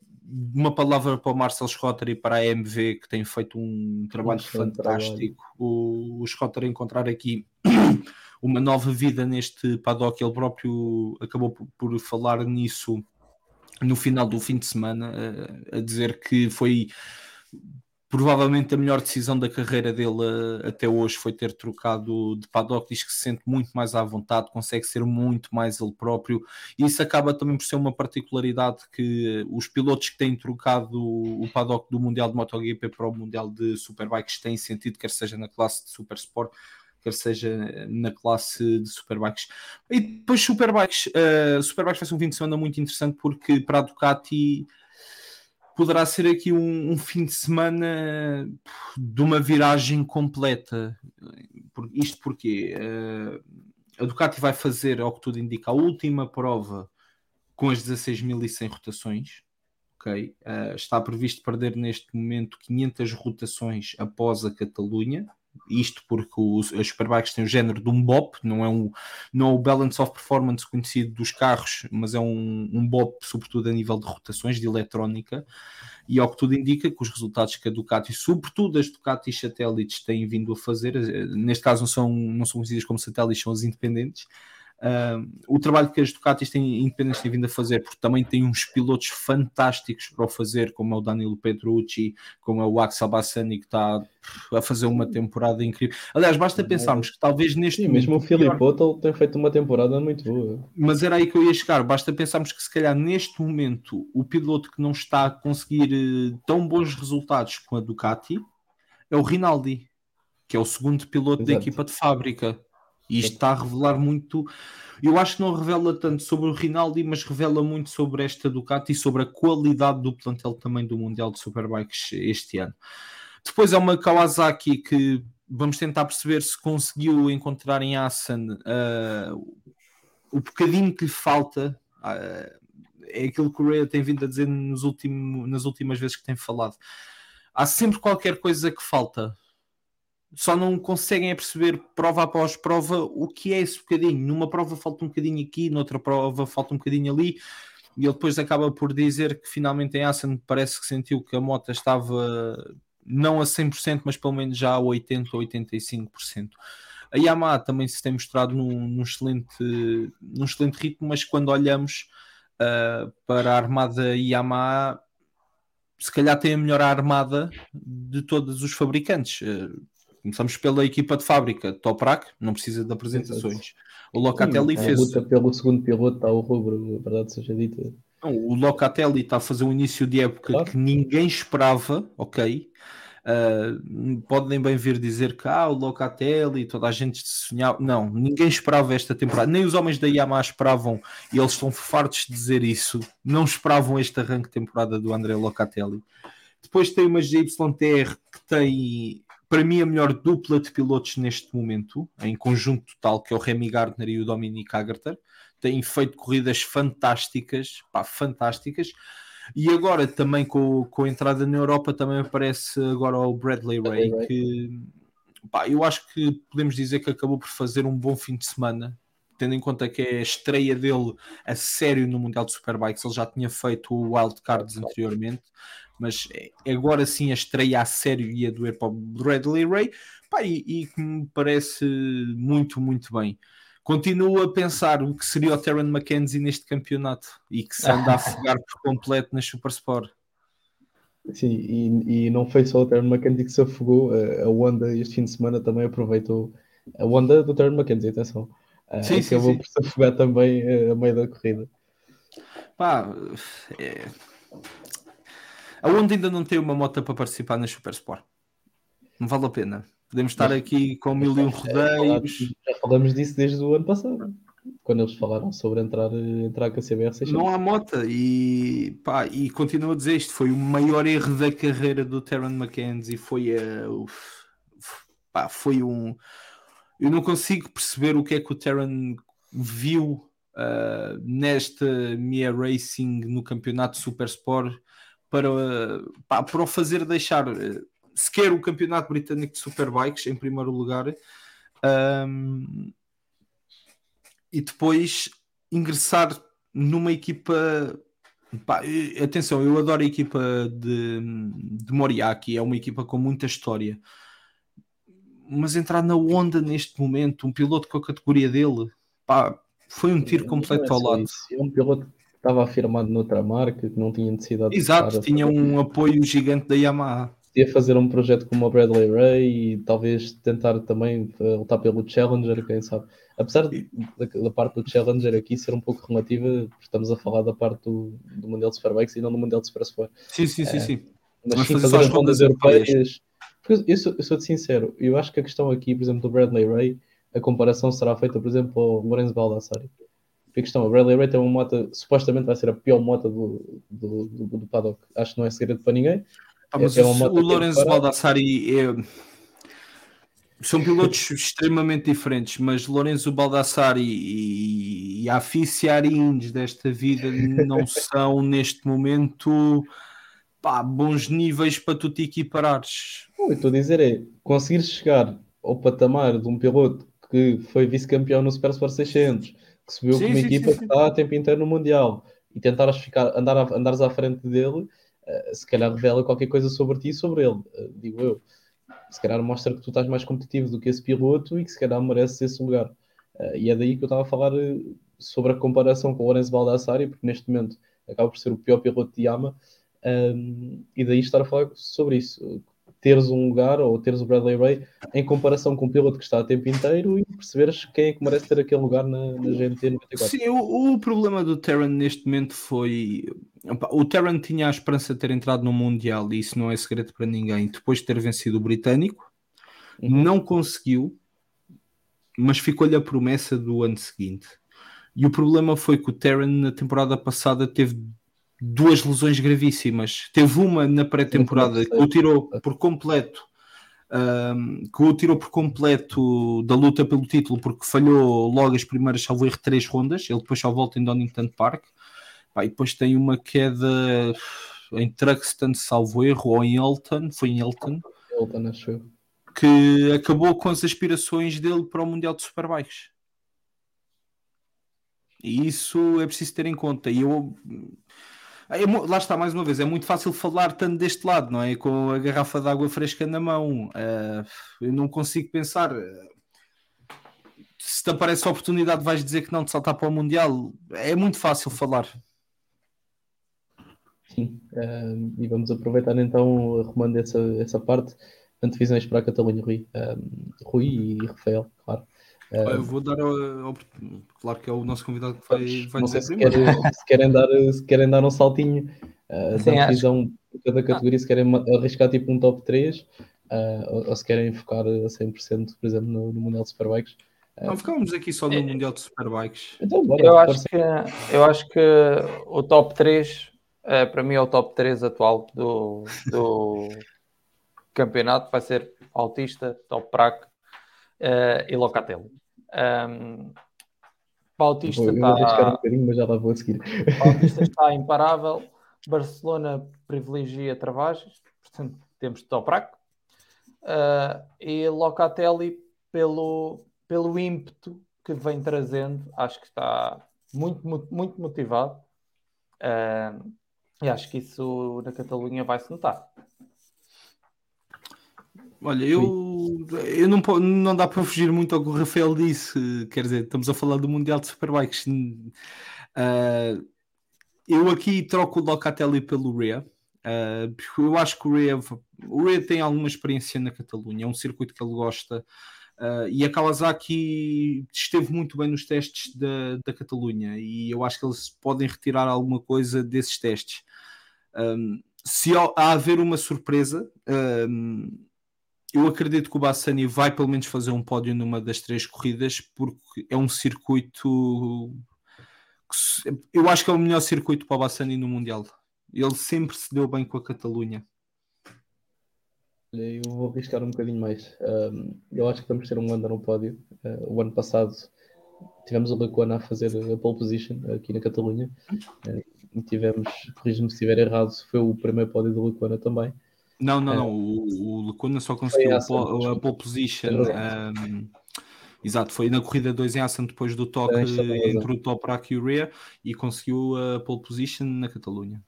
[SPEAKER 2] uma palavra para o Marcel Schrotter e para a MV que tem feito um trabalho um fantástico. Trabalho. O, o Schrotter encontrar aqui [COUGHS] uma nova vida neste paddock, ele próprio acabou por, por falar nisso no final do fim de semana, a, a dizer que foi provavelmente a melhor decisão da carreira dele uh, até hoje foi ter trocado de paddock. Diz que se sente muito mais à vontade, consegue ser muito mais ele próprio, e isso acaba também por ser uma particularidade que os pilotos que têm trocado o paddock do Mundial de MotoGP para o Mundial de Superbikes têm sentido, quer seja na classe de Super Sport. Quer seja na classe de Superbikes. E depois Superbikes. Uh, Superbikes vai ser um fim de semana muito interessante porque para a Ducati poderá ser aqui um, um, fim de semana de uma viragem completa. Isto porque uh, a Ducati vai fazer, ao que tudo indica, a última prova com as 16.100 rotações. Okay? Uh, está previsto perder neste momento 500 rotações após a Catalunha. Isto porque os, as Superbikes têm o género de um BOP, não é, um, não é o Balance of Performance conhecido dos carros, mas é um, um BOP, sobretudo a nível de rotações, de eletrónica. E ao que tudo indica, que os resultados que a Ducati, sobretudo as Ducati satélites, têm vindo a fazer, eh, neste caso não são, não são conhecidas como satélites, são as independentes, Uh, o trabalho que as Ducatis têm, independentes têm vindo a fazer, porque também tem uns pilotos fantásticos para o fazer, como é o Danilo Petrucci, como é o Axel Bassani, que está a fazer uma temporada incrível. Aliás, basta pensarmos que talvez neste
[SPEAKER 1] Sim, momento, mesmo o Filipe Otto tem feito uma temporada muito boa.
[SPEAKER 2] Mas era aí que eu ia chegar, basta pensarmos que se calhar neste momento o piloto que não está a conseguir uh, tão bons resultados com a Ducati é o Rinaldi, que é o segundo piloto Exato. da equipa de fábrica E isto está a revelar muito. Eu acho que não revela tanto sobre o Rinaldi, mas revela muito sobre esta Ducati e sobre a qualidade do plantel também do Mundial de Superbikes este ano. Depois é uma Kawasaki que vamos tentar perceber se conseguiu encontrar em Assen uh, o bocadinho que lhe falta. Uh, é aquilo que o Ray tem vindo a dizer nos último, nas últimas vezes que tem falado. Há sempre qualquer coisa que falta. Só não conseguem perceber prova após prova o que é esse bocadinho. Numa prova falta um bocadinho aqui, noutra prova falta um bocadinho ali. E ele depois acaba por dizer que finalmente em Assen parece que sentiu que a moto estava não a 100%, mas pelo menos já a 80% ou 85%. A Yamaha também se tem mostrado num, num, excelente, num excelente ritmo, mas quando olhamos uh, para a armada Yamaha, se calhar tem a melhor armada de todos os fabricantes. Uh, começamos pela equipa de fábrica, Toprak, não precisa de apresentações. O Locatelli
[SPEAKER 1] Sim,
[SPEAKER 2] fez.
[SPEAKER 1] luta pelo segundo piloto está o rubro, a verdade seja dita.
[SPEAKER 2] Não, o Locatelli está a fazer um início de época claro. que ninguém esperava, ok? Uh, podem bem vir dizer que ah, o Locatelli, toda a gente sonhava. Não, ninguém esperava esta temporada, nem os homens da Yamaha esperavam, e eles estão fartos de dizer isso. Não esperavam este arranque de temporada do André Locatelli. Depois tem uma GYTR que tem, para mim, a melhor dupla de pilotos neste momento, em conjunto total, que é o Remy Gardner e o Dominic Agarter. Têm feito corridas fantásticas, pá, fantásticas. E agora também com, com a entrada na Europa também aparece agora o Bradley Ray, que pá, eu acho que podemos dizer que acabou por fazer um bom fim de semana, tendo em conta que é a estreia dele a sério no Mundial de Superbikes, ele já tinha feito o Wildcards anteriormente, mas agora sim a estreia a sério ia doer para o Bradley Ray, pá, e, e que me parece muito, muito bem continuo a pensar o que seria o Terran McKenzie neste campeonato e que se anda a [LAUGHS] afogar por completo na Super Sport.
[SPEAKER 1] Sim, e, e não foi só o Terran McKenzie que se afogou, a Honda este fim de semana também aproveitou a Honda do Terran McKenzie, atenção, sim, acabou sim, sim. por se afogar também a meio da corrida.
[SPEAKER 2] Pá, é... a Honda ainda não tem uma moto para participar na Super Sport, não vale a pena. Podemos estar aqui com mil e um rodeios.
[SPEAKER 1] Já falamos disso desde o ano passado, quando eles falaram sobre entrar, entrar com a CBR 600.
[SPEAKER 2] Não há mota e, pá, e continuo a dizer isto: foi o maior erro da carreira do Terran McKenzie. Foi, uh, pá, foi um. Eu não consigo perceber o que é que o Terran viu uh, nesta Mia Racing no campeonato Super Sport para, pá, para o fazer deixar sequer o campeonato britânico de Superbikes em primeiro lugar um, e depois ingressar numa equipa pá, atenção, eu adoro a equipa de, de Moriaki, é uma equipa com muita história mas entrar na Honda neste momento, um piloto com a categoria dele pá, foi um tiro completo ao lado.
[SPEAKER 1] é um piloto estava afirmado noutra marca que não tinha necessidade
[SPEAKER 2] Exato, de tinha um apoio gigante da Yamaha
[SPEAKER 1] podia fazer um projeto como o Bradley Ray e talvez tentar também eh, lutar pelo Challenger, quem sabe. Apesar de, da, da, parte do Challenger aqui ser um pouco relativa, estamos a falar da parte do, do Mundial de Superbikes e não do Mundial de Super Sport.
[SPEAKER 2] Sim, sim, sim, é, sim.
[SPEAKER 1] Mas sim fazer as rondas europeias. Eu, eu, sou, eu sou-te sincero, eu acho que a questão aqui, por exemplo, do Bradley Ray, a comparação será feita, por exemplo, ao Lorenzo Baldassari. A questão, o Bradley Ray tem uma moto, supostamente vai ser a pior moto do, do, do, do paddock. Acho que não é segredo para ninguém.
[SPEAKER 2] Ah, mas é, é o, o Lourenço Baldassari é... são pilotos [LAUGHS] extremamente diferentes, mas Lourenço Baldassari e, e a Aficiarins desta vida não [LAUGHS] são neste momento pá, bons níveis para tu te equiparares.
[SPEAKER 1] O estou a dizer é conseguir chegar ao patamar de um piloto que foi vice-campeão no Super Sport 600, que subiu sim, com uma sim, equipa sim, que está a tempo inteiro no Mundial e tentares ficar, andar, andares à frente dele eh, se calhar revela qualquer coisa sobre ti e sobre ele, uh, digo eu. Se calhar mostra que tu estás mais competitivo do que esse piloto e que se calhar mereces esse lugar. Uh, e é daí que eu estava a falar sobre a comparação com o Lorenzo Baldassari, porque neste momento acaba por ser o pior piloto de Yama, um, e daí estar a falar sobre isso teres um lugar ou teres o Bradley Ray em comparação com um piloto que está a tempo inteiro e perceberes quem é que merece ter aquele lugar na, na GMT 94.
[SPEAKER 2] Sim, o, o, problema do Terran neste momento foi. O Terran tinha a esperança de ter entrado no Mundial e isso não é segredo para ninguém. Depois de ter vencido o Britânico, uhum. não conseguiu. mas ficou-lhe a promessa do ano seguinte. E o problema foi que o Terran na temporada passada teve duas lesões gravíssimas. Teve uma na pré-temporada que o tirou por completo, um, que o tirou por completo da luta pelo título porque falhou logo as primeiras, salvo erro, três rondas. Ele depois só volta em Donington Park. Pá, e depois tem uma queda em Truxton, salvo erro, ou em Elton, foi em Elton.
[SPEAKER 1] Elton, acho
[SPEAKER 2] Que acabou com as aspirações dele para o Mundial de Superbikes. E isso é preciso ter em conta. E eu é, lá está, mais uma vez, é muito fácil falar tanto deste lado, não é? Com a garrafa de água fresca na mão. Uh, eu não consigo pensar. Uh, se te aparece a oportunidade, vais dizer que não te saltar para o Mundial. É muito fácil falar.
[SPEAKER 1] Sim, uh, e vamos aproveitar então, arrumando essa, essa parte, antevisões para a Catalunha, Rui. Rui e Rafael, claro.
[SPEAKER 2] Eu vou dar ao, claro que é o nosso convidado que vai, vai
[SPEAKER 1] dizer se, quer, se, querem dar, se querem dar um saltinho uh, Sim, da divisão cada categoria, ah. se querem arriscar tipo um top 3 uh, ou, ou, se querem focar a 100%, por exemplo, no, no Mundial de Superbikes.
[SPEAKER 2] Uh, não ficamos aqui só no é, Mundial de Superbikes.
[SPEAKER 3] Então, bora, eu, acho que, eu acho que o top 3 é, para mim é o top 3 atual do, do campeonato, vai ser Autista, Top Prac uh, e Locatelli. Um, Bautista
[SPEAKER 1] vou, está. Um mas já lá vou a seguir.
[SPEAKER 3] Bautista está [LAUGHS] imparável. Barcelona privilegia Travagens, portanto temos Toprak. Uh, e Locatelli, pelo, pelo ímpeto que vem trazendo, acho que está muito, muito, muito motivado. Uh, e acho que isso na Catalunha vai se notar.
[SPEAKER 2] Olha, eu, eu não, não dá para fugir muito ao que o Rafael disse. Quer dizer, estamos a falar do Mundial de Superbikes. Uh, eu aqui troco o Locatelli pelo Rea. Uh, eu acho que o Rea, o Rea tem alguma experiência na Catalunha, é um circuito que ele gosta. Uh, e a Kawasaki esteve muito bem nos testes da, da Catalunha e eu acho que eles podem retirar alguma coisa desses testes. Um, se há, há haver uma surpresa, um, eu acredito que o Bassani vai pelo menos fazer um pódio numa das três corridas, porque é um circuito. Eu acho que é o melhor circuito para o Bassani no Mundial. Ele sempre se deu bem com a Catalunha.
[SPEAKER 1] Eu vou arriscar um bocadinho mais. eu acho que vamos ter um ano no pódio. Uh, o ano passado tivemos o Lacona a fazer a pole position aqui na Catalunha. Uh, tivemos, corrijo-me se estiver errado, foi o primeiro pódio do Lacona também.
[SPEAKER 2] Não, não, não. O, o Lecuna só conseguiu a, a pole position. Um, exato, foi na corrida 2 em Assen depois do toque é, entre o Toprak e o Rea e conseguiu a pole position na Catalunha.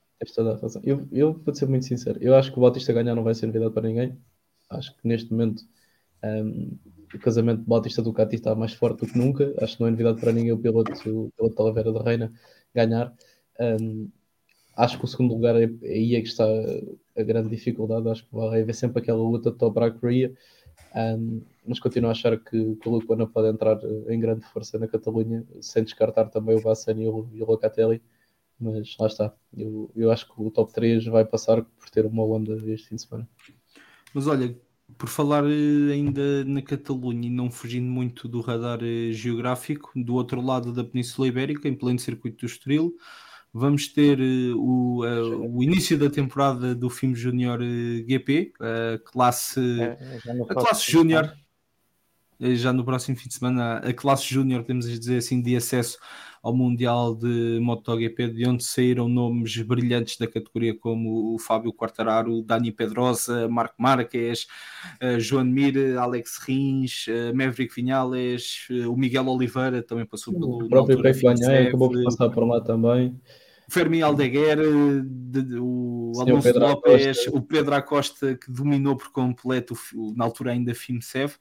[SPEAKER 1] Eu, eu vou ser muito sincero, eu acho que o Bautista ganhar não vai ser novidade para ninguém. Acho que neste momento um, o casamento de Bautista Ducati está mais forte do que nunca. Acho que não é novidade para ninguém o piloto, o piloto Talavera da Reina ganhar. Um, acho que o segundo lugar é, aí é que está a grande dificuldade. Acho que vai haver sempre aquela luta top para a Korea, um, mas continuo a achar que, que o Lupana pode entrar em grande força na Catalunha, sem descartar também o Bassani e o, e o Locatelli. Mas lá está, eu, eu acho que o top 3 vai passar por ter uma onda este fim de semana.
[SPEAKER 2] Mas olha, por falar eh, ainda na Catalunha e não fugindo muito do radar eh, geográfico, do outro lado da Península Ibérica, em pleno circuito do Estoril, vamos ter uh, o, uh, o início da temporada do filme Júnior uh, GP, a classe, é, a classe Júnior, já no próximo fim de semana, a classe Júnior, podemos dizer assim, de acesso ao Mundial de MotoGP, de onde saíram nomes brilhantes da categoria como o Fábio Quartararo, Dani Pedrosa, Marco Marques, João Mir, Alex Rins, Maverick Vinales, o Miguel Oliveira também passou pelo.
[SPEAKER 1] O próprio Pepe Banhã acabou por passar por lá também.
[SPEAKER 2] Fermi Aldeguer, o Alonso Pedro Lopes, Acosta. o Pedro Acosta que dominou por completo, na altura ainda FIMSEV.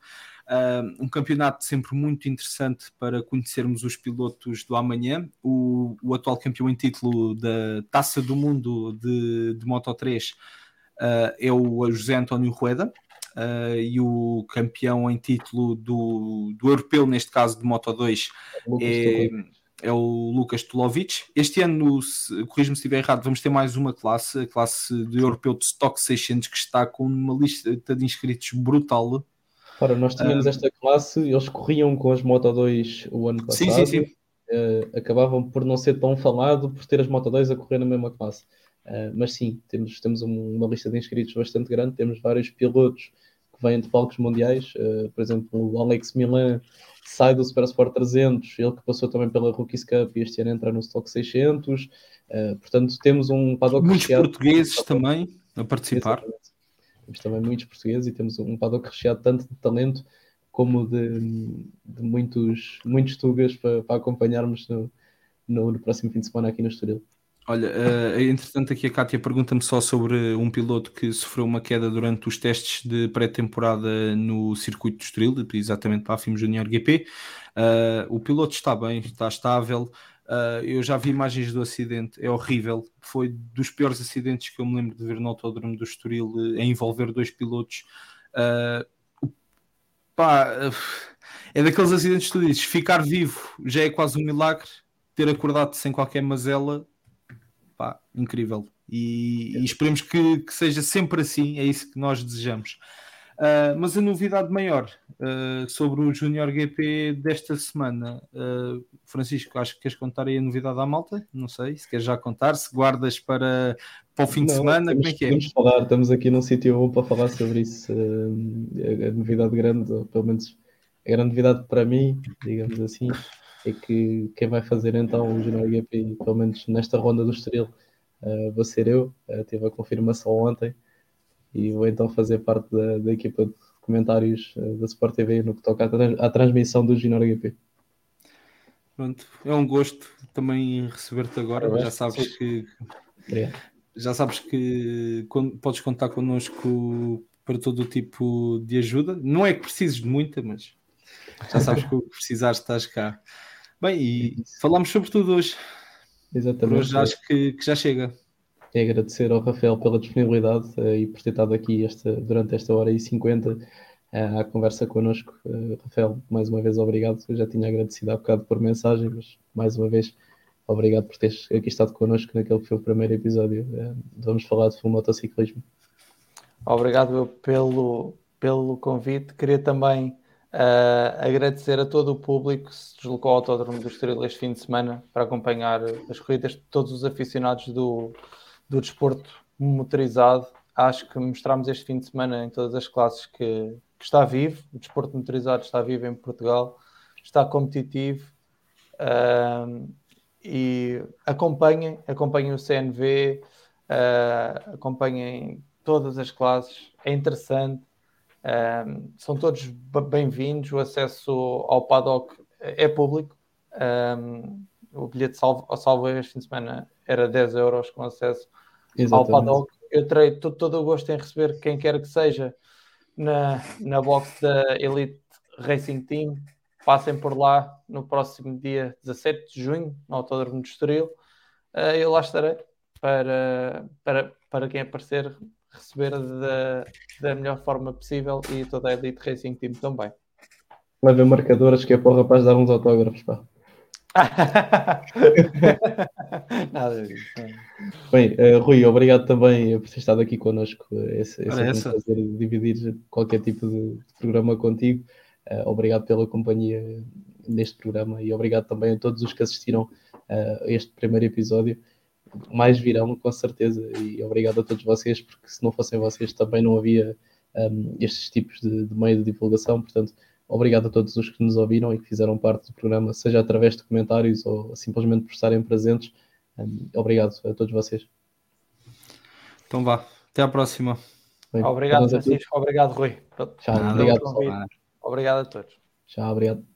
[SPEAKER 2] Uh, um campeonato sempre muito interessante para conhecermos os pilotos do amanhã. O, o atual campeão em título da Taça do Mundo de, de Moto 3 uh, ah, é o José António Rueda. Uh, e o campeão em título do, do europeu, neste caso de Moto 2, é, é o Lucas Tulovic. Este ano, corrijo-me se estiver errado, vamos ter mais uma classe, a classe de europeu de Stock 600, que está com uma lista de inscritos brutal.
[SPEAKER 1] Ora, nós tínhamos uh, esta classe, eles corriam com as Moto 2 o ano passado.
[SPEAKER 2] Sim, sim, sim.
[SPEAKER 1] Uh, acabavam por não ser tão falado por ter as Moto 2 a correr na mesma classe. Uh, mas sim, temos, temos uma lista de inscritos bastante grande, temos vários pilotos vêm de palcos mundiais, uh, por exemplo, o Alex Milan sai do Super Sport 300, ele que passou também pela Rookies Cup e este ano entra no Stock 600, uh, portanto temos um paddock
[SPEAKER 2] Muitos recheado, portugueses também a participar. Exatamente.
[SPEAKER 1] Temos também muitos portugueses e temos um paddock recheado tanto de talento como de, de muitos, muitos tugas para, para acompanharmos no, no, no próximo fim de semana aqui no Estoril.
[SPEAKER 2] Olha, uh, entretanto aqui a Kátia pergunta-me só sobre um piloto que sofreu uma queda durante os testes de pré-temporada no circuito do Estoril, exatamente para a FIM Junior GP. Uh, o piloto está bem, está estável. Uh, eu já vi imagens do acidente, é horrível. Foi dos piores acidentes que eu me lembro de ver no autódromo do Estoril, uh, a envolver dois pilotos. Uh, pá, é daqueles acidentes que tu dizes: ficar vivo já é quase um milagre, ter acordado sem qualquer mazela pá, incrível. E, e esperemos que, que, seja sempre assim, é isso que nós desejamos. Uh, mas a novidade maior uh, sobre o Junior GP desta semana, uh, Francisco, acho que queres contar aí a novidade à malta? Não sei, se queres já contar, se guardas para, para o fim Não, de semana,
[SPEAKER 1] temos,
[SPEAKER 2] como é que é?
[SPEAKER 1] falar, estamos aqui num sítio bom para falar sobre isso. a, a novidade grande, ou pelo menos a grande novidade para mim, digamos assim, é que quem vai fazer então o Junior GP, pelo menos nesta ronda do Estoril, uh, vou ser eu. Uh, tive a confirmação ontem e vou então fazer parte da, da equipa de comentários uh, da Sport TV no que toca à, à transmissão do Junior GP.
[SPEAKER 2] Pronto, é um gosto também receber-te agora. Já sabes que já sabes que podes contar connosco para todo o tipo de ajuda. Não é que precises de muita, mas já sabes que o que precisares estás cá. Bem, e falámos sobre tudo hoje.
[SPEAKER 1] Exatamente.
[SPEAKER 2] Por hoje acho que, que, já chega.
[SPEAKER 1] É agradecer ao Rafael pela disponibilidade uh, e por ter estado aqui esta, durante esta hora e 50 uh, eh, à conversa connosco. Uh, Rafael, mais uma vez obrigado. Eu já tinha agradecido há bocado por mensagem, mas mais uma vez obrigado por teres aqui estado connosco naquele que foi o primeiro episódio. vamos falar de motociclismo.
[SPEAKER 3] Obrigado pelo, pelo convite. Queria também Uh, agradecer a todo o público que se deslocou ao Autódromo do Estoril este fim de semana para acompanhar as corridas, todos os aficionados do, do desporto motorizado. Acho que mostramos este fim de semana em todas as classes que, que está vivo, o desporto motorizado está vivo em Portugal, está competitivo uh, e acompanhem, acompanhem o CNV, uh, ah, acompanhem todas as classes, é interessante um, são todos bem-vindos, o acesso ao paddock é público. Um, o bilhete salvo, salvo este fim de semana era 10 euros com acesso Exatamente. ao paddock. Eu terei todo, todo, o gosto em receber quem quer que seja na, na box da Elite Racing Team. Passem por lá no próximo dia 17 de junho, no Autódromo de Estoril. Uh, eu lá estarei para, para, para quem aparecer receber da, da melhor forma possível e toda a Elite Racing Team também.
[SPEAKER 1] Levem marcadoras que é para o rapaz dar uns autógrafos, pá. [LAUGHS] Nada disso. Bem, uh, Rui, obrigado também por ter estado aqui connosco. Esse, esse é um prazer dividir qualquer tipo de programa contigo. Uh, obrigado pela companhia neste programa e obrigado também a todos os que assistiram uh, a este primeiro episódio mais virão, com certeza. E obrigado a todos vocês, porque se não fossem vocês também não havia um, estes tipos de, de, meio de divulgação. Portanto, obrigado a todos os que nos ouviram e que fizeram parte do programa, seja através de comentários ou simplesmente por estarem presentes. Um, obrigado a todos vocês.
[SPEAKER 2] Então vá, até à próxima.
[SPEAKER 3] Bem, obrigado, Francisco. Obrigado, Rui.
[SPEAKER 1] Tchau, obrigado.
[SPEAKER 3] Obrigado a todos.
[SPEAKER 1] Tchau, obrigado.